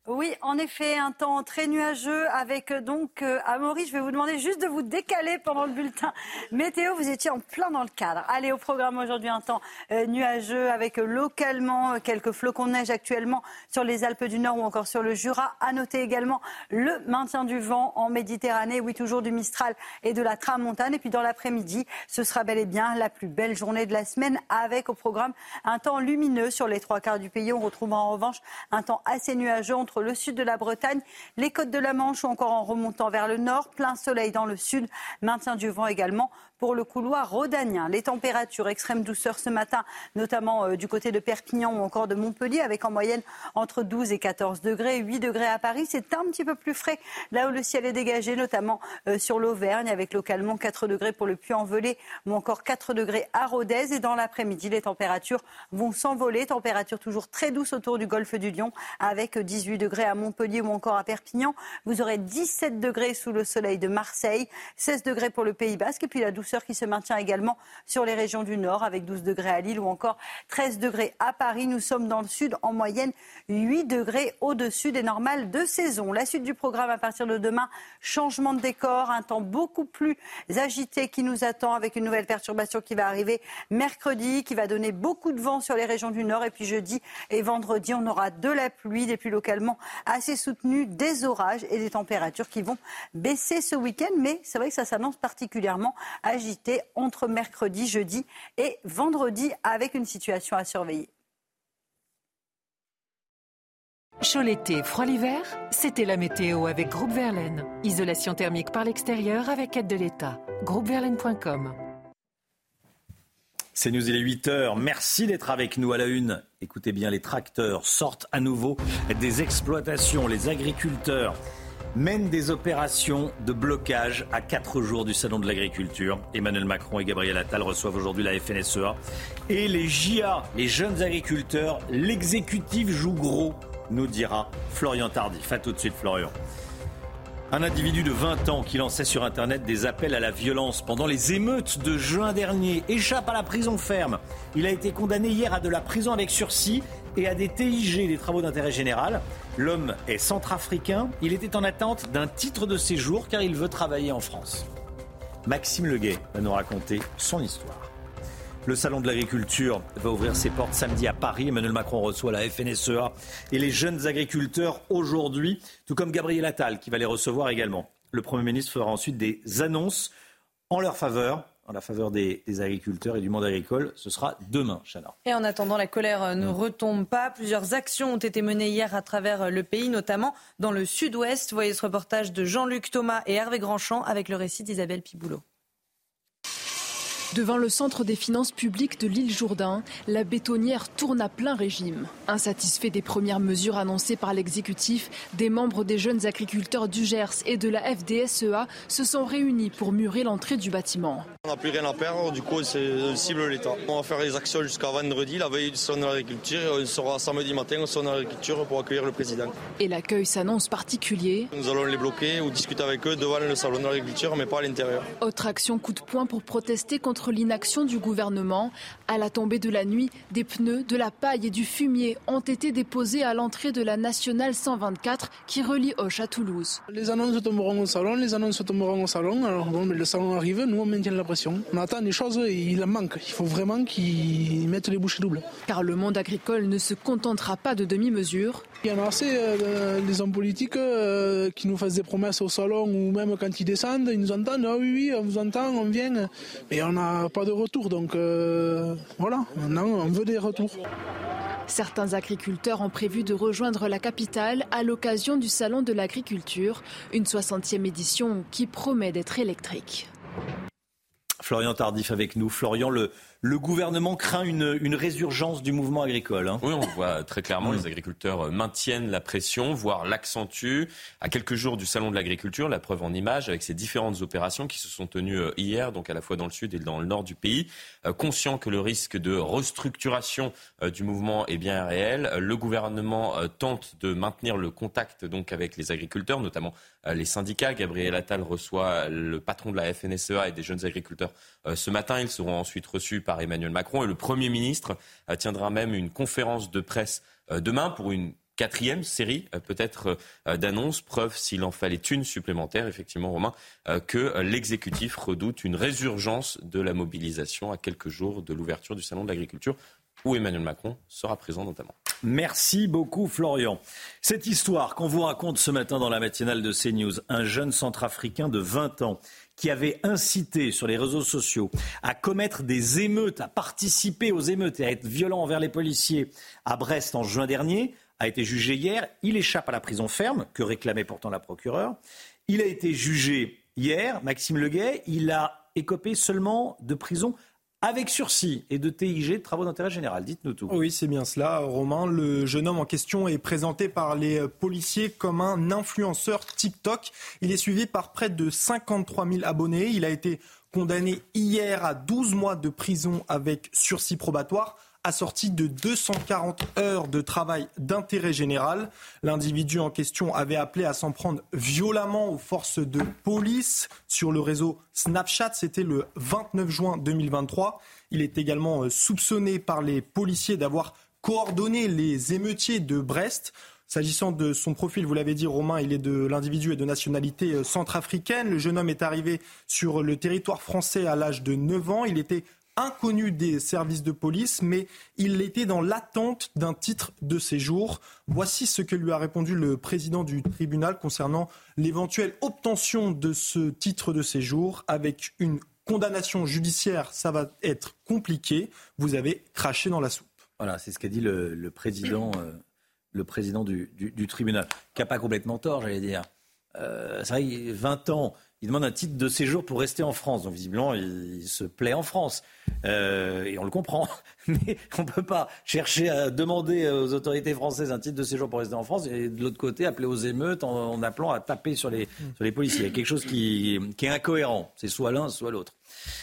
Oui, en effet, un temps très nuageux avec euh, donc euh, Amaury. Je vais vous demander juste de vous décaler pendant le bulletin météo. Vous étiez en plein dans le cadre. Allez, au programme aujourd'hui, un temps euh, nuageux avec localement quelques flocons de neige actuellement sur les Alpes du Nord ou encore sur le Jura. À noter également le maintien du vent en Méditerranée. Oui, toujours du Mistral et de la Tramontane. Et puis dans l'après-midi, ce sera bel et bien la plus belle journée de la semaine avec au programme un temps lumineux sur les trois quarts du pays. On retrouvera en revanche un temps assez nuageux le sud de la Bretagne, les côtes de la Manche ou encore en remontant vers le nord. Plein soleil dans le sud, maintien du vent également pour le couloir rhodanien. Les températures extrême douceur ce matin, notamment euh, du côté de Perpignan ou encore de Montpellier, avec en moyenne entre 12 et 14 degrés, 8 degrés à Paris. C'est un petit peu plus frais là où le ciel est dégagé, notamment euh, sur l'Auvergne, avec localement 4 degrés pour le Puy-en-Velay ou encore 4 degrés à Rodez. Et dans l'après-midi, les températures vont s'envoler. Température toujours très douce autour du golfe du Lion, avec 18 degrés à Montpellier ou encore à Perpignan. Vous aurez 17 degrés sous le soleil de Marseille, 16 degrés pour le Pays Basque et puis la douce qui se maintient également sur les régions du nord avec 12 degrés à Lille ou encore 13 degrés à Paris. Nous sommes dans le sud en moyenne 8 degrés au-dessus des normales de saison. La suite du programme à partir de demain, changement de décor, un temps beaucoup plus agité qui nous attend avec une nouvelle perturbation qui va arriver mercredi, qui va donner beaucoup de vent sur les régions du nord. Et puis jeudi et vendredi, on aura de la pluie, des pluies localement assez soutenues, des orages et des températures qui vont baisser ce week-end. Mais c'est vrai que ça s'annonce particulièrement agité entre mercredi, jeudi et vendredi avec une situation à surveiller. Chaud l'été, froid l'hiver, c'était la météo avec Groupe Verlaine. Isolation thermique par l'extérieur avec aide de l'État. Groupeverlaine.com. C'est nous, il est 8 heures. Merci d'être avec nous à la une. Écoutez bien, les tracteurs sortent à nouveau des exploitations. Les agriculteurs mènent des opérations de blocage à quatre jours du Salon de l'Agriculture. Emmanuel Macron et Gabriel Attal reçoivent aujourd'hui la FNSEA. Et les JA, les jeunes agriculteurs, l'exécutif joue gros nous dira Florian Tardif. A tout de suite, Florian. Un individu de 20 ans qui lançait sur Internet des appels à la violence pendant les émeutes de juin dernier échappe à la prison ferme. Il a été condamné hier à de la prison avec sursis et à des TIG, des travaux d'intérêt général. L'homme est centrafricain. Il était en attente d'un titre de séjour car il veut travailler en France. Maxime Leguet va nous raconter son histoire. Le salon de l'agriculture va ouvrir ses portes samedi à Paris. Emmanuel Macron reçoit la FNSEA et les jeunes agriculteurs aujourd'hui, tout comme Gabriel Attal qui va les recevoir également. Le Premier ministre fera ensuite des annonces en leur faveur en la faveur des, agriculteurs et du monde agricole. Ce sera demain, Chana. Et en attendant, la colère ne retombe pas. Plusieurs actions ont été menées hier à travers le pays, notamment dans le sud-ouest. Voyez ce reportage de Jean-Luc Thomas et Hervé Grandchamp avec le récit d'Isabelle Piboulot. Devant le centre des finances publiques de l'île Jourdain, la bétonnière tourne à plein régime. Insatisfait des premières mesures annoncées par l'exécutif, des membres des jeunes agriculteurs du Gers et de la FDSEA se sont réunis pour murer l'entrée du bâtiment. On n'a plus rien à perdre, du coup c'est cible l'État. On va faire les actions jusqu'à vendredi, la veille du salon de l'agriculture, on sera samedi matin au salon de l'agriculture pour accueillir le président. Et l'accueil s'annonce particulier. Nous allons les bloquer ou discuter avec eux devant le salon de l'agriculture, mais pas à l'intérieur. Autre action coup de poing pour protester contre l'inaction du gouvernement. À la tombée de la nuit, des pneus, de la paille et du fumier ont été déposés à l'entrée de la nationale 124 qui relie Hoche à Toulouse. Les annonces tomberont au salon, les annonces tomberont au salon. Alors bon, mais le salon arrive, nous on maintient la pression. On attend des choses et il en manque. Il faut vraiment qu'ils mettent les bouchées doubles. Car le monde agricole ne se contentera pas de demi-mesures. Il y en a assez euh, des hommes politiques euh, qui nous fassent des promesses au salon ou même quand ils descendent, ils nous entendent. Ah oui, oui, on vous entend, on vient. Mais on n'a pas de retour. Donc euh, voilà, maintenant on veut des retours. Certains agriculteurs ont prévu de rejoindre la capitale à l'occasion du Salon de l'agriculture, une 60e édition qui promet d'être électrique. Florian Tardif avec nous. Florian, le, le gouvernement craint une, résurgence du mouvement agricole. Hein. Oui, on voit très clairement, les agriculteurs maintiennent la pression, voire l'accentuent. À quelques jours du Salon de l'agriculture, la preuve en image avec ces différentes opérations qui se sont tenues euh, hier, donc à la fois dans le sud et dans le nord du pays. Euh, conscient que le risque de restructuration euh, du mouvement est bien réel, le gouvernement tente de maintenir le contact donc avec les agriculteurs, notamment les syndicats. Gabriel Attal reçoit le patron de la FNSEA et des jeunes agriculteurs ce matin. Ils seront ensuite reçus par Emmanuel Macron. Et le Premier ministre euh, tiendra même une conférence de presse euh, demain pour une quatrième série euh, peut-être d'annonces, preuve s'il en fallait une supplémentaire, effectivement, Romain, que l'exécutif redoute une résurgence de la mobilisation à quelques jours de l'ouverture du Salon de l'agriculture, où Emmanuel Macron sera présent notamment. Merci beaucoup Florian. Cette histoire qu'on vous raconte ce matin dans la matinale de CNews, un jeune centrafricain de 20 ans qui avait incité sur les réseaux sociaux à commettre des émeutes, à participer aux émeutes et à être violent envers les policiers à Brest en juin dernier, a été jugé hier. Il échappe à la prison ferme, que réclamait pourtant la procureure. Il a été jugé hier, Maxime Leguet. Il a écopé seulement de prison avec sursis et de TIG, de travaux d'intérêt général. Dites-nous tout. Oui, c'est bien cela, Romain. Le jeune homme en question est présenté par les policiers comme un influenceur TikTok. Il est suivi par près de 53 000 abonnés. Il a été condamné hier à 12 mois de prison avec sursis probatoire assorti de 240 heures de travail d'intérêt général. L'individu en question avait appelé à s'en prendre violemment aux forces de police sur le réseau Snapchat. C'était le 29 juin 2023. Il est également euh, soupçonné par les policiers d'avoir coordonné les émeutiers de Brest. S'agissant de son profil, vous l'avez dit, Romain, il est de l'individu et de nationalité euh, centrafricaine. Le jeune homme est arrivé sur le territoire français à l'âge de 9 ans. Il était inconnu des services de police, mais il était dans l'attente d'un titre de séjour. Voici ce que lui a répondu le président du tribunal concernant l'éventuelle obtention de ce titre de séjour avec une condamnation judiciaire, ça va être compliqué. Vous avez craché dans la soupe. Voilà, c'est ce qu'a dit le, président, euh, le président du, tribunal, qui n'a pas complètement tort, j'allais dire. Euh, c'est vrai, 20 ans, il demande un titre de séjour pour rester en France. Donc visiblement, il, se plaît en France. Euh, et on le comprend. Mais on ne peut pas chercher à demander aux autorités françaises un titre de séjour pour rester en France et de l'autre côté appeler aux émeutes en, appelant à taper sur les, sur les policiers. Il y a quelque chose qui, qui est incohérent. C'est soit l'un, soit l'autre.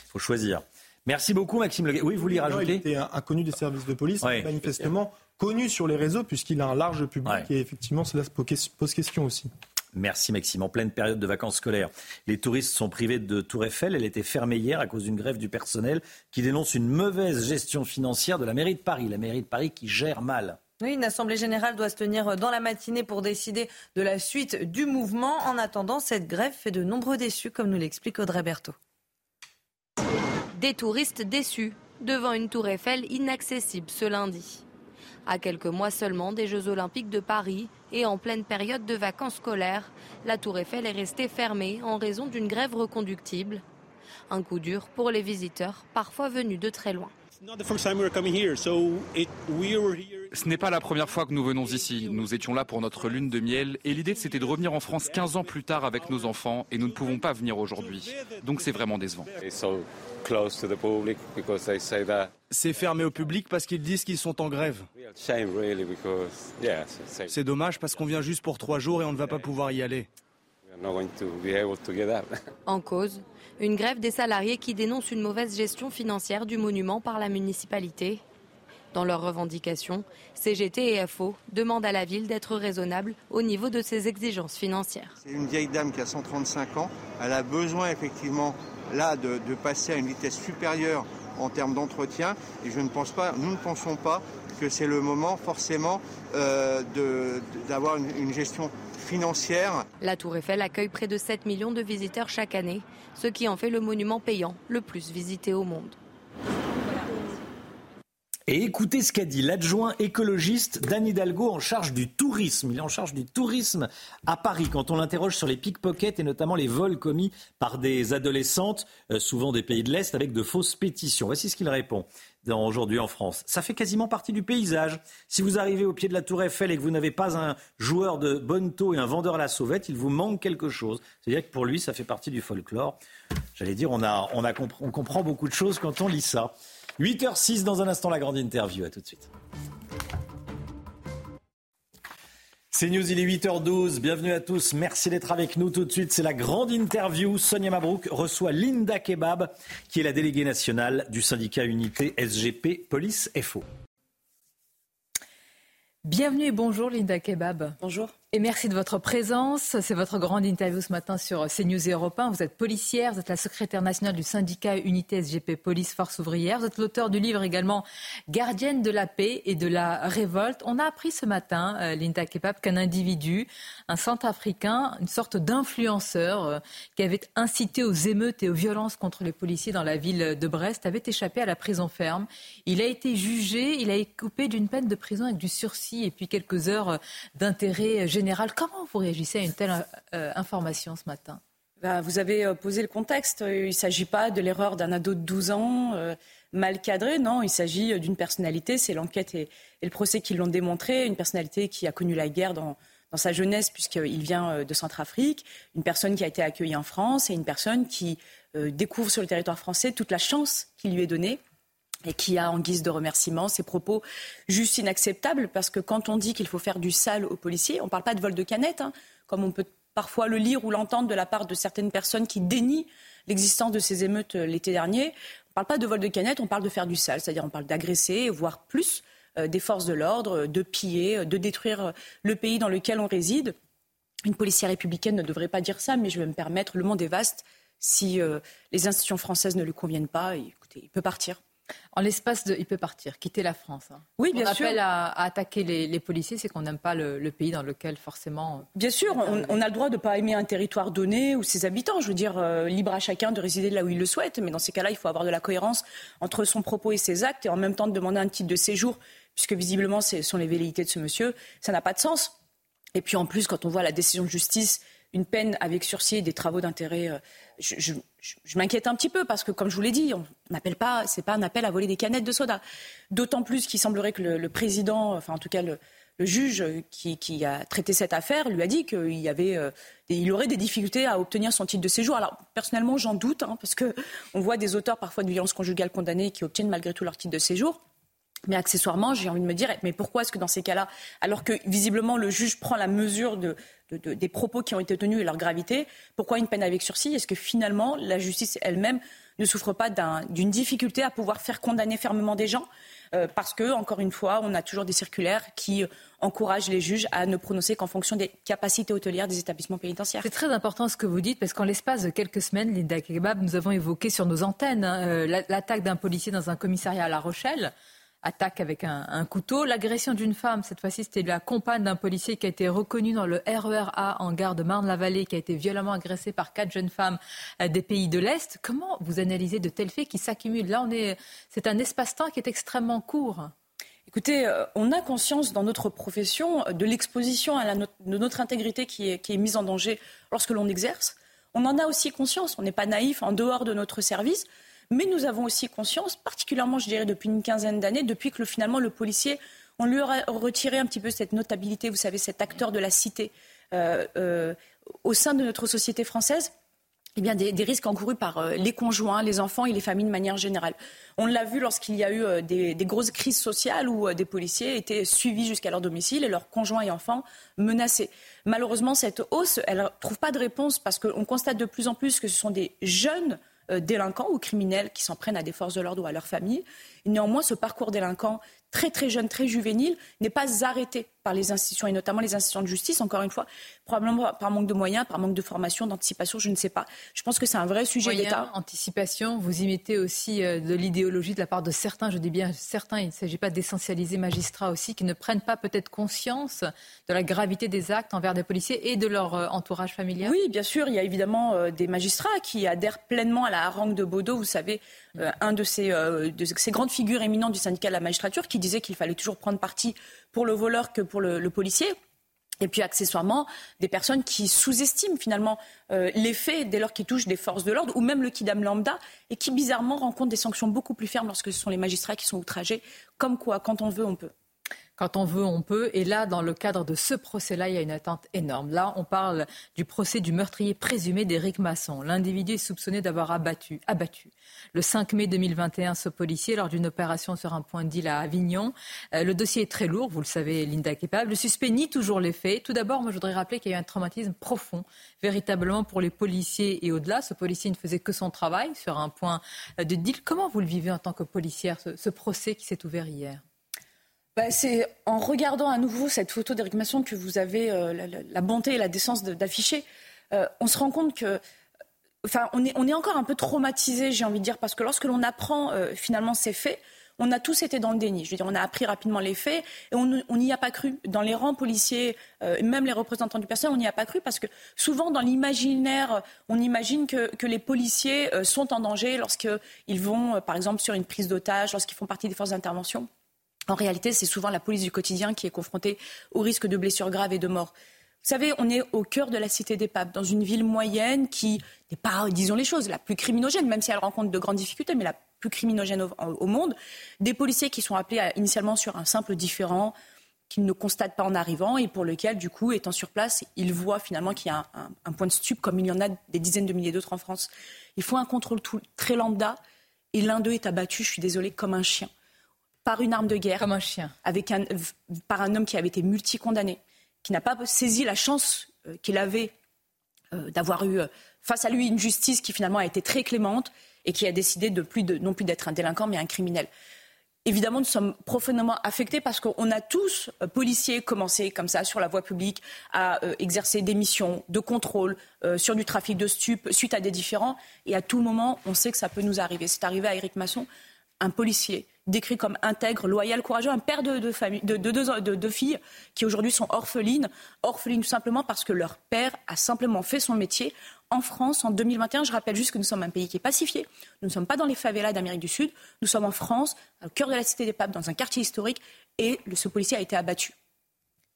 Il faut choisir. Merci beaucoup, Maxime Leguet. Oui, vous voulez rajouter Il était inconnu des services de police, manifestement connu sur les réseaux puisqu'il a un large public et effectivement cela pose question aussi. Merci Maxime. En pleine période de vacances scolaires, les touristes sont privés de Tour Eiffel. Elle était fermée hier à cause d'une grève du personnel qui dénonce une mauvaise gestion financière de la mairie de Paris. La mairie de Paris qui gère mal. Oui, une assemblée générale doit se tenir dans la matinée pour décider de la suite du mouvement. En attendant, cette grève fait de nombreux déçus, comme nous l'explique Audrey Berthaud. Des touristes déçus devant une tour Eiffel inaccessible ce lundi. À quelques mois seulement des Jeux Olympiques de Paris et en pleine période de vacances scolaires, la Tour Eiffel est restée fermée en raison d'une grève reconductible. Un coup dur pour les visiteurs, parfois venus de très loin. Ce n'est pas la première fois que nous venons ici. Nous étions là pour notre lune de miel et l'idée c'était de revenir en France 15 ans plus tard avec nos enfants et nous ne pouvons pas venir aujourd'hui. Donc c'est vraiment décevant. C'est fermé au public parce qu'ils disent qu'ils sont en grève. C'est dommage parce qu'on vient juste pour trois jours et on ne va pas pouvoir y aller. En cause, une grève des salariés qui dénoncent une mauvaise gestion financière du monument par la municipalité. Dans leurs revendications, CGT et FO demandent à la ville d'être raisonnable au niveau de ses exigences financières. C'est une vieille dame qui a 135 ans. Elle a besoin effectivement là de, passer à une vitesse supérieure en termes d'entretien. Et je ne pense pas, nous ne pensons pas que c'est le moment forcément euh, d'avoir une, gestion financière. La Tour Eiffel accueille près de 7 millions de visiteurs chaque année, ce qui en fait le monument payant le plus visité au monde. Et écoutez ce qu'a dit l'adjoint écologiste Dan Hidalgo en charge du tourisme. Il est en charge du tourisme à Paris quand on l'interroge sur les pickpockets et notamment les vols commis par des adolescentes, euh, souvent des pays de l'Est, avec de fausses pétitions. Voici ce qu'il répond aujourd'hui en France. Ça fait quasiment partie du paysage. Si vous arrivez au pied de la tour Eiffel et que vous n'avez pas un joueur de bonne taux et un vendeur à la sauvette, il vous manque quelque chose. C'est-à-dire que pour lui, ça fait partie du folklore. J'allais dire, on, a, on, a, on comprend beaucoup de choses quand on lit ça. 8h06 dans un instant la grande interview. À tout de suite. C'est News, il est 8h12. Bienvenue à tous. Merci d'être avec nous tout de suite. C'est la grande interview. Sonia Mabrouk reçoit Linda Kebab, qui est la déléguée nationale du syndicat Unité SGP Police FO. Bienvenue et bonjour Linda Kebab. Bonjour. Et merci de votre présence. C'est votre grande interview ce matin sur CNews et Europe 1. Vous êtes policière, vous êtes la secrétaire nationale du syndicat Unité SGP Police Force Ouvrière. Vous êtes l'auteur du livre également Gardienne de la paix et de la révolte. On a appris ce matin, euh, Linda Kebab, qu'un individu, un centrafricain, une sorte d'influenceur euh, qui avait incité aux émeutes et aux violences contre les policiers dans la ville de Brest, avait échappé à la prison ferme. Il a été jugé, il a été coupé d'une peine de prison avec du sursis et puis quelques heures d'intérêt général Comment vous réagissez à une telle euh, information ce matin? Bah, Vous avez euh, posé le contexte. Il ne s'agit pas de l'erreur d'un ado de 12 ans euh, mal cadré. Non, il s'agit d'une personnalité. C'est l'enquête et, le procès qui l'ont démontré. Une personnalité qui a connu la guerre dans, dans sa jeunesse puisqu'il vient de Centrafrique. Une personne qui a été accueillie en France et une personne qui découvre sur le territoire français toute la chance qui lui est donnée et qui a en guise de remerciement ces propos juste inacceptables parce que quand on dit qu'il faut faire du sale aux policiers, on ne parle pas de vol de canette, hein, comme on peut parfois le lire ou l'entendre de la part de certaines personnes qui dénient l'existence de ces émeutes euh, l'été dernier. On ne parle pas de vol de canette, on parle de faire du sale, c'est-à-dire on parle d'agresser, voire plus, euh, des forces de l'ordre, de piller, euh, de détruire le pays dans lequel on réside. Une policière républicaine ne devrait pas dire ça, mais je vais me permettre, le monde est vaste. Si les institutions françaises ne lui conviennent pas, écoutez, il peut partir. En l'espace de. Il peut partir, quitter la France. Hein. Oui, bien sûr. Appelle à, attaquer les, policiers, c'est qu'on n'aime pas le, pays dans lequel, forcément. Bien sûr, on, a le droit de ne pas aimer un territoire donné ou ses habitants. Je veux dire, euh, libre à chacun de résider là où il le souhaite. Mais dans ces cas-là, il faut avoir de la cohérence entre son propos et ses actes et en même temps de demander un titre de séjour, puisque visiblement, ce sont les velléités de ce monsieur. Ça n'a pas de sens. Et puis en plus, quand on voit la décision de justice une peine avec sursis et des travaux d'intérêt. Euh, je, m'inquiète un petit peu parce que, comme je vous l'ai dit, on n'appelle pas, c'est pas un appel à voler des canettes de soda. D'autant plus qu'il semblerait que le, président, enfin en tout cas le, juge qui, a traité cette affaire lui a dit qu'il y avait, euh, il aurait des difficultés à obtenir son titre de séjour. Alors personnellement, j'en doute hein, parce que on voit des auteurs parfois de violences conjugales condamnés qui obtiennent malgré tout leur titre de séjour. Mais accessoirement, j'ai envie de me dire, mais pourquoi est-ce que dans ces cas-là, alors que visiblement le juge prend la mesure de, des propos qui ont été tenus et leur gravité, pourquoi une peine avec sursis? Est-ce que finalement la justice elle-même ne souffre pas d'une difficulté à pouvoir faire condamner fermement des gens? Euh, parce que, encore une fois, on a toujours des circulaires qui encouragent les juges à ne prononcer qu'en fonction des capacités hôtelières des établissements pénitentiaires. C'est très important ce que vous dites, parce qu'en l'espace de quelques semaines, Linda Kebab, nous avons évoqué sur nos antennes hein, euh, l'attaque d'un policier dans un commissariat à La Rochelle attaque avec un, couteau. L'agression d'une femme, cette fois-ci, c'était la compagne d'un policier qui a été reconnu dans le RERA en gare de Marne-la-Vallée, qui a été violemment agressé par quatre jeunes femmes euh, des pays de l'Est. Comment vous analysez de tels faits qui s'accumulent? Là, on est, c'est un espace-temps qui est extrêmement court. Écoutez, euh, on a conscience dans notre profession de l'exposition à de notre intégrité qui est, qui est mise en danger lorsque l'on exerce. On en a aussi conscience, on n'est pas naïf en dehors de notre service. Mais nous avons aussi conscience, particulièrement, je dirais, depuis une quinzaine d'années, depuis que finalement le policier, on lui a retiré un petit peu cette notabilité, vous savez, cet acteur de la cité euh, euh, au sein de notre société française. Eh bien, des, risques encourus par euh, les conjoints, les enfants et les familles de manière générale. On l'a vu lorsqu'il y a eu des, des, grosses crises sociales où des policiers étaient suivis jusqu'à leur domicile et leurs conjoints et enfants menacés. Malheureusement, cette hausse, elle ne trouve pas de réponse parce qu'on constate de plus en plus que ce sont des jeunes euh, délinquants ou criminels qui s'en prennent à des forces de l'ordre ou à leur famille. néanmoins, ce parcours délinquant très très jeune, très juvénile, n'est pas arrêté par les institutions et notamment les institutions de justice, encore une fois, probablement par manque de moyens, par manque de formation, d'anticipation, je ne sais pas. Je pense que c'est un vrai sujet d'État. Anticipation, vous imitez aussi euh, de l'idéologie de la part de certains, je dis bien certains, il ne s'agit pas d'essentialiser magistrats aussi, qui ne prennent pas peut-être conscience de la gravité des actes envers des policiers et de leur euh, entourage familial Oui, bien sûr, il y a évidemment euh, des magistrats qui adhèrent pleinement à la harangue de Baudot, vous savez, euh, un de ces, de ces, grandes figures éminentes du syndicat de la magistrature qui disait qu'il fallait toujours prendre parti pour le voleur que pour le, policier. Et puis accessoirement, des personnes qui sous-estiment finalement les faits dès lors qu'ils touchent des forces de l'ordre ou même le kidam lambda et qui bizarrement rencontrent des sanctions beaucoup plus fermes lorsque ce sont les magistrats qui sont outragés. Comme quoi, quand on veut, on peut. Quand on veut, on peut. Et là, dans le cadre de ce procès-là, il y a une attente énorme. Là, on parle du procès du meurtrier présumé d'Éric Masson. L'individu est soupçonné d'avoir abattu, abattu le 5 mai 2021 ce policier lors d'une opération sur un point d'île à Avignon. Euh, le dossier est très lourd, vous le savez, Linda Kepab. Le suspect nie toujours les faits. Tout d'abord, moi, je voudrais rappeler qu'il y a eu un traumatisme profond, véritablement pour les policiers et au-delà. Ce policier ne faisait que son travail sur un point de deal. Comment vous le vivez en tant que policière, ce procès qui s'est ouvert hier? Bah, c'est en regardant à nouveau cette photo d'Éric Masson que vous avez euh, la, bonté et la décence d'afficher. Euh, on se rend compte que. Enfin, on est, encore un peu traumatisé, j'ai envie de dire, parce que lorsque l'on apprend euh, finalement ces faits, on a tous été dans le déni. Je veux on a appris rapidement les faits et on n'y a pas cru. Dans les rangs policiers, même les représentants du personnel, on n'y a pas cru parce que souvent dans l'imaginaire, on imagine que, que, les policiers sont en danger lorsqu'ils vont, par exemple, sur une prise d'otage, lorsqu'ils font partie des forces d'intervention. En réalité, c'est souvent la police du quotidien qui est confrontée au risque de blessures graves et de mort. Vous savez, on est au cœur de la cité des papes, dans une ville moyenne qui n'est pas, disons les choses, la plus criminogène, même si elle rencontre de grandes difficultés, mais la plus criminogène au, monde. Des policiers qui sont appelés initialement sur un simple différent, qu'ils ne constatent pas en arrivant et pour lequel, du coup, étant sur place, ils voient finalement qu'il y a un, point de stup, comme il y en a des dizaines de milliers d'autres en France. Il faut un contrôle tout, très lambda et l'un d'eux est abattu, je suis désolée, comme un chien par une arme de guerre. Comme un chien. Avec un, par un homme qui avait été multicondamné, qui n'a pas saisi la chance euh, qu'il avait euh, d'avoir eu euh, face à lui une justice qui finalement a été très clémente et qui a décidé de plus de, non plus d'être un délinquant mais un criminel. Évidemment, nous sommes profondément affectés parce qu'on a tous, policiers, commencé comme ça sur la voie publique à exercer des missions de contrôle sur du trafic de stupes suite à des différends. Et à tout moment, on sait que ça peut nous arriver. C'est arrivé à Éric Masson, un policier décrit comme intègre, loyal, courageux, un père de, de, deux filles qui aujourd'hui sont orphelines, orphelines tout simplement parce que leur père a simplement fait son métier. En France, en 2021, je rappelle juste que nous sommes un pays qui est pacifié. Nous ne sommes pas dans les favelas d'Amérique du Sud. Nous sommes en France, au cœur de la cité des papes, dans un quartier historique, et ce policier a été abattu.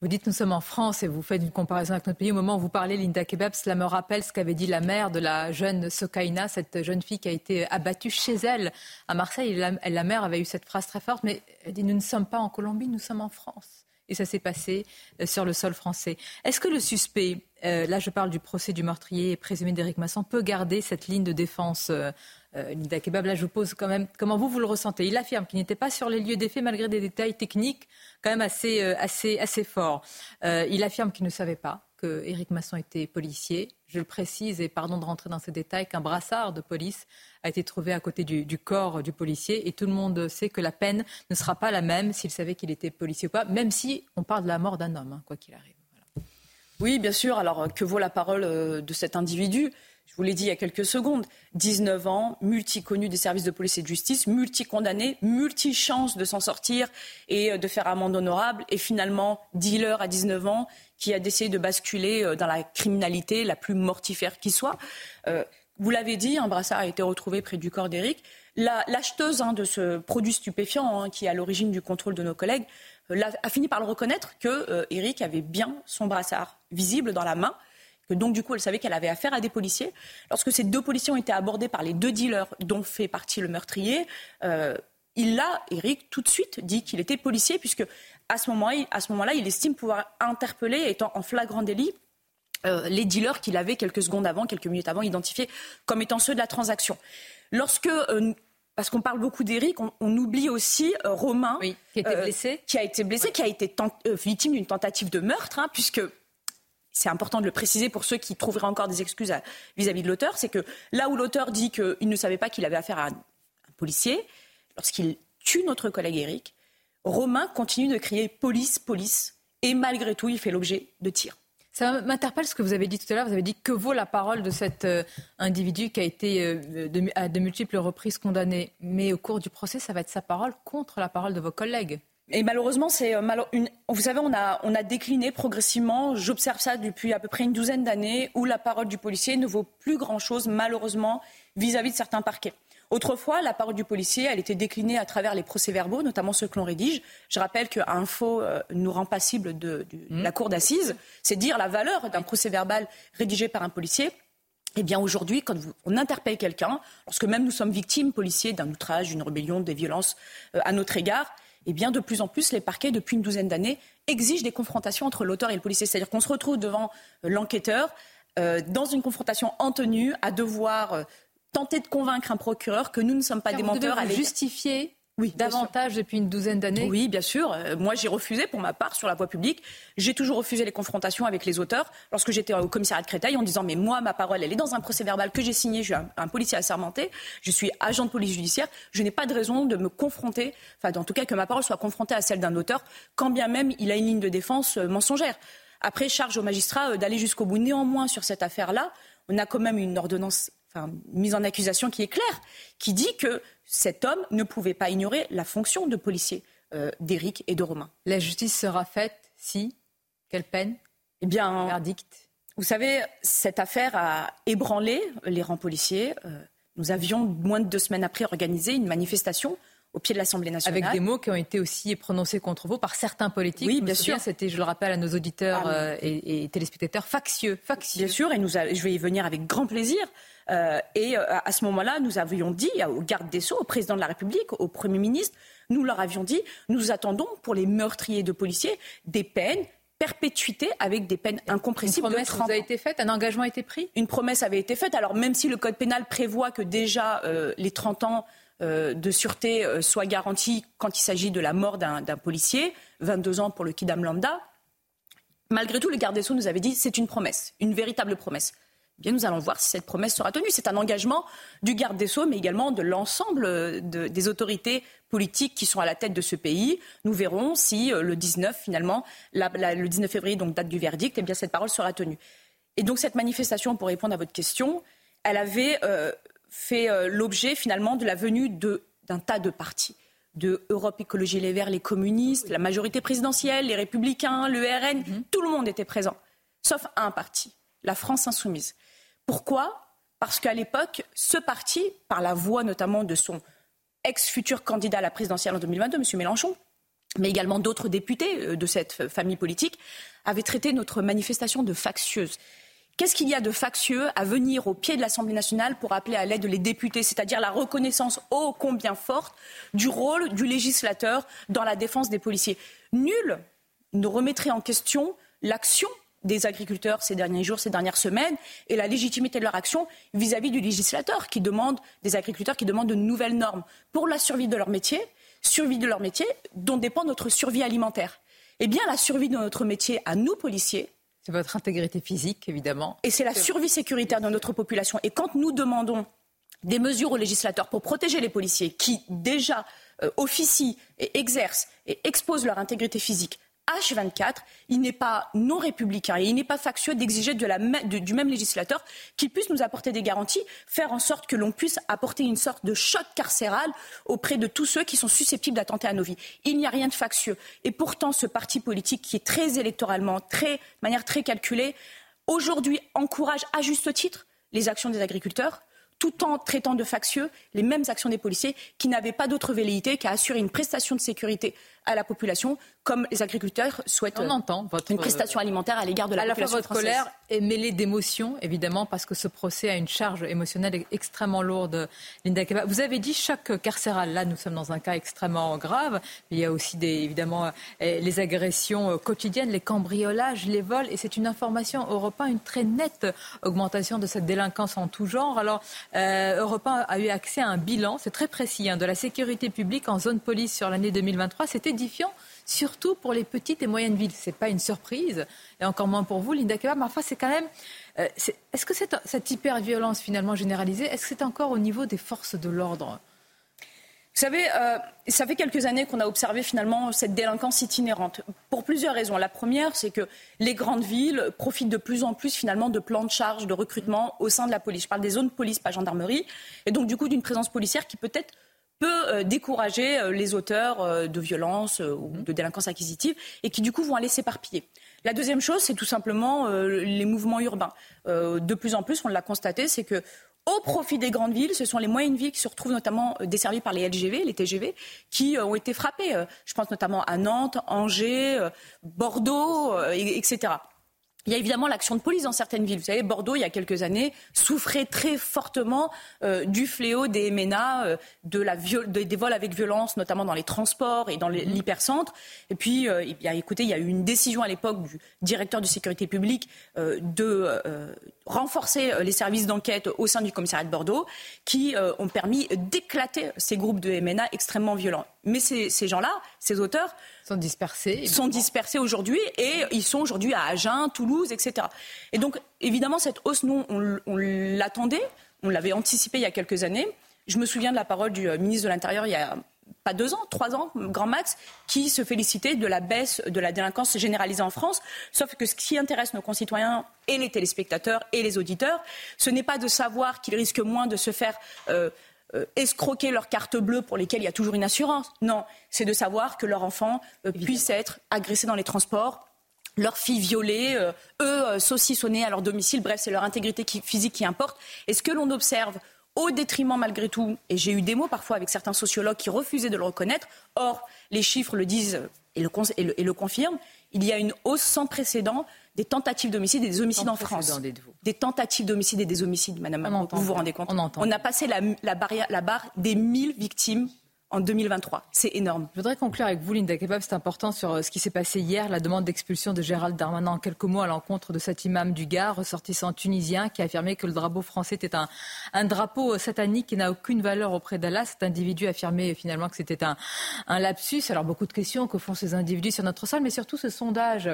Vous dites nous sommes en France et vous faites une comparaison avec notre pays. Au moment où vous parlez, Linda Kebab, cela me rappelle ce qu'avait dit la mère de la jeune Sokaina, cette jeune fille qui a été abattue chez elle à Marseille. La, mère avait eu cette phrase très forte, mais elle dit nous ne sommes pas en Colombie, nous sommes en France. Et ça s'est passé euh, sur le sol français. Est-ce que le suspect, euh, là je parle du procès du meurtrier présumé d'Éric Masson, peut garder cette ligne de défense euh, euh, Linda Kebab, là je vous pose quand même comment vous vous le ressentez. Il affirme qu'il n'était pas sur les lieux des faits malgré des détails techniques quand même assez, euh, assez, assez forts. Euh, il affirme qu'il ne savait pas que Éric Masson était policier. Je le précise, et pardon de rentrer dans ces détails, qu'un brassard de police a été trouvé à côté du, corps du policier. Et tout le monde sait que la peine ne sera pas la même s'il savait qu'il était policier ou pas, même si on parle de la mort d'un homme, hein, quoi qu'il arrive. Oui, bien sûr. Alors, que vaut la parole de cet individu? Je vous l'ai dit il y a quelques secondes, 19 ans, multi-connu des services de police et de justice, multi-condamné, multi-chance de s'en sortir et euh, de faire amende honorable, et finalement dealer à 19 ans qui a décidé de basculer euh, dans la criminalité la plus mortifère qui soit. Euh, vous l'avez dit, un brassard a été retrouvé près du corps d'Éric. L'acheteuse hein, de ce produit stupéfiant hein, qui est à l'origine du contrôle de nos collègues a fini par le reconnaître que Eric avait bien son brassard visible dans la main donc du coup elle savait qu'elle avait affaire à des policiers. Lorsque ces deux policiers ont été abordés par les deux dealers dont fait partie le meurtrier, euh, il a, Eric, tout de suite dit qu'il était policier, puisque à ce moment-là, il estime pouvoir interpeller, étant en flagrant délit, euh, les dealers qu'il avait quelques secondes avant, quelques minutes avant, identifiés comme étant ceux de la transaction. Lorsque euh, parce qu'on parle beaucoup d'Eric, on, oublie aussi Romain, qui, blessé. qui a été blessé, qui a été victime d'une tentative de meurtre, hein, puisque c'est important de le préciser pour ceux qui trouveraient encore des excuses vis-à-vis de l'auteur, c'est que là où l'auteur dit qu'il ne savait pas qu'il avait affaire à un, policier, lorsqu'il tue notre collègue Eric, Romain continue de crier police, police, et malgré tout, il fait l'objet de tirs. Ça m'interpelle ce que vous avez dit tout à l'heure. Vous avez dit que vaut la parole de cet euh, individu qui a été euh, à de multiples reprises condamné. Mais au cours du procès, ça va être sa parole contre la parole de vos collègues. Et malheureusement, c'est euh, une... vous savez, on a, on a décliné progressivement. J'observe ça depuis à peu près une douzaine d'années, où la parole du policier ne vaut plus grand-chose, malheureusement, vis-à-vis de certains parquets. Autrefois, la parole du policier, elle était déclinée à travers les procès-verbaux, notamment ceux que l'on rédige. Je rappelle qu'un faux euh, nous rend passible de, Mmh. la cour d'assises. C'est dire la valeur d'un procès-verbal rédigé par un policier. Eh bien, aujourd'hui, quand on interpelle quelqu'un, lorsque même nous sommes victimes, policiers, d'un outrage, d'une rébellion, des violences euh, à notre égard, eh bien, de plus en plus, les parquets, depuis une douzaine d'années, exigent des confrontations entre l'auteur et le policier. C'est-à-dire qu'on se retrouve devant euh, l'enquêteur, euh, dans une confrontation en tenue, à devoir euh, tenter de convaincre un procureur que nous ne sommes pas des Vous devez menteurs. vous à justifier oui, davantage depuis une douzaine d'années Oui, bien sûr. Euh, moi, j'ai refusé pour ma part sur la voie publique. J'ai toujours refusé les confrontations avec les auteurs. Lorsque j'étais au commissariat de Créteil, en disant mais moi, ma parole, elle est dans un procès verbal que j'ai signé. Je suis un, un policier assermenté. Je suis agent de police judiciaire. Je n'ai pas de raison de me confronter, enfin, en tout cas, que ma parole soit confrontée à celle d'un auteur, quand bien même il a une ligne de défense euh, mensongère. Après, charge au magistrat euh, d'aller jusqu'au bout. Néanmoins, sur cette affaire-là, on a quand même une ordonnance, enfin, une mise en accusation qui est claire, qui dit que cet homme ne pouvait pas ignorer la fonction de policier euh, d'Éric et de Romain. La justice sera faite si Quelle peine Eh bien, verdict. Vous savez, cette affaire a ébranlé les rangs policiers. Euh, nous avions, moins de deux semaines après, organisé une manifestation au pied de l'Assemblée nationale. Avec des mots qui ont été aussi prononcés contre vous par certains politiques. Oui, bien sûr. C'était, je le rappelle à nos auditeurs Ah, euh, et, et téléspectateurs, factieux, factieux. Bien sûr, et nous a- je vais y venir avec grand plaisir. Euh, et euh, à ce moment-là, nous avions dit au garde des Sceaux, au président de la République, au Premier ministre, nous leur avions dit, nous attendons pour les meurtriers de policiers des peines perpétuité avec des peines incompressibles Une promesse de 30 vous a été faite, un engagement a été pris? Une promesse avait été faite. Alors même si le code pénal prévoit que déjà euh, les 30 ans de sûreté euh, soient garantis quand il s'agit de la mort d'un policier, 22 ans pour le kidam lambda, malgré tout, le garde des Sceaux nous avait dit c'est une promesse, une véritable promesse. Eh Bien, nous allons voir si cette promesse sera tenue. C'est un engagement du garde des Sceaux, mais également de l'ensemble euh, de- des autorités politiques qui sont à la tête de ce pays. Nous verrons si euh, le 19, finalement, le 19 février, donc date du verdict, eh bien, cette parole sera tenue. Et donc, cette manifestation, pour répondre à votre question, elle avait euh, fait euh, l'objet, finalement, de la venue d'un tas de partis de Europe Écologie Les Verts, les communistes, la majorité présidentielle, les républicains, le RN, tout le monde était présent, sauf un parti, la France insoumise. Pourquoi? Parce qu'à l'époque, ce parti, par la voix notamment de son ex-futur candidat à la présidentielle en 2022, M. Mélenchon, mais également d'autres députés euh, de cette famille politique, avait traité notre manifestation de factieuse. Qu'est-ce qu'il y a de factieux à venir au pied de l'Assemblée nationale pour appeler à l'aide les députés, c'est-à-dire la reconnaissance ô combien forte du rôle du législateur dans la défense des policiers? Nul ne remettrait en question l'action des agriculteurs ces derniers jours, ces dernières semaines, et la légitimité de leur action vis-à-vis du législateur qui demande, des agriculteurs qui demandent de nouvelles normes pour la survie de leur métier, survie de leur métier dont dépend notre survie alimentaire. Eh bien, la survie de notre métier à nous, policiers, C'est votre intégrité physique, évidemment. et c'est la survie sécuritaire de notre population. Et quand nous demandons des mesures aux législateurs pour protéger les policiers qui déjà euh, officient et exercent et exposent leur intégrité physique H24, il n'est pas non républicain et il n'est pas factieux d'exiger du même législateur qu'il puisse nous apporter des garanties, faire en sorte que l'on puisse apporter une sorte de choc carcéral auprès de tous ceux qui sont susceptibles d'attenter à nos vies. Il n'y a rien de factieux. Et pourtant, ce parti politique qui est très électoralement, très, de manière très calculée, aujourd'hui encourage à juste titre les actions des agriculteurs, tout en traitant de factieux les mêmes actions des policiers qui n'avaient pas d'autre velléité qu'à assurer une prestation de sécurité à la population, comme les agriculteurs souhaitent On entend votre- une prestation alimentaire à l'égard de la à la fois population votre française. colère est mêlée d'émotion, évidemment, parce que ce procès a une charge émotionnelle extrêmement lourde. Linda Keba, vous avez dit chaque carcéral. Là, nous sommes dans un cas extrêmement grave. Il y a aussi des, évidemment euh, les agressions euh, quotidiennes, les cambriolages, les vols, et c'est une information Europe 1, une très nette augmentation de cette délinquance en tout genre. Alors, euh, Europe 1 a eu accès à un bilan, c'est très précis, hein, de la sécurité publique en zone police sur l'année 2023. C'est surtout pour les petites et moyennes villes. Ce n'est pas une surprise, et encore moins pour vous, Linda Kebab. Parfois, c'est quand même. euh, est-ce que cette, cette hyper-violence finalement généralisée, est-ce que c'est encore au niveau des forces de l'ordre? Vous savez, euh, ça fait quelques années qu'on a observé finalement cette délinquance itinérante. Pour plusieurs raisons. La première, c'est que les grandes villes profitent de plus en plus finalement de plans de charge, de recrutement au sein de la police. Je parle des zones police, pas gendarmerie. Et donc du coup d'une présence policière qui peut-être peut euh, décourager euh, les auteurs euh, de violences ou de délinquance acquisitive et qui du coup vont aller s'éparpiller. La deuxième chose, c'est tout simplement les mouvements urbains. De plus en plus, on l'a constaté, c'est que au profit des grandes villes. Ce sont les moyennes villes qui se retrouvent notamment desservies par les LGV, les TGV, qui ont été frappées. Je pense notamment à Nantes, Angers, Bordeaux, etc. Il y a évidemment l'action de police dans certaines villes. Vous savez, Bordeaux, il y a quelques années, souffrait très fortement euh, du fléau des MNA, euh, de la des vols avec violence, notamment dans les transports et dans mhm. l'hypercentre. Et puis, euh, eh écoutez, il y a eu une décision à l'époque du directeur de sécurité publique de renforcer les services d'enquête au sein du commissariat de Bordeaux, qui ont permis d'éclater ces groupes de MNA extrêmement violents. Mais ces, ces gens-là, ces auteurs, sont dispersés. Sont dispersés aujourd'hui et ils sont aujourd'hui à Agen, Toulouse, etc. Et donc, évidemment, cette hausse, nous, on, l'attendait, on l'avait anticipé il y a quelques années. Je me souviens de la parole du euh, ministre de l'Intérieur il y a pas deux ans, trois ans, grand max, qui se félicitait de la baisse de la délinquance généralisée en France. Sauf que ce qui intéresse nos concitoyens et les téléspectateurs et les auditeurs, ce n'est pas de savoir qu'ils risquent moins de se faire euh, euh, escroquer leur carte bleue pour lesquelles il y a toujours une assurance. Non, c'est de savoir que leur enfant euh, puisse être agressé dans les transports, leur fille violée, euh, eux saucissonnés à leur domicile. Bref, c'est leur intégrité physique qui importe. Et ce que l'on observe au détriment malgré tout, et j'ai eu des mots parfois avec certains sociologues qui refusaient de le reconnaître, or les chiffres le disent et le confirment, il y a une hausse sans précédent des tentatives d'homicide et des homicides en France. Des tentatives d'homicide et des homicides, Madame Vous vous rendez compte on, on, a passé la, la, barrière, la barre des 1000 victimes en 2023. C'est énorme. Je voudrais conclure avec vous, Linda Kebab. C'est important sur euh, ce qui s'est passé hier, la demande d'expulsion de Gérald Darmanin en quelques mots à l'encontre de cet imam du Gard, ressortissant tunisien, qui a affirmé que le drapeau français était un, drapeau euh, satanique qui n'a aucune valeur auprès d'Allah. Cet individu a affirmé finalement que c'était un, lapsus. Alors beaucoup de questions que font ces individus sur notre sol, mais surtout ce sondage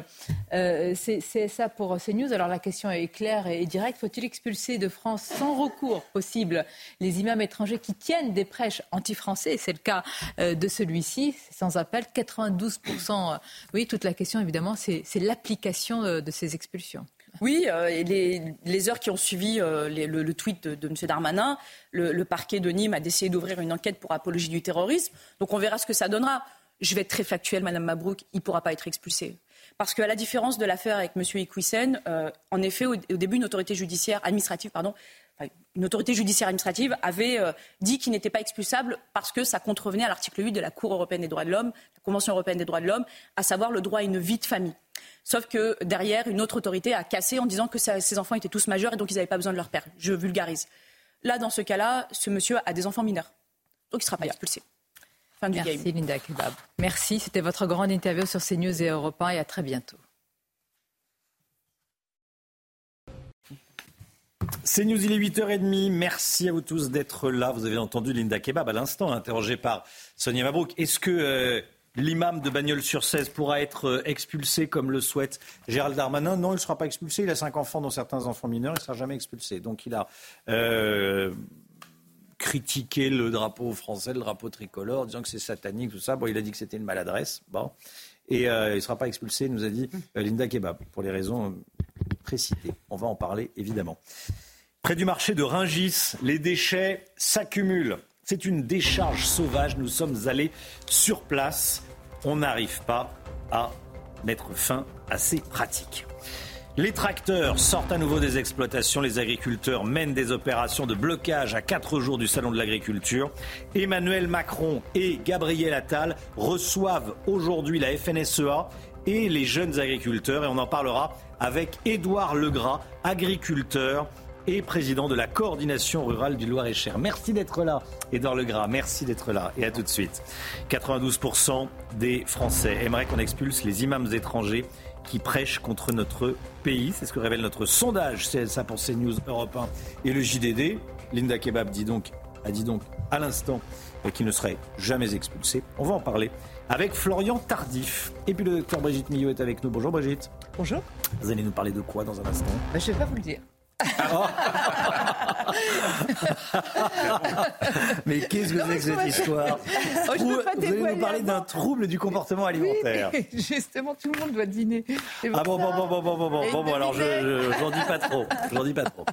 euh, c'est ça pour CNews. Alors la question est claire et directe. Faut-il expulser de France sans recours possible les imams étrangers qui tiennent des prêches anti-français? Cas euh, de celui-ci, sans appel, 92%. Euh, oui, toute la question, évidemment, c'est l'application euh, de ces expulsions. Oui, les, heures qui ont suivi le, tweet de, M. Darmanin, le, parquet de Nîmes a décidé d'ouvrir une enquête pour apologie du terrorisme. Donc on verra ce que ça donnera. Je vais être très factuel, Madame Mabrouk, il ne pourra pas être expulsé. Parce qu'à la différence de l'affaire avec M. Iquissen, en effet, au, début, une autorité judiciaire administrative pardon, une autorité judiciaire administrative avait euh, dit qu'il n'était pas expulsable parce que ça contrevenait à l'article 8 de la Cour européenne des droits de l'homme, la Convention européenne des droits de l'homme, à savoir le droit à une vie de famille. Sauf que derrière, une autre autorité a cassé en disant que ces enfants étaient tous majeurs et donc ils n'avaient pas besoin de leur père. Je vulgarise. Là, dans ce cas-là, ce monsieur a des enfants mineurs. Donc il ne sera pas expulsé. Fin du Merci Linda Kebab. Merci, c'était votre grande interview sur CNews et Europe 1 et à très bientôt. C'est News, il est 8h30. Merci à vous tous d'être là. Vous avez entendu Linda Kebab à l'instant, interrogée par Sonia Mabrouk. Est-ce que euh, l'imam de Bagnols-sur-Cèze pourra être euh, expulsé comme le souhaite Gérald Darmanin? Non, il ne sera pas expulsé. Il a cinq enfants, dont certains enfants mineurs. Il ne sera jamais expulsé. Donc il a euh, critiqué le drapeau français, le drapeau tricolore, disant que c'est satanique, tout ça. Bon, il a dit que c'était une maladresse. Bon. Et il ne sera pas expulsé, nous a dit Linda Kebab, pour les raisons précité. On va en parler évidemment. Près du marché de Ringis, les déchets s'accumulent. C'est une décharge sauvage. Nous sommes allés sur place. On n'arrive pas à mettre fin à ces pratiques. Les tracteurs sortent à nouveau des exploitations. Les agriculteurs mènent des opérations de blocage à quatre jours du Salon de l'agriculture. Emmanuel Macron et Gabriel Attal reçoivent aujourd'hui la FNSEA et les jeunes agriculteurs. Et on en parlera avec Édouard Legras, agriculteur et président de la coordination rurale du Loir-et-Cher. Merci d'être là, Édouard Legras. Merci d'être là. Et à tout de suite. 92% des Français aimeraient qu'on expulse les imams étrangers qui prêchent contre notre pays. C'est ce que révèle notre sondage C'est ça pour CNews Europe 1 et le JDD. Linda Kebab dit donc, a dit donc à l'instant qu'il ne serait jamais expulsé. On va en parler avec Florian Tardif. Et puis le docteur Brigitte Millot est avec nous. Bonjour Brigitte. Bonjour. Vous allez nous parler de quoi dans un instant? Ben, Je ne vais pas vous le dire. Mais qu'est-ce que c'est que cette histoire oh, Vous allez nous parler d'un trouble du comportement alimentaire. justement, tout le monde doit dîner. Ah bon, bon, bon, bon, bon, bon, bon, bon, alors je n'en dis pas trop. Je n'en dis pas trop.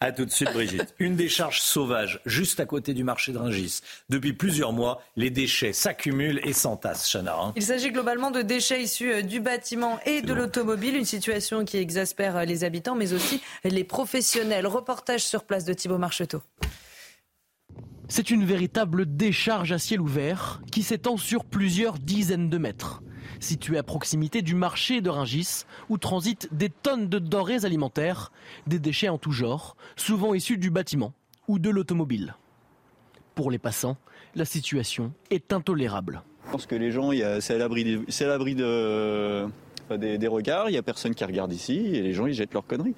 À tout de suite, Brigitte. Une décharge sauvage juste à côté du marché de Ringis. Depuis plusieurs mois, les déchets s'accumulent et s'entassent, Chana. hein. Il s'agit globalement de déchets issus euh, du bâtiment et de l'automobile, une situation qui exaspère euh, les habitants, mais aussi les professionnels. Reportage sur place de Thibault Marcheteau. C'est une véritable décharge à ciel ouvert qui s'étend sur plusieurs dizaines de mètres. Située à proximité du marché de Ringis, où transitent des tonnes de denrées alimentaires, des déchets en tout genre, souvent issus du bâtiment ou de l'automobile. Pour les passants, la situation est intolérable. Je pense que les gens, c'est à l'abri de- des, des regards, il n'y a personne qui regarde ici et les gens ils jettent leurs conneries.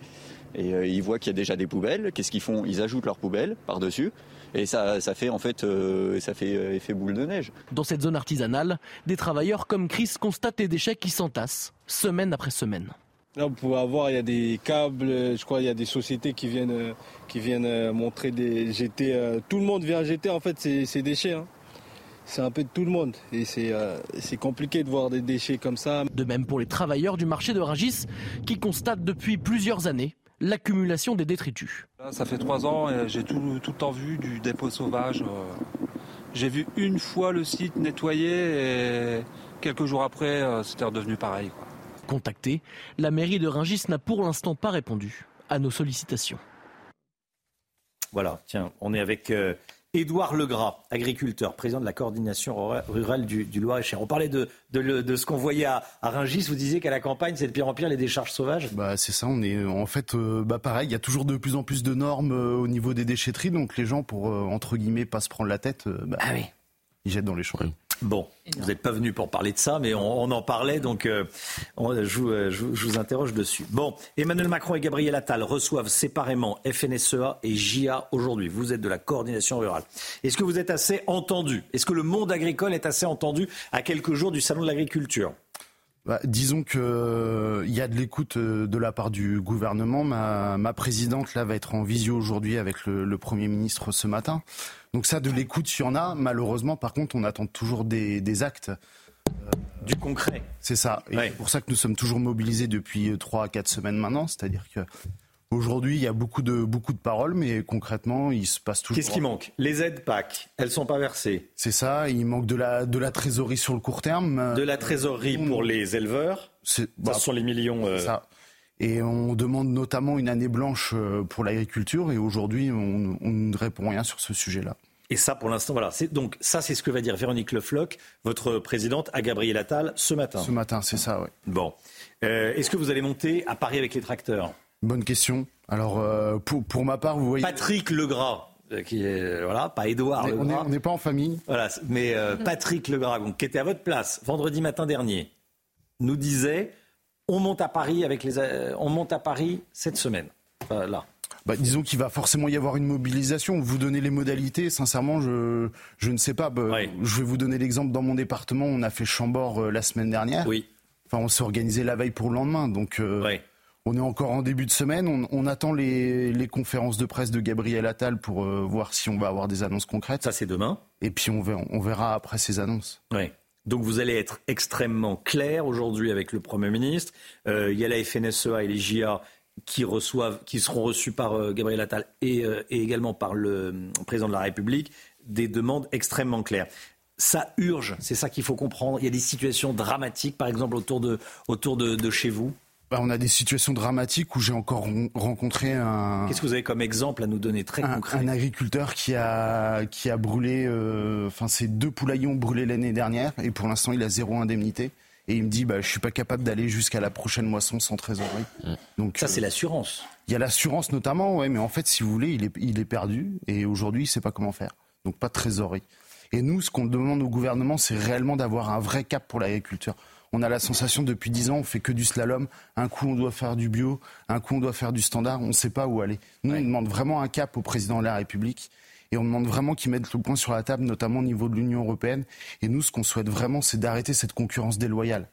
Et euh, ils voient qu'il y a déjà des poubelles, qu'est-ce qu'ils font? Ils ajoutent leurs poubelles par-dessus et ça, ça fait en fait euh, ça fait euh, effet boule de neige. Dans cette zone artisanale, des travailleurs comme Chris constatent les déchets qui s'entassent, semaine après semaine. Là, vous pouvez avoir, il y a des câbles, je crois, il y a des sociétés qui viennent, qui viennent montrer des jeter. euh, tout le monde vient jeter en fait ces, ces déchets. hein. C'est un peu de tout le monde et c'est euh, c'est compliqué de voir des déchets comme ça. De même pour les travailleurs du marché de Rungis qui constatent depuis plusieurs années l'accumulation des détritus. Là, ça fait trois ans et j'ai tout, tout le temps vu du dépôt sauvage. euh. J'ai vu une fois le site nettoyé et quelques jours après, euh, c'était redevenu pareil. quoi. Contacté, la mairie de Rungis n'a pour l'instant pas répondu à nos sollicitations. Voilà, tiens, on est avec euh, Édouard Legras, agriculteur, président de la coordination rura- rurale du, du Loir-et-Cher. On parlait de, de le- de ce qu'on voyait à, à Rungis. Vous disiez qu'à la campagne, c'est de pire en pire les décharges sauvages? Bah, c'est ça, on est en fait euh, bah, pareil, il y a toujours de plus en plus de normes euh, au niveau des déchetteries, donc les gens pour euh, entre guillemets pas se prendre la tête, euh, bah, ils jettent dans les champs. Bon, vous n'êtes pas venu pour parler de ça, mais on, en parlait, donc euh, on- je, vous, euh, je vous interroge dessus. Bon, Emmanuel Macron et Gabriel Attal reçoivent séparément FNSEA et JA aujourd'hui. Vous êtes de la coordination rurale. Est-ce que vous êtes assez entendu? Est-ce que le monde agricole est assez entendu à quelques jours du Salon de l'agriculture? Bah, disons que euh, il y a de l'écoute euh, de la part du gouvernement. Ma, ma présidente là va être en visio aujourd'hui avec le, le premier ministre ce matin. Donc ça, de l'écoute, il y en a. Malheureusement, par contre, on attend toujours des, des actes. Du concret. C'est ça. Et C'est pour ça que nous sommes toujours mobilisés depuis 3 à 4 semaines maintenant. C'est-à-dire que aujourd'hui, il y a beaucoup de, beaucoup de paroles, mais concrètement, il se passe toujours. Qu'est-ce qui manque? Les aides PAC, elles sont pas versées. C'est ça. Il manque de la, de la trésorerie sur le court terme. De la trésorerie pour les éleveurs. C'est, Ça, ce sont les millions. euh, ça. Et on demande notamment une année blanche euh, pour l'agriculture. Et aujourd'hui, on, on ne répond rien sur ce sujet-là. Et ça, pour l'instant, voilà. C'est- Donc, ça, c'est ce que va dire Véronique Le Floch, votre présidente, à Gabriel Attal ce matin. Ce matin, c'est ça, oui. Bon. Euh, Est-ce que vous allez monter à Paris avec les tracteurs? Bonne question. Alors, euh, pour, pour ma part, vous voyez. Patrick Legras, euh, qui est, voilà, pas Édouard On n'est pas en famille. Voilà, mais euh, Patrick Legras, donc, qui était à votre place vendredi matin dernier, nous disait on monte à Paris avec les, euh, on monte à Paris cette semaine. Enfin, là. Bah, disons qu'il va forcément y avoir une mobilisation. Vous donnez les modalités. Sincèrement, je, je ne sais pas. Bah, Je vais vous donner l'exemple. Dans mon département, on a fait Chambord euh, la semaine dernière. Oui. Enfin, on s'est organisé la veille pour le lendemain. Donc, euh, on est encore en début de semaine. On, on attend les, les conférences de presse de Gabriel Attal pour euh, voir si on va avoir des annonces concrètes. Ça, c'est demain. Et puis, on verra, on verra après ces annonces. Ouais. Donc vous allez être extrêmement clair aujourd'hui avec le Premier ministre. Euh, il y a la FNSEA et les JA qui reçoivent, qui seront reçus par euh, Gabriel Attal et, et également par le président de la République, des demandes extrêmement claires. Ça urge, c'est ça qu'il faut comprendre. Il y a des situations dramatiques, par exemple autour de, autour de, de chez vous. Bah, on a des situations dramatiques où j'ai encore ren- rencontré un. Qu'est-ce que vous avez comme exemple à nous donner très un, concret un agriculteur qui a qui a brûlé, euh, enfin ses deux poulaillers ont brûlé l'année dernière et pour l'instant il a zéro indemnité et il me dit bah je suis pas capable d'aller jusqu'à la prochaine moisson sans trésorerie. Donc Ça, c'est l'assurance. Il y a l'assurance notamment, ouais, mais en fait si vous voulez il est il est perdu et aujourd'hui il sait pas comment faire. Donc pas de trésorerie. Et nous ce qu'on demande au gouvernement c'est réellement d'avoir un vrai cap pour l'agriculture. On a la sensation depuis dix ans, on fait que du slalom. Un coup, on doit faire du bio, un coup, on doit faire du standard. On ne sait pas où aller. Nous, on demande vraiment un cap au président de la République. Et on demande vraiment qu'il mette le point sur la table, notamment au niveau de l'Union européenne. Et nous, ce qu'on souhaite vraiment, c'est d'arrêter cette concurrence déloyale.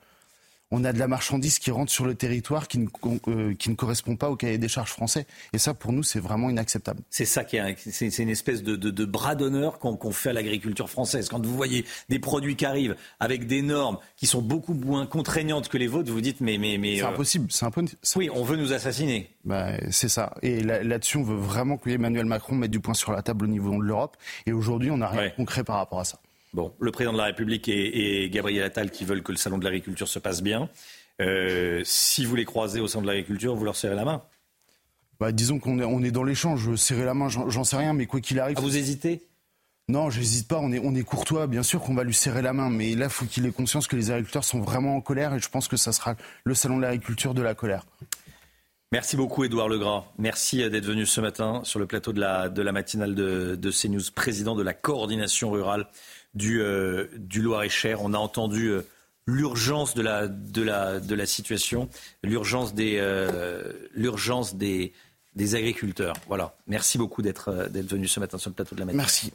On a de la marchandise qui rentre sur le territoire qui ne, euh, qui ne correspond pas au cahier des charges français. Et ça, pour nous, c'est vraiment inacceptable. C'est ça qui est, c'est, une espèce de, de, de bras d'honneur qu'on, qu'on fait à l'agriculture française. Quand vous voyez des produits qui arrivent avec des normes qui sont beaucoup moins contraignantes que les vôtres, vous dites mais mais mais c'est impossible. C'est impossible. Oui, on veut nous assassiner. Bah, c'est ça. Et là, là-dessus, on veut vraiment que Emmanuel Macron mette du point sur la table au niveau de l'Europe. Et aujourd'hui, on n'a rien de concret par rapport à ça. Bon, le président de la République et, Gabriel Attal qui veulent que le salon de l'agriculture se passe bien. Euh, si vous les croisez au salon de l'agriculture, vous leur serrez la main bah, Disons qu'on est, on est dans l'échange. Serrer la main, j'en, sais rien, mais quoi qu'il arrive. Ah, vous hésitez non, j'hésite pas. On est, on est courtois. Bien sûr qu'on va lui serrer la main. Mais là, il faut qu'il ait conscience que les agriculteurs sont vraiment en colère. Et je pense que ça sera le salon de l'agriculture de la colère. Merci beaucoup, Édouard Legras. Merci d'être venu ce matin sur le plateau de la, de la matinale de, de CNews, président de la coordination rurale du, euh, du Loir-et-Cher. On a entendu euh, l'urgence de la, de, la, de la situation, l'urgence des, euh, l'urgence des, des agriculteurs. Voilà. Merci beaucoup d'être, d'être venu ce matin sur le plateau de la matinale. Merci.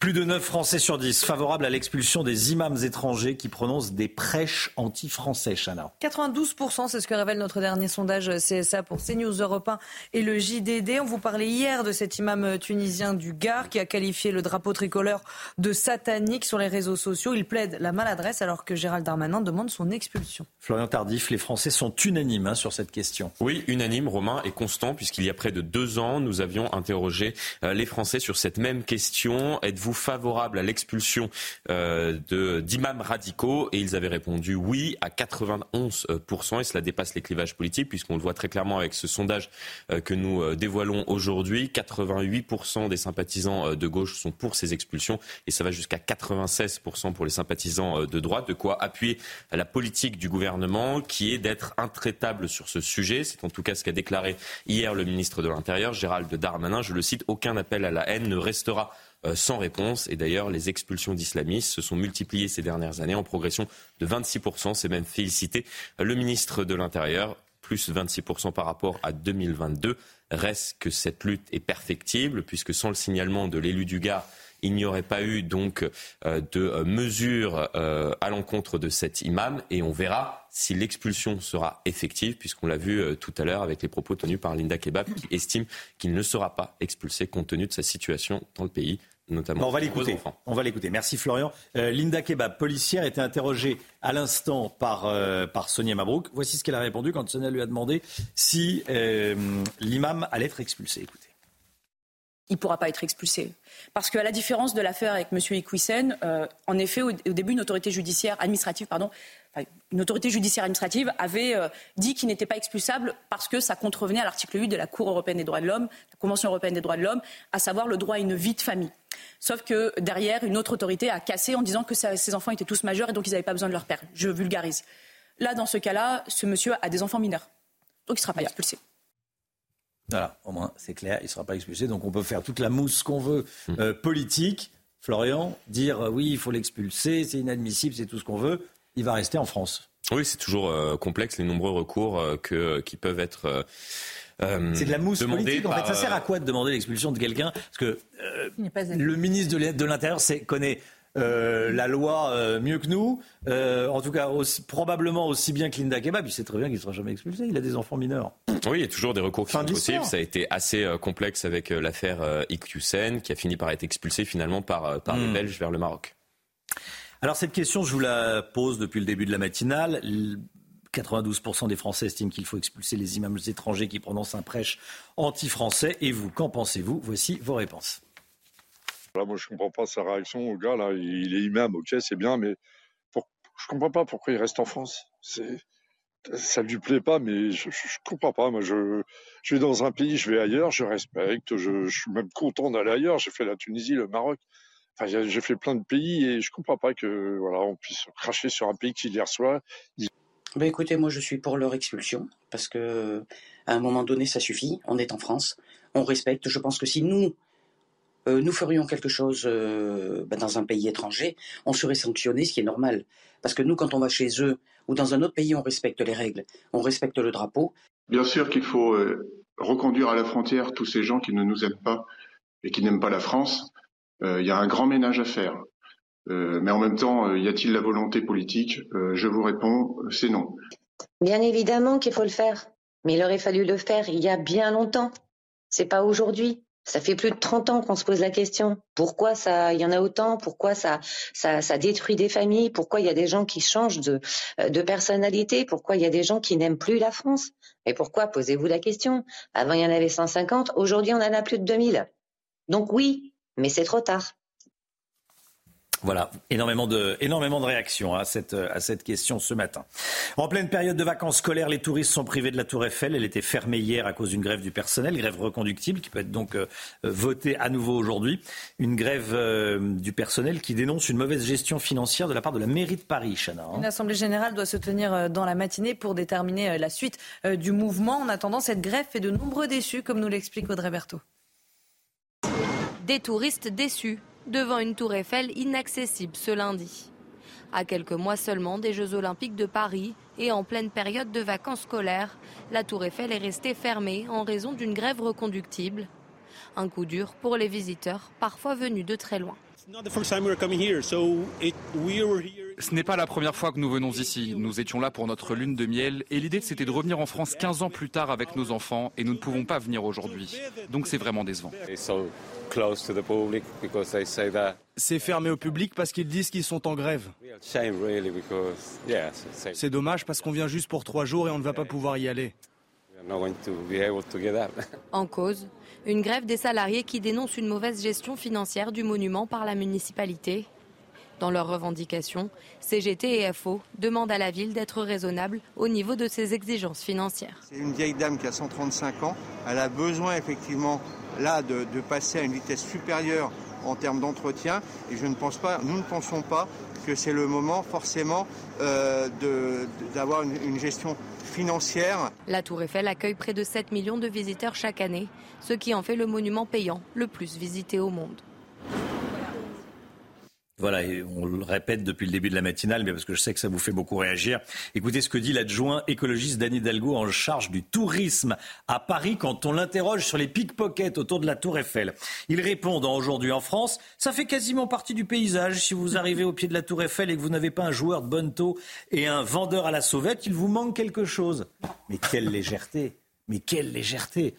Plus de 9 Français sur 10 favorables à l'expulsion des imams étrangers qui prononcent des prêches anti-français, Chana. 92%, c'est ce que révèle notre dernier sondage CSA pour CNews Europe 1 et le JDD. On vous parlait hier de cet imam tunisien du Gard qui a qualifié le drapeau tricolore de satanique sur les réseaux sociaux. Il plaide la maladresse alors que Gérald Darmanin demande son expulsion. Florian Tardif, les Français sont unanimes hein, sur cette question. Oui, unanime, Romain, et constant, puisqu'il y a près de deux ans, nous avions interrogé euh, les Français sur cette même question. Êtes-vous favorable à l'expulsion euh, d'imams radicaux? Et ils avaient répondu oui à 91%, et cela dépasse les clivages politiques, puisqu'on le voit très clairement avec ce sondage euh, que nous euh, dévoilons aujourd'hui. 88% des sympathisants de gauche sont pour ces expulsions, et ça va jusqu'à 96% pour les sympathisants de droite, de quoi appuyer la politique du gouvernement, qui est d'être intraitable sur ce sujet. C'est en tout cas ce qu'a déclaré hier le ministre de l'Intérieur, Gérald Darmanin. Je le cite, aucun appel à la haine ne restera sans réponse. Et d'ailleurs, les expulsions d'islamistes se sont multipliées ces dernières années en progression de 26%. C'est même félicité le ministre de l'Intérieur, plus 26% par rapport à 2022. Reste que cette lutte est perfectible, puisque sans le signalement de l'élu du Gard, il n'y aurait pas eu donc euh, de euh, mesures à l'encontre de cet imam et on verra si l'expulsion sera effective, puisqu'on l'a vu tout à l'heure avec les propos tenus par Linda Kebab, qui estime qu'il ne sera pas expulsé compte tenu de sa situation dans le pays notamment on va l'écouter. On va l'écouter. Merci Florian. Euh, Linda Kebab, policière, était interrogée à l'instant par, euh, par Sonia Mabrouk. Voici ce qu'elle a répondu quand Sonia lui a demandé si euh, l'imam allait être expulsé. Écoutez. Il ne pourra pas être expulsé. Parce qu'à la différence de l'affaire avec M. Iquissen, en effet, au, début, une autorité judiciaire administrative, pardon, une autorité judiciaire administrative avait dit qu'il n'était pas expulsable parce que ça contrevenait à l'article 8 de la Cour européenne des droits de l'homme, la Convention européenne des droits de l'homme, à savoir le droit à une vie de famille. Sauf que derrière, une autre autorité a cassé en disant que ces enfants étaient tous majeurs et donc ils n'avaient pas besoin de leur père. Je vulgarise. Là, dans ce cas-là, ce monsieur a des enfants mineurs. Donc il ne sera pas expulsé. Voilà, au moins c'est clair, il ne sera pas expulsé. Donc on peut faire toute la mousse qu'on veut hmm. euh, politique. Florian, dire euh, oui, il faut l'expulser, c'est inadmissible, c'est tout ce qu'on veut. Il va rester en France. Oui, c'est toujours euh, complexe les nombreux recours qui peuvent être euh, c'est de la mousse politique. En fait, ça sert à quoi de demander l'expulsion de quelqu'un? Parce que euh, le ministre de l'Intérieur connaît euh, la loi mieux que nous, en tout cas probablement aussi bien que Linda Kebab. Il sait très bien qu'il ne sera jamais expulsé. Il a des enfants mineurs. Oui, il y a toujours des recours qui sont possibles. Ça a été assez complexe avec l'affaire Iqiyoussen, qui a fini par être expulsé finalement par, par les hmm. Belges vers le Maroc. Alors cette question, je vous la pose depuis le début de la matinale. 92% des Français estiment qu'il faut expulser les imams étrangers qui prononcent un prêche anti-français. Et vous, qu'en pensez-vous? Voici vos réponses. Moi, je comprends pas sa réaction au gars. Là. Il est imam, ok, c'est bien, mais je ne comprends pas pourquoi il reste en France. Ça ne lui plaît pas, mais je ne comprends pas. Moi, je, je vais dans un pays, je vais ailleurs, je respecte, je, je suis même content d'aller ailleurs. J'ai fait la Tunisie, le Maroc. Enfin, j'ai fait plein de pays et je comprends pas que voilà, on puisse cracher sur un pays qui les reçoit. Ben écoutez, moi je suis pour leur expulsion parce que à un moment donné ça suffit. On est en France, on respecte. Je pense que si nous euh, nous ferions quelque chose euh, ben, dans un pays étranger, on serait sanctionné, ce qui est normal. Parce que nous, quand on va chez eux ou dans un autre pays, on respecte les règles, on respecte le drapeau. Bien sûr qu'il faut euh, reconduire à la frontière tous ces gens qui ne nous aiment pas et qui n'aiment pas la France. Il y a un grand ménage à faire. Euh, mais en même temps, y a-t-il la volonté politique? Je vous réponds, c'est non. Bien évidemment qu'il faut le faire, mais il aurait fallu le faire il y a bien longtemps. C'est pas aujourd'hui. Ça fait plus de 30 ans qu'on se pose la question. Pourquoi ça, il y en a autant? Pourquoi ça, ça, ça détruit des familles? Pourquoi il y a des gens qui changent de, de personnalité? Pourquoi il y a des gens qui n'aiment plus la France? Et pourquoi Posez-vous la question? Avant, il y en avait 150. Aujourd'hui, on en a plus de 2000. Donc oui, mais c'est trop tard. Voilà, énormément de, énormément de réactions à cette, à cette question ce matin. En pleine période de vacances scolaires, les touristes sont privés de la Tour Eiffel. Elle était fermée hier à cause d'une grève du personnel, grève reconductible qui peut être donc euh, votée à nouveau aujourd'hui. Une grève euh, du personnel qui dénonce une mauvaise gestion financière de la part de la mairie de Paris, Chana. Hein. Une assemblée générale doit se tenir euh, dans la matinée pour déterminer la suite du mouvement. En attendant, cette grève fait de nombreux déçus, comme nous l'explique Audrey Berthaud. Des touristes déçus devant une tour Eiffel inaccessible ce lundi. À quelques mois seulement des Jeux olympiques de Paris et en pleine période de vacances scolaires, la tour Eiffel est restée fermée en raison d'une grève reconductible. Un coup dur pour les visiteurs, parfois venus de très loin. Ce n'est pas la première fois que nous venons ici. Nous étions là pour notre lune de miel et l'idée c'était de revenir en France 15 ans plus tard avec nos enfants et nous ne pouvons pas venir aujourd'hui. Donc c'est vraiment décevant. C'est fermé au public parce qu'ils disent qu'ils sont en grève. C'est dommage parce qu'on vient juste pour trois jours et on ne va pas pouvoir y aller. En cause, une grève des salariés qui dénoncent une mauvaise gestion financière du monument par la municipalité. Dans leurs revendications, CGT et FO demandent à la ville d'être raisonnable au niveau de ses exigences financières. C'est une vieille dame qui a 135 ans. Elle a besoin effectivement là de, passer à une vitesse supérieure en termes d'entretien. Et je ne pense pas, nous ne pensons pas que c'est le moment forcément euh, d'avoir une gestion financière. La Tour Eiffel accueille près de 7 millions de visiteurs chaque année, ce qui en fait le monument payant le plus visité au monde. Voilà, et on le répète depuis le début de la matinale, mais parce que je sais que ça vous fait beaucoup réagir. Écoutez ce que dit l'adjoint écologiste Danny Hidalgo en charge du tourisme à Paris quand on l'interroge sur les pickpockets autour de la Tour Eiffel. Il répond dans Aujourd'hui en France, ça fait quasiment partie du paysage. Si vous arrivez au pied de la Tour Eiffel et que vous n'avez pas un joueur de bonne et un vendeur à la sauvette, il vous manque quelque chose. Mais quelle légèreté Mais quelle légèreté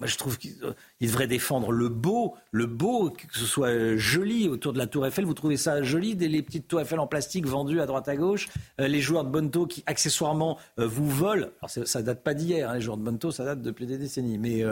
moi, je trouve qu'il euh, devrait défendre le beau, le beau, que ce soit euh, joli autour de la Tour Eiffel. Vous trouvez ça joli, les petites Tours Eiffel en plastique vendues à droite à gauche, euh, les joueurs de Bonto qui accessoirement vous volent. Alors ça date pas d'hier, hein, les joueurs de Bonto, ça date depuis des décennies, mais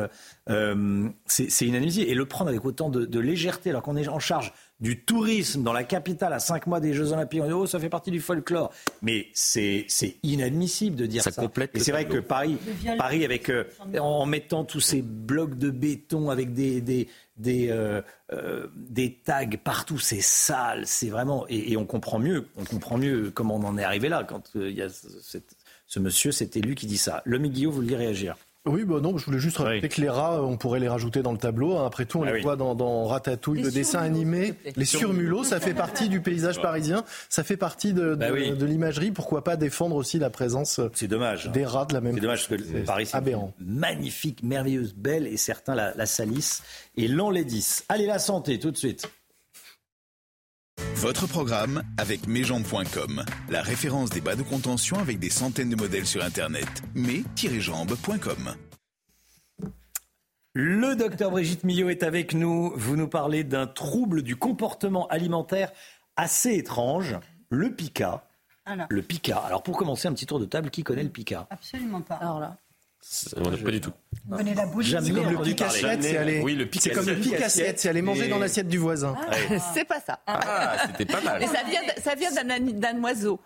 c'est inadmissible. Et le prendre avec autant de légèreté, alors qu'on est en charge du tourisme dans la capitale à cinq mois des Jeux Olympiques. On dit, oh, ça fait partie du folklore. Mais c'est inadmissible de dire ça. ça. Complète Et c'est vrai que Paris, Paris avec, euh, en mettant tous ces blocs de béton avec des, des, des, euh, euh, des tags partout, c'est sale, c'est vraiment. Et, on comprend mieux, on comprend mieux comment on en est arrivé là quand il y a ce monsieur, cet élu qui dit ça. Le Guillaume, vous vouliez réagir oui, bah non, je voulais juste rajouter que les rats, on pourrait les rajouter dans le tableau. Après tout, on ah les voit dans, Ratatouille, le dessin animé. Les surmulots, ça fait partie du paysage parisien, ça fait partie de, bah l'imagerie. Pourquoi pas défendre aussi la présence dommage, des rats de la même C'est dommage parce que Paris, c'est magnifique, merveilleuse, belle, et certains la, la salissent et l'enlaidissent. Allez, la santé, tout de suite. Votre programme avec mesjambes.com, la référence des bas de contention avec des centaines de modèles sur Internet. mes-jambes.com. Le docteur Brigitte Millot est avec nous. Vous nous parlez d'un trouble du comportement alimentaire assez étrange, le pica. Le pica. Alors pour commencer, un petit tour de table, qui connaît le pica Absolument pas. Alors là. Pas du tout. Vous connaissez la bougie Jamais comme le pic assiette, c'est aller. Oui, le C'est comme le pic assiette, c'est aller manger dans l'assiette du voisin. Ah, c'est pas ça. Ah, c'était pas mal. Mais ça vient, ça vient d'un oiseau.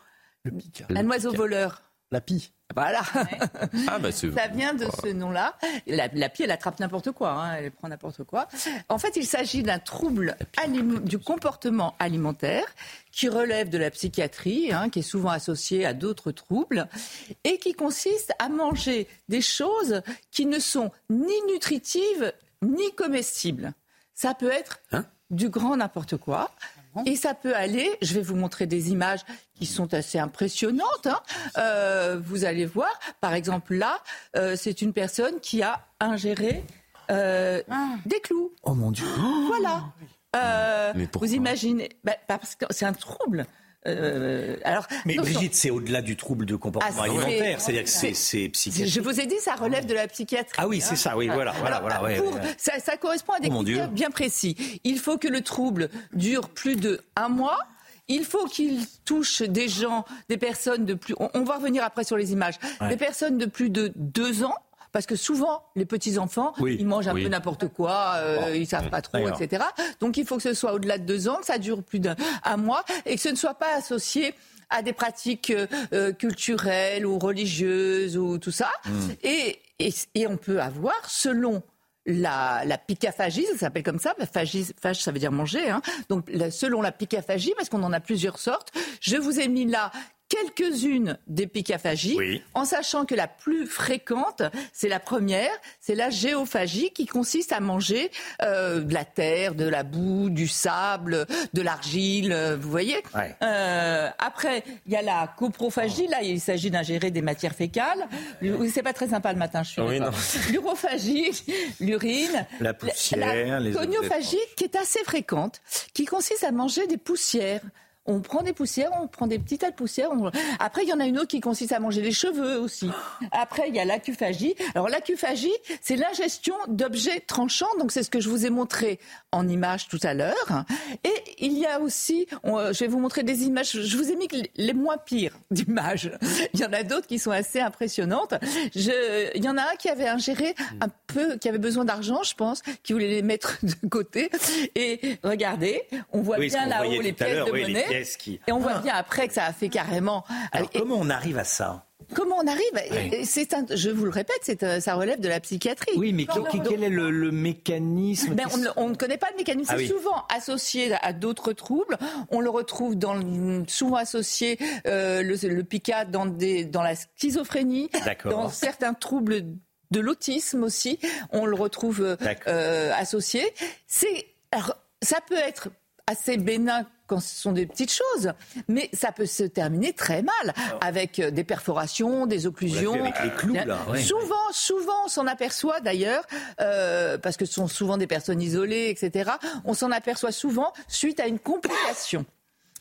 Le pica. Un oiseau voleur. La pie. Voilà. Ah, bah, ça vient de ce nom-là. La, la, pie, elle attrape n'importe quoi. Hein. Elle prend n'importe quoi. En fait, il s'agit d'un trouble du comportement alimentaire qui relève de la psychiatrie, hein, qui est souvent associé à d'autres troubles, et qui consiste à manger des choses qui ne sont ni nutritives ni comestibles. Ça peut être hein? du grand n'importe quoi. Et ça peut aller, je vais vous montrer des images qui sont assez impressionnantes. Hein. Euh, vous allez voir, par exemple là, euh, c'est une personne qui a ingéré euh, ah. des clous. Oh mon Dieu. Voilà. Euh, vous imaginez, bah, parce que c'est un trouble. Euh, alors, mais Brigitte, c'est au-delà du trouble de comportement ah, alimentaire, c'est-à-dire que c'est psychiatrique. Je vous ai dit, ça relève de la psychiatrie. Ah oui, c'est ça, oui, voilà, voilà, voilà. Ça, ça, correspond à des oh, critères bien précis. Il faut que le trouble dure plus de un mois. Il faut qu'il touche des gens, des personnes de plus. On, va revenir après sur les images. Des personnes de plus de deux ans parce que souvent, les petits-enfants, ils mangent un peu n'importe quoi, euh, ils savent pas trop, etc. Donc il faut que ce soit au-delà de deux ans, que ça dure plus d'un mois, et que ce ne soit pas associé à des pratiques euh, euh, culturelles ou religieuses ou tout ça. Hmm. Et, et, on peut avoir, selon la, la picaphagie, ça s'appelle comme ça, phagie, phage, ça veut dire manger, hein. donc selon la picaphagie, parce qu'on en a plusieurs sortes, je vous ai mis là quelques-unes des picaphagies, en sachant que la plus fréquente, c'est la première, c'est la géophagie qui consiste à manger euh, de la terre, de la boue, du sable, de l'argile, euh, vous voyez. Euh, après, il y a la coprophagie, là il s'agit d'ingérer des matières fécales. C'est pas très sympa le matin, je suis oui, L'urophagie, l'urine. La poussière, la conophagie qui est assez fréquente, qui consiste à manger des poussières on prend des poussières, on prend des petits tas de poussières. Après, il y en a une autre qui consiste à manger les cheveux aussi. Après, il y a l'acuphagie. Alors, l'acuphagie, c'est l'ingestion d'objets tranchants. Donc, c'est ce que je vous ai montré en image tout à l'heure. Et il y a aussi, je vais vous montrer des images. Je vous ai mis les moins pires d'images. Il y en a d'autres qui sont assez impressionnantes. Je, il y en a un qui avait ingéré un peu, qui avait besoin d'argent, je pense, qui voulait les mettre de côté. Et regardez, on voit bien là-haut les pièces de monnaie. Et on voit bien après que ça a fait carrément. Alors, comment on arrive à ça? Comment on arrive? C'est un, je vous le répète, euh, ça relève de la psychiatrie. Oui, mais quel est le, mécanisme? Ben, on, ne connaît pas le mécanisme. Ah c'est souvent associé à d'autres troubles. On le retrouve dans, souvent associé euh, le, le pica dans, des, dans la schizophrénie, dans certains troubles de l'autisme aussi. On le retrouve euh, associé. C'est ça peut être assez bénin quand ce sont des petites choses, mais ça peut se terminer très mal avec euh, des perforations, des occlusions. Avec les clous, là. Souvent, souvent, on s'en aperçoit d'ailleurs, euh, parce que ce sont souvent des personnes isolées, etc. On s'en aperçoit souvent suite à une complication.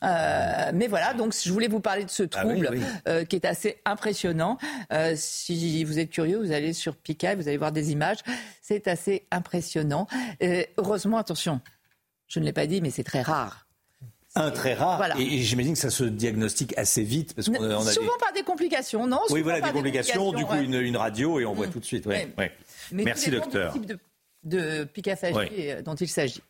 Euh, mais voilà, donc je voulais vous parler de ce ah trouble qui est assez impressionnant. si vous êtes curieux, vous allez sur Pika, vous allez voir des images. C'est assez impressionnant. heureusement, attention, je ne l'ai pas dit, mais c'est très rare. Un très rare. Et, j'imagine que ça se diagnostique assez vite. Parce qu'on a souvent par des complications, non? Oui, voilà, des complications, du coup, une, radio et on voit mm. tout de suite. Ouais, Merci, docteur. type de, euh, dont il s'agit.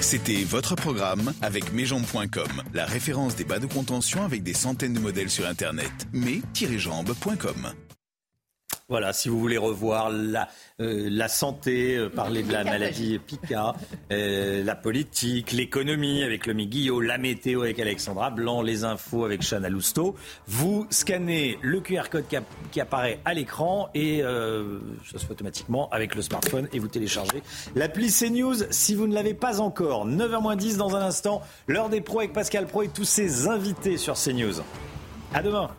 C'était votre programme avec mesjambes.com, la référence des bas de contention avec des centaines de modèles sur Internet. mais-jambes.com. Voilà, si vous voulez revoir la, euh, la santé, euh, parler de la maladie Pica, euh, la politique, l'économie avec le Guillot, la météo avec Alexandra Blanc, les infos avec Chana Lousteau, vous scannez le QR code qui, apparaît à l'écran et ça se fait automatiquement avec le smartphone et vous téléchargez l'appli CNews si vous ne l'avez pas encore. 9h10 dans un instant, l'heure des pros avec Pascal Pro et tous ses invités sur CNews. À demain.